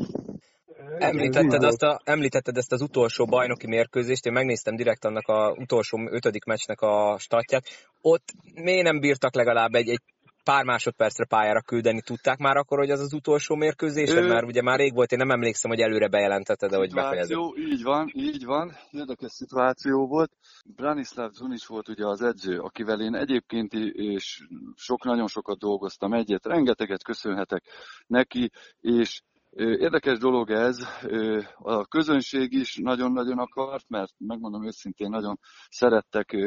Említetted, azt a, említetted ezt az utolsó bajnoki mérkőzést, én megnéztem direkt annak a utolsó ötödik meccsnek a statját. Ott miért nem bírtak legalább egy, egy pár másodpercre pályára küldeni tudták már akkor, hogy az az utolsó mérkőzés? Ő... Mert ugye már rég volt, én nem emlékszem, hogy előre bejelentetted, hogy befejezett. Így van, így van. Érdekes szituáció volt. Branislav Zunic volt ugye az edző, akivel én egyébként és sok, nagyon sokat dolgoztam egyet, rengeteget köszönhetek neki, és Érdekes dolog ez, a közönség is nagyon-nagyon akart, mert megmondom őszintén, nagyon szerettek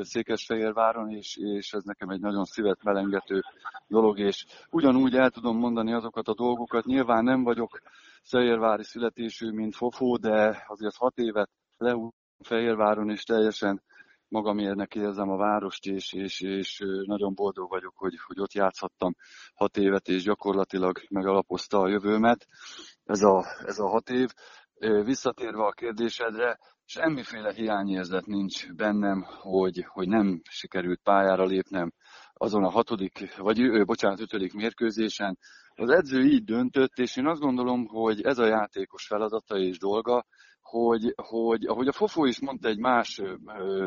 Székesfehérváron, és, és ez nekem egy nagyon szívet melengető dolog, és ugyanúgy el tudom mondani azokat a dolgokat, nyilván nem vagyok Fehérvári születésű, mint Fofó, de azért hat évet leújt Fehérváron, és teljesen magamérnek érzem a várost, és, és, és nagyon boldog vagyok, hogy, hogy ott játszhattam hat évet, és gyakorlatilag megalapozta a jövőmet ez a, ez a hat év. Visszatérve a kérdésedre, semmiféle hiányérzet nincs bennem, hogy, hogy nem sikerült pályára lépnem azon a hatodik, vagy ő, bocsánat, ötödik mérkőzésen. Az edző így döntött, és én azt gondolom, hogy ez a játékos feladata és dolga, hogy, hogy ahogy a Fofó is mondta egy más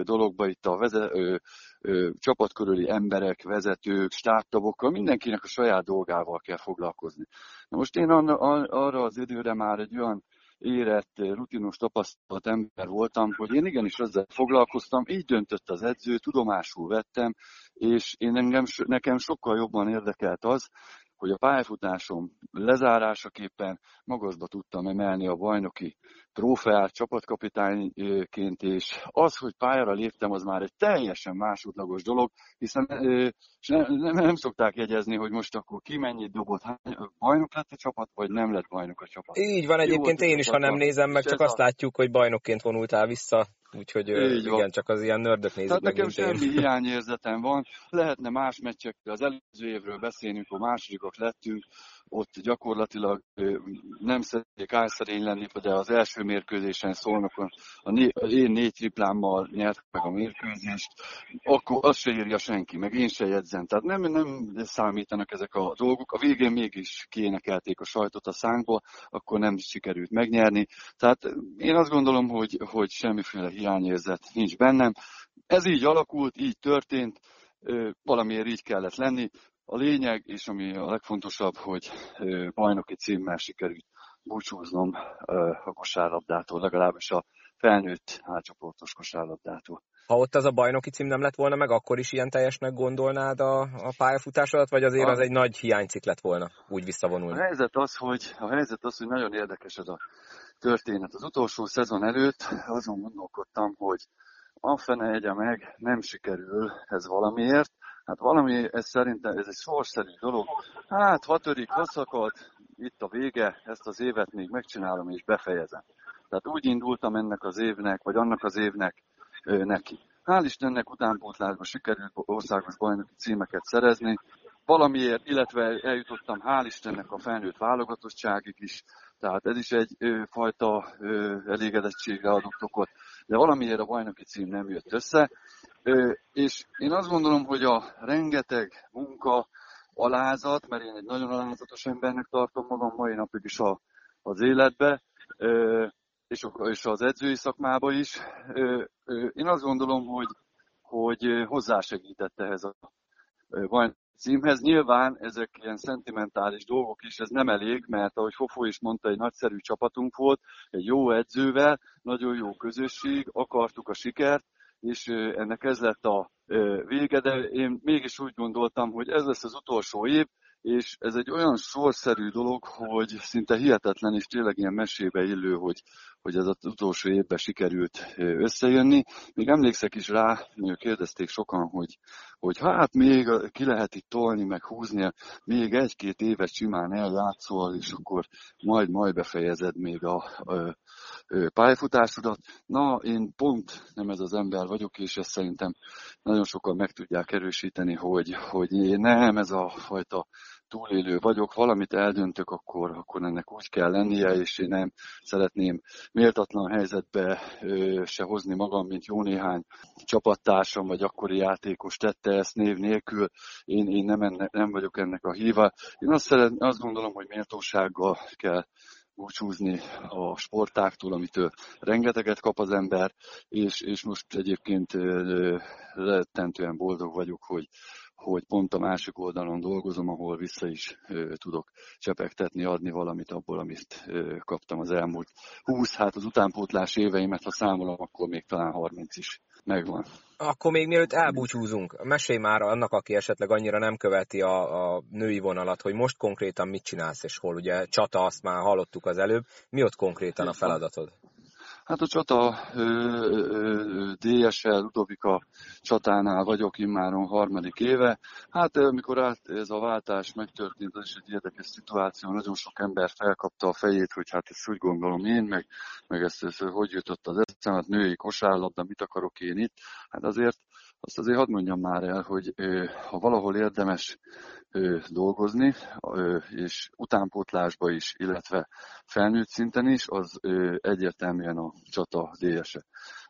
dologba itt a veze, ö, ö, csapatkörüli emberek, vezetők, stábtagokkal, mindenkinek a saját dolgával kell foglalkozni. Na most én arra az időre már egy olyan érett, rutinos, tapasztalt ember voltam, hogy én igenis ezzel foglalkoztam, így döntött az edző, tudomásul vettem, és én engem, nekem sokkal jobban érdekelt az, hogy a pályafutásom lezárásaképpen magasba tudtam emelni a bajnoki trófeát csapatkapitányként, és az, hogy pályára léptem, az már egy teljesen másodlagos dolog, hiszen nem, nem, nem szokták jegyezni, hogy most akkor ki mennyit dobott, bajnok lett a csapat, vagy nem lett bajnok a csapat. Így van, egyébként én is, ha nem nézem meg, csak azt látjuk, hogy bajnokként vonultál vissza Úgyhogy Így igen, van. csak az ilyen nördök nézik Tehát nekem semmi hiányérzetem van. Lehetne más meccsekről, az előző évről beszélnünk, a másodikok lettünk, ott gyakorlatilag nem szeretnék álszerény lenni, de az első mérkőzésen szólnak, a én négy triplámmal nyert meg a mérkőzést, akkor azt se írja senki, meg én se jegyzem. Tehát nem, nem számítanak ezek a dolgok. A végén mégis kiénekelték a sajtot a szánkból, akkor nem sikerült megnyerni. Tehát én azt gondolom, hogy, hogy semmiféle hiányérzet nincs bennem. Ez így alakult, így történt, valamiért így kellett lenni. A lényeg, és ami a legfontosabb, hogy bajnoki címmel sikerült búcsúznom a kosárlabdától, legalábbis a felnőtt átcsoportos kosárlabdától. Ha ott az a bajnoki cím nem lett volna meg, akkor is ilyen teljesnek gondolnád a, a pályafutásodat, vagy azért az egy nagy hiánycik lett volna úgy visszavonulni? A helyzet az, hogy, a helyzet az, hogy nagyon érdekes ez a történet. Az utolsó szezon előtt azon gondolkodtam, hogy a fene egye meg, nem sikerül ez valamiért, Hát valami, ez szerintem ez egy sorszerű dolog. Hát hatodik, haszakad, itt a vége, ezt az évet még megcsinálom és befejezem. Tehát úgy indultam ennek az évnek, vagy annak az évnek ö, neki. Hál' Istennek utánpótlásban sikerült országos bajnoki címeket szerezni, valamiért, illetve eljutottam hál' Istennek a felnőtt válogatottságig is, tehát ez is egy ö, fajta ö, elégedettségre adott okot, de valamiért a bajnoki cím nem jött össze, és én azt gondolom, hogy a rengeteg munka, alázat, mert én egy nagyon alázatos embernek tartom magam mai napig is a, az életbe, és, és az edzői szakmába is. Én azt gondolom, hogy, hogy hozzásegített ehhez a bajnoki címhez. Nyilván ezek ilyen szentimentális dolgok is, ez nem elég, mert ahogy Fofó is mondta, egy nagyszerű csapatunk volt, egy jó edzővel, nagyon jó közösség, akartuk a sikert, és ennek ez lett a vége, de én mégis úgy gondoltam, hogy ez lesz az utolsó év, és ez egy olyan sorszerű dolog, hogy szinte hihetetlen, és tényleg ilyen mesébe illő, hogy, hogy ez az utolsó évben sikerült összejönni. Még emlékszek is rá, kérdezték sokan, hogy, hogy hát még ki lehet itt tolni, meg húzni, még egy-két évet simán eljátszol, és akkor majd, majd befejezed még a, a, a pályafutásodat. Na, én pont nem ez az ember vagyok, és ezt szerintem nagyon sokan meg tudják erősíteni, hogy, hogy nem ez a fajta túlélő vagyok, valamit eldöntök, akkor, akkor ennek úgy kell lennie, és én nem szeretném méltatlan helyzetbe se hozni magam, mint jó néhány csapattársam, vagy akkori játékos tette ezt név nélkül. Én, én nem, enne, nem vagyok ennek a híva. Én azt, szeret, azt gondolom, hogy méltósággal kell búcsúzni a sportáktól, amitől rengeteget kap az ember, és, és most egyébként rettentően boldog vagyok, hogy, hogy pont a másik oldalon dolgozom, ahol vissza is ö, tudok csepegtetni, adni valamit abból, amit ö, kaptam az elmúlt 20, hát az utánpótlás éveimet, ha számolom, akkor még talán 30 is megvan. Akkor még mielőtt elbúcsúzunk, mesélj már annak, aki esetleg annyira nem követi a, a női vonalat, hogy most konkrétan mit csinálsz, és hol ugye csata, azt már hallottuk az előbb. Mi ott konkrétan a feladatod? Hát a csata DSL Ludovika csatánál vagyok immáron harmadik éve. Hát amikor át, ez a váltás megtörtént, az is egy érdekes szituáció. Nagyon sok ember felkapta a fejét, hogy hát ezt úgy gondolom én, meg, meg ezt, ezt hogy jutott az eszem, hát női kosárlabda, mit akarok én itt. Hát azért azt azért hadd mondjam már el, hogy ha valahol érdemes dolgozni, és utánpótlásba is, illetve felnőtt szinten is, az egyértelműen a csata DS-e.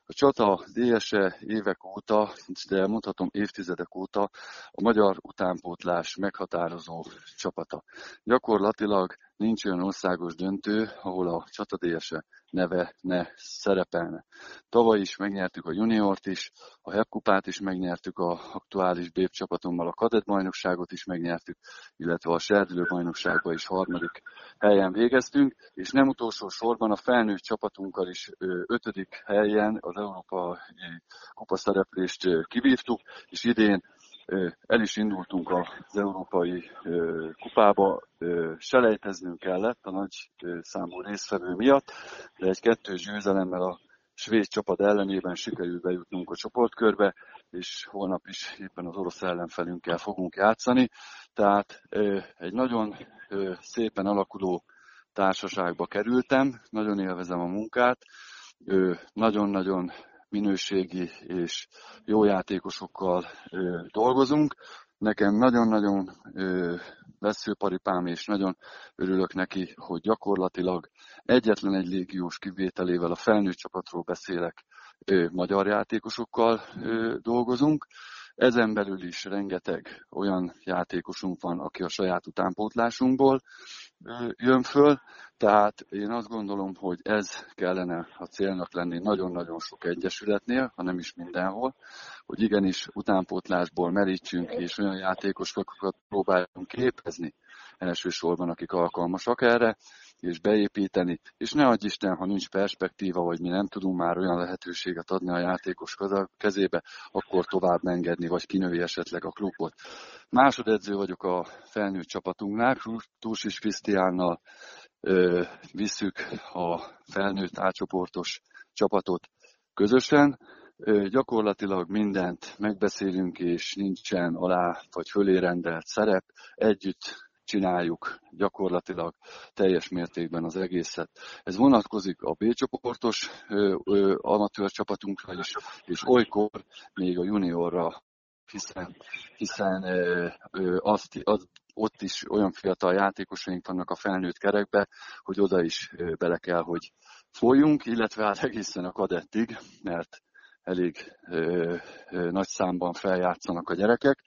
A csata DS-e évek óta, de mondhatom évtizedek óta a magyar utánpótlás meghatározó csapata. Gyakorlatilag nincs olyan országos döntő, ahol a csatadélyese neve ne szerepelne. Tavaly is megnyertük a juniort is, a HEP is megnyertük, a aktuális BÉP csapatommal a kadett bajnokságot is megnyertük, illetve a serdülő bajnokságban is harmadik helyen végeztünk, és nem utolsó sorban a felnőtt csapatunkkal is ötödik helyen az Európa kupa szereplést kivívtuk, és idén el is indultunk az európai kupába, selejteznünk kellett a nagy számú résztvevő miatt, de egy kettős győzelemmel a svéd csapat ellenében sikerült bejutnunk a csoportkörbe, és holnap is éppen az orosz ellenfelünkkel fogunk játszani. Tehát egy nagyon szépen alakuló társaságba kerültem, nagyon élvezem a munkát, nagyon-nagyon minőségi és jó játékosokkal dolgozunk. Nekem nagyon-nagyon veszőparipám, és nagyon örülök neki, hogy gyakorlatilag egyetlen egy légiós kivételével a felnőtt csapatról beszélek, magyar játékosokkal dolgozunk. Ezen belül is rengeteg olyan játékosunk van, aki a saját utánpótlásunkból jön föl, tehát én azt gondolom, hogy ez kellene a célnak lenni nagyon-nagyon sok egyesületnél, ha nem is mindenhol, hogy igenis utánpótlásból merítsünk és olyan játékosokat próbáljunk képezni elsősorban, akik alkalmasak erre, és beépíteni, és ne adj Isten, ha nincs perspektíva, vagy mi nem tudunk már olyan lehetőséget adni a játékos kezébe, akkor tovább engedni, vagy kinői esetleg a klubot. Másodedző vagyok a felnőtt csapatunknál, Túlsis Krisztiánnal visszük a felnőtt átcsoportos csapatot közösen. Ö, gyakorlatilag mindent megbeszélünk, és nincsen alá vagy fölé rendelt szerep. Együtt csináljuk gyakorlatilag teljes mértékben az egészet. Ez vonatkozik a B csoportos amatőr csapatunkra is, és olykor még a juniorra, hiszen, hiszen ö, ö, azt, az, ott is olyan fiatal játékosaink vannak a felnőtt kerekbe, hogy oda is bele kell, hogy folyjunk, illetve hát egészen a kadettig, mert elég ö, ö, nagy számban feljátszanak a gyerekek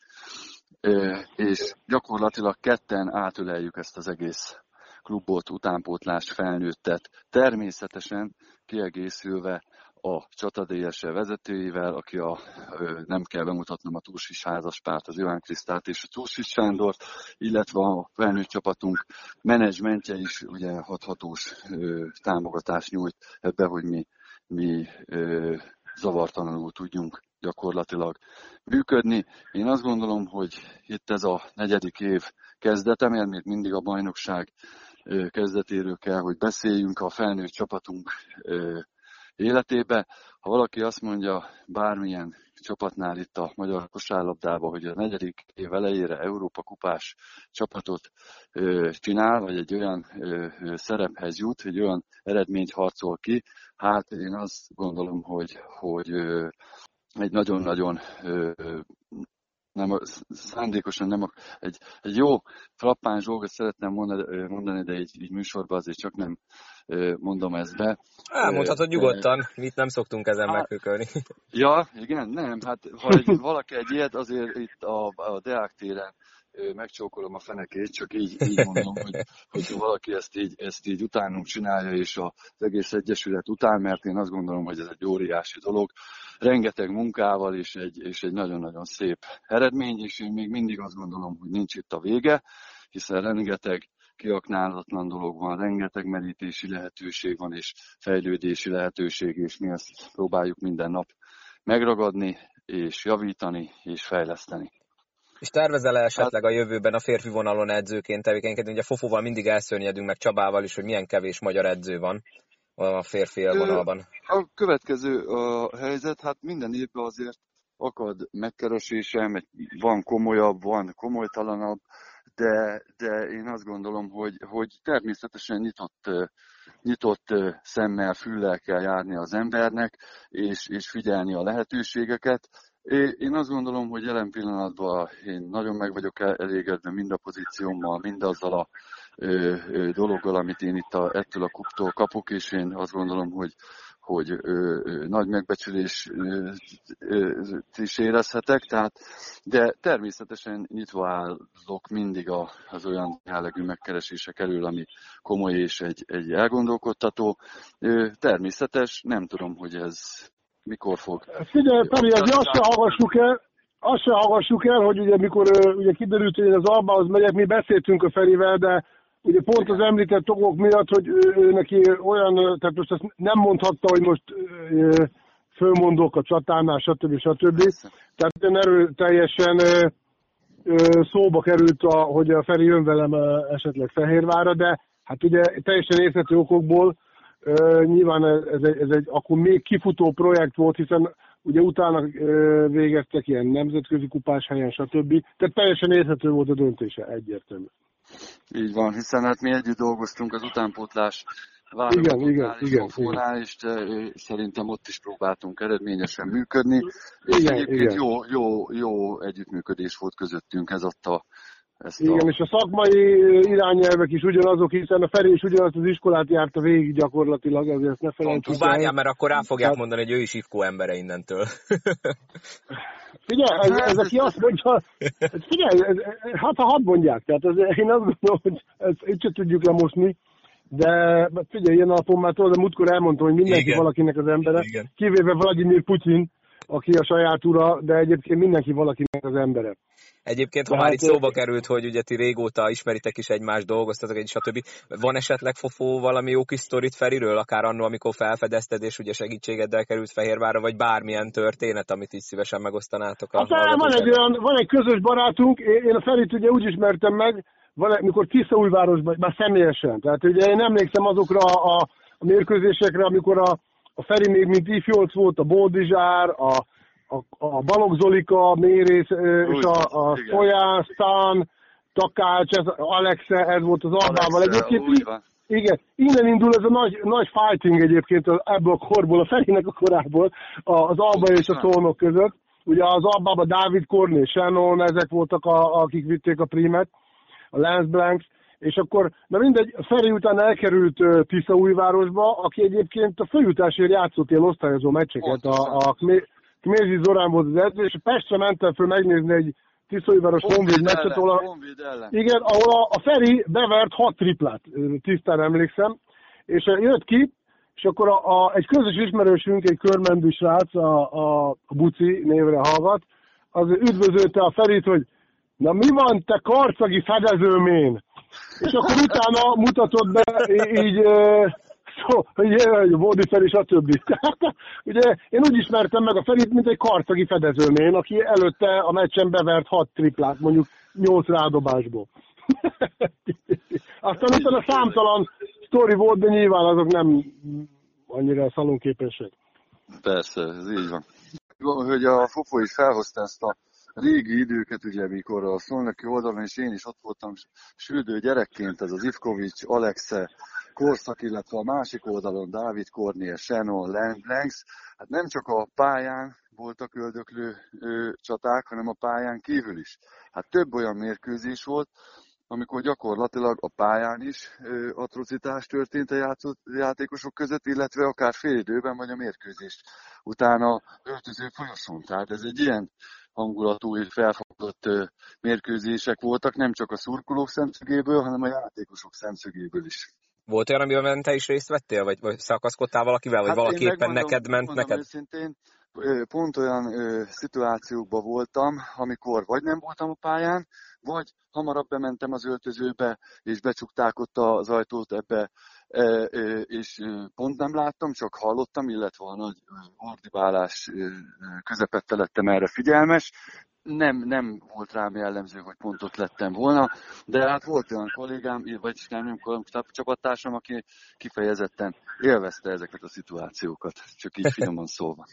és gyakorlatilag ketten átöleljük ezt az egész klubot, utánpótlást, felnőttet. Természetesen kiegészülve a csatadélyese vezetőivel, aki a, nem kell bemutatnom a Túlsis házaspárt, az Iván Krisztát és a Túlsis Sándort, illetve a felnőtt csapatunk menedzsmentje is ugye hathatós támogatást nyújt ebbe, hogy mi, mi zavartalanul tudjunk gyakorlatilag működni. Én azt gondolom, hogy itt ez a negyedik év kezdete, mert mindig a bajnokság kezdetéről kell, hogy beszéljünk a felnőtt csapatunk életébe. Ha valaki azt mondja bármilyen csapatnál itt a magyar kosárlabdában, hogy a negyedik év elejére Európa kupás csapatot csinál, vagy egy olyan szerephez jut, egy olyan eredményt harcol ki, hát én azt gondolom, hogy, hogy egy nagyon-nagyon nem, szándékosan nem, egy, egy jó frappáns dolgot szeretném mondani, mondani, de egy, egy műsorban azért csak nem mondom ezt be. Elmondhatod nyugodtan, mit nem szoktunk ezen hát, megkökölni. Ja, igen, nem, hát ha egy, valaki egy ilyet, azért itt a, a Deák téren megcsókolom a fenekét, csak így, így mondom, hogy, hogy valaki ezt így, ezt így utánunk csinálja, és az egész Egyesület után, mert én azt gondolom, hogy ez egy óriási dolog, rengeteg munkával, és egy, és egy nagyon-nagyon szép eredmény, és én még mindig azt gondolom, hogy nincs itt a vége, hiszen rengeteg kiaknálatlan dolog van, rengeteg merítési lehetőség van, és fejlődési lehetőség, és mi ezt próbáljuk minden nap megragadni, és javítani, és fejleszteni. És tervezel-e esetleg a jövőben a férfi vonalon edzőként tevékenykedni? Ugye Fofóval mindig elszörnyedünk, meg Csabával is, hogy milyen kevés magyar edző van a férfi vonalban. A következő a helyzet, hát minden évben azért akad megkeresésem, van komolyabb, van komolytalanabb, de, de én azt gondolom, hogy, hogy természetesen nyitott, nyitott szemmel, füllel kell járni az embernek, és, és figyelni a lehetőségeket. Én azt gondolom, hogy jelen pillanatban én nagyon meg vagyok elégedve mind a pozíciómmal, mind azzal a ö, ö, dologgal, amit én itt a, ettől a kuptól kapok, és én azt gondolom, hogy, hogy ö, ö, nagy megbecsülés is érezhetek, tehát, de természetesen nyitva állok mindig a, az olyan jellegű megkeresések elől, ami komoly és egy, egy elgondolkodtató. Ö, természetes, nem tudom, hogy ez mikor fog? Figyelj, Peri, azért azt se hallgassuk el, azt se hallgassuk el, hogy ugye mikor ugye kiderült, hogy én az Albához megyek, mi beszéltünk a Ferivel, de ugye pont az említett okok miatt, hogy ő, ő neki olyan, tehát most ezt nem mondhatta, hogy most fölmondok a csatánál, stb. stb. Tehát erő teljesen szóba került, a, hogy a Feri jön velem esetleg Fehérvára, de hát ugye teljesen érthető okokból nyilván ez egy, ez egy akkor még kifutó projekt volt, hiszen ugye utána végeztek ilyen nemzetközi kupás helyen, stb. Tehát teljesen érthető volt a döntése, egyértelmű. Így van, hiszen hát mi együtt dolgoztunk az utánpótlás igen, igen, igen, igen. és szerintem ott is próbáltunk eredményesen működni. És igen, egyébként igen. Jó, jó, jó együttműködés volt közöttünk, ez adta ezt Igen, a... és a szakmai irányelvek is ugyanazok, hiszen a Feri is ugyanazt az iskolát járta végig gyakorlatilag, ezért ezt ne felejtsük el. Várjál, mert akkor rá fogják mondani, hogy ő is ifkó embere innentől. Figyelj, ez, ez aki azt mondja, ez figyelj, ez, hát ha hadd mondják, tehát ez, én azt gondolom, hogy ezt itt sem tudjuk lemosni, de figyelj, ilyen alapon már tudod, de múltkor elmondtam, hogy mindenki Igen. valakinek az embere, Igen. kivéve Vladimir Putyin, aki a saját ura, de egyébként mindenki valakinek az embere. Egyébként, ha Tehát, már itt szóba került, hogy ugye ti régóta ismeritek is egymást, dolgoztatok egy, stb. Van esetleg fofó valami jó kis sztorit Feriről, akár annól, amikor felfedezted, és ugye segítségeddel került Fehérvárra, vagy bármilyen történet, amit így szívesen megosztanátok a Hát van egy olyan, van egy közös barátunk, én a Ferit ugye úgy ismertem meg, van, egy- mikor Tiszaújvárosban, már személyesen. Tehát ugye én emlékszem azokra a, a mérkőzésekre, amikor a, a Feri még mint ifjolc volt, a Bódizsár, a, a, a Balogh Zolika, Mérész, és a, a Igen. Szoján, Stán, Takács, ez, Alexe, ez volt az Albával. Egyébként úgy í- van. igen, innen indul ez a nagy, nagy fighting egyébként ebből a korból, a Ferinek a korából, a- az Alba és a Szolnok között. Ugye az Albában Dávid Korné, Shannon, ezek voltak, a, akik vitték a primet, a Lance Blanks, és akkor, na mindegy, Feri után elkerült Tiszaújvárosba, aki egyébként a főjutásért játszott ilyen osztályozó meccseket. A, a Kmé- Kmézi Zorán volt az edző, és Pestre mentem föl megnézni egy Tiszaújváros Honvéd meccset, ahol a, igen, ahol a, a Feri bevert hat triplát, tisztán emlékszem, és jött ki, és akkor a, a, egy közös ismerősünk, egy körmendű srác, a, a, a Buci névre hallgat, az üdvözölte a Ferit, hogy na mi van, te karcagi fedezőmén? És akkor utána mutatott be így, szó, hogy Bódi Feri, stb. Tehát, ugye én úgy ismertem meg a Ferit, mint egy karcagi fedezőmén, aki előtte a meccsen bevert hat triplát, mondjuk nyolc rádobásból. Aztán utána számtalan sztori volt, de nyilván azok nem annyira szalonképesek. Persze, ez így van. Hogy a Fofo is felhozta ezt a régi időket, ugye, mikor a Szolnoki oldalon, és én is ott voltam süldő gyerekként, ez az Ivkovics, Alexe, korszak, illetve a másik oldalon Dávid Kornél, Shannon, Lengs, hát nem csak a pályán voltak öldöklő ö, csaták, hanem a pályán kívül is. Hát több olyan mérkőzés volt, amikor gyakorlatilag a pályán is ö, atrocitás történt a játszott, játékosok között, illetve akár félidőben vagy a mérkőzés utána öltöző folyosón. Tehát ez egy ilyen hangulatú és felfogott ö, mérkőzések voltak, nem csak a szurkolók szemszögéből, hanem a játékosok szemszögéből is. Volt olyan, amiben te is részt vettél, vagy, vagy szakaszkodtál valakivel, vagy Hát valaki éppen neked ment neked? Őszintén, pont olyan ö, szituációkban voltam, amikor vagy nem voltam a pályán, vagy hamarabb bementem az öltözőbe, és becsukták ott az ajtót ebbe, ö, ö, és pont nem láttam, csak hallottam, illetve a nagy ordibálás közepette lettem erre figyelmes. Nem, nem volt rám jellemző, hogy pont ott lettem volna, de hát volt olyan kollégám, vagyis nem, nem kollégám, csapattársam, aki kifejezetten élvezte ezeket a szituációkat, csak így finoman szólva.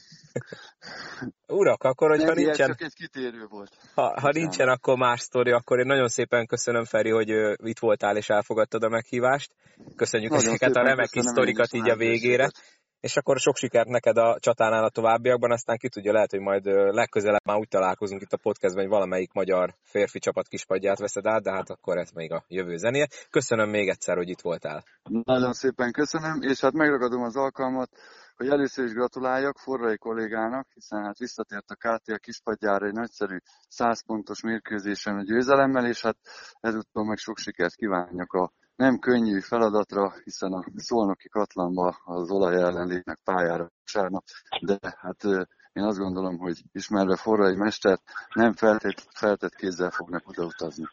Urak, akkor hogyha Nem, nincsen, csak egy kitérő volt. ha, ha Bocsánat. nincsen akkor más sztori, akkor én nagyon szépen köszönöm, Feri, hogy itt voltál és elfogadtad a meghívást. Köszönjük Nagyon ezeket a szépen remek köszönöm sztorikat így a végére. lehetőséget. És akkor sok sikert neked a csatánál a továbbiakban, aztán ki tudja, lehet, hogy majd legközelebb már úgy találkozunk itt a podcastben, hogy valamelyik magyar férfi csapat kispadját veszed át, de hát akkor ez még a jövő zenéje. Köszönöm még egyszer, hogy itt voltál. Nagyon szépen köszönöm, és hát megragadom az alkalmat, hogy először is gratuláljak Forrai kollégának, hiszen hát visszatért a KT a kispadjára egy nagyszerű 100 pontos mérkőzésen a győzelemmel, és hát ezúttal meg sok sikert kívánjak a nem könnyű feladatra, hiszen a szolnoki katlanba az olaj ellen lépnek pályára vasárnap, de hát én azt gondolom, hogy ismerve Forrai mestert, nem feltett, feltett kézzel fognak odautazni.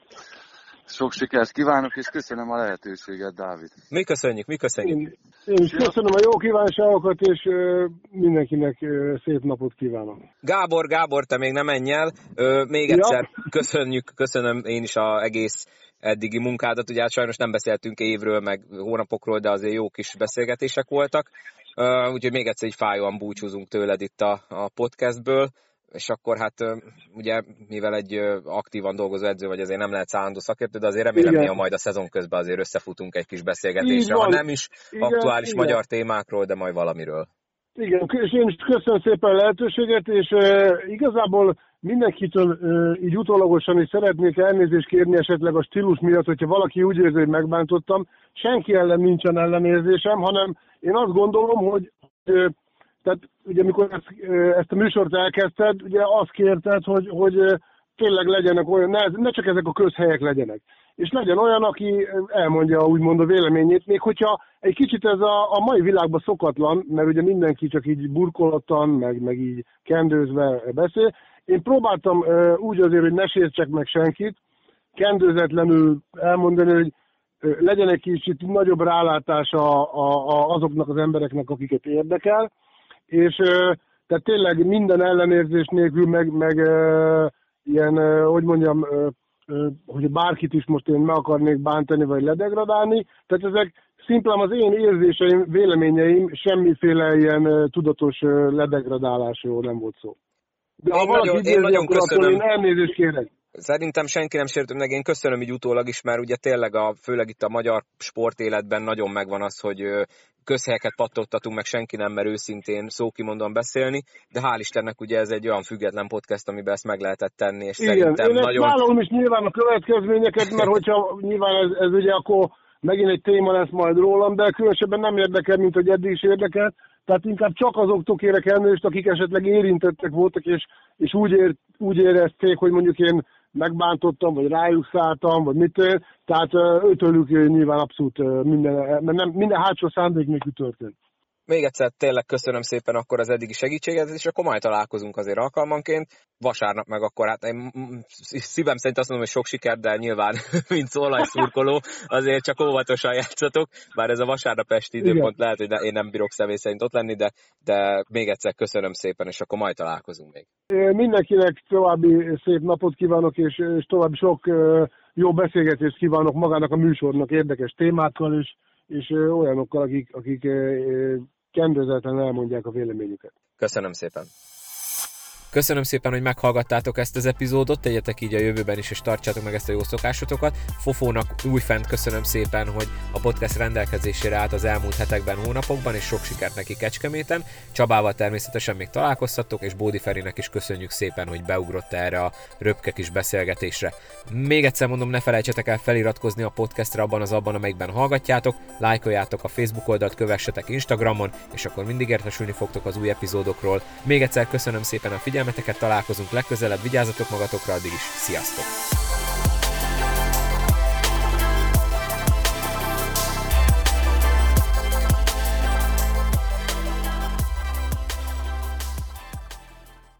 Sok sikert kívánok, és köszönöm a lehetőséget, Dávid. Mi köszönjük, mi köszönjük. Én, én is köszönöm a jó kívánságokat, és ö, mindenkinek ö, szép napot kívánok. Gábor, Gábor, te még nem menj el. Ö, még Ja. egyszer köszönjük, köszönöm én is a egész eddigi munkádat. Ugye hát sajnos nem beszéltünk évről, meg hónapokról, de azért jó kis beszélgetések voltak. Úgyhogy még egyszer egy fájóan búcsúzunk tőled itt a, a podcastből. És akkor hát ugye, mivel egy aktívan dolgozó edző vagy, azért nem lehet állandó szakértő, de azért remélem, hogy majd a szezon közben azért összefutunk egy kis beszélgetésre, ha nem is Igen, aktuális igen. magyar témákról, de majd valamiről. Igen, és én is köszönöm szépen a lehetőséget, és uh, igazából mindenkitől így utólagosan is szeretnék elnézést kérni esetleg a stílus miatt, hogyha valaki úgy érzi, hogy megbántottam. Senki ellen nincsen ellenérzésem, hanem én azt gondolom, hogy tehát ugye amikor ezt, ezt a műsort elkezdted, ugye azt kérted, hogy, hogy tényleg legyenek olyan, ne, ne csak ezek a közhelyek legyenek. És legyen olyan, aki elmondja úgymond a véleményét, még hogyha egy kicsit ez a, a mai világban szokatlan, mert ugye mindenki csak így burkolottan, meg, meg így kendőzve beszél. Én próbáltam úgy azért, hogy ne sértsek meg senkit, kendőzetlenül elmondani, hogy legyen egy kicsit nagyobb rálátás a, a, a, azoknak az embereknek, akiket érdekel, és tehát tényleg minden ellenérzés nélkül, meg, meg ilyen, hogy mondjam, hogy bárkit is most én meg akarnék bántani, vagy ledegradálni. Tehát ezek szimplán az én érzéseim, véleményeim, semmiféle ilyen tudatos ledegradálásról nem volt szó. De ha én valaki nagyon, én nagyon köszönöm. én elnézést kérek. Szerintem senki nem sértő meg, én köszönöm így utólag is, mert ugye tényleg a, főleg itt a magyar sportéletben nagyon megvan az, hogy közhelyeket pattottatunk, meg senki nem mer őszintén szókimondóan beszélni, de hál' Istennek ugye ez egy olyan független podcast, amiben ezt meg lehetett tenni, és Igen, szerintem én nagyon... vállalom is nyilván a következményeket, mert hogyha nyilván ez, ez ugye akkor megint egy téma lesz majd rólam, de különösebben nem érdekel, mint hogy eddig is érdekel, tehát inkább csak azoktól kérek elnőst, akik esetleg érintettek voltak, és, és úgy, ér, úgy érezték, hogy mondjuk én megbántottam, vagy rájuk szálltam, vagy mit, tehát ötölük nyilván abszolút minden, mert nem, minden hátsó szándék nélkül történt. Még egyszer tényleg köszönöm szépen akkor az eddigi segítséget, és akkor majd találkozunk azért alkalmanként. Vasárnap meg akkor, hát én szívem szerint azt mondom, hogy sok siker, de nyilván, mint szurkoló, azért csak óvatosan játszatok, bár ez a vasárnap esti időpont lehet, hogy én nem bírok személy szerint ott lenni, de, de még egyszer köszönöm szépen, és akkor majd találkozunk még. Mindenkinek további szép napot kívánok, és, és további sok jó beszélgetést kívánok magának a műsornak érdekes témákkal, és, és olyanokkal, akik, akik kendőzetlen elmondják a véleményüket. Köszönöm szépen! Köszönöm szépen, hogy meghallgattátok ezt az epizódot, tegyetek így a jövőben is, és tartsátok meg ezt a jó szokásotokat. Fofónak újfent köszönöm szépen, hogy a podcast rendelkezésére állt az elmúlt hetekben, hónapokban, és sok sikert neki Kecskeméten. Csabával természetesen még találkozhattok, és Bódi Ferinek is köszönjük szépen, hogy beugrott erre a röpke kis beszélgetésre. Még egyszer mondom, ne felejtsetek el feliratkozni a podcastra abban az abban, amelyikben hallgatjátok, lájkoljátok a Facebook oldalt, kövessetek Instagramon, és akkor mindig értesülni fogtok az új epizódokról. Még egyszer köszönöm szépen a figyelmet, figyelmeteket, találkozunk legközelebb, vigyázzatok magatokra, addig is, sziasztok!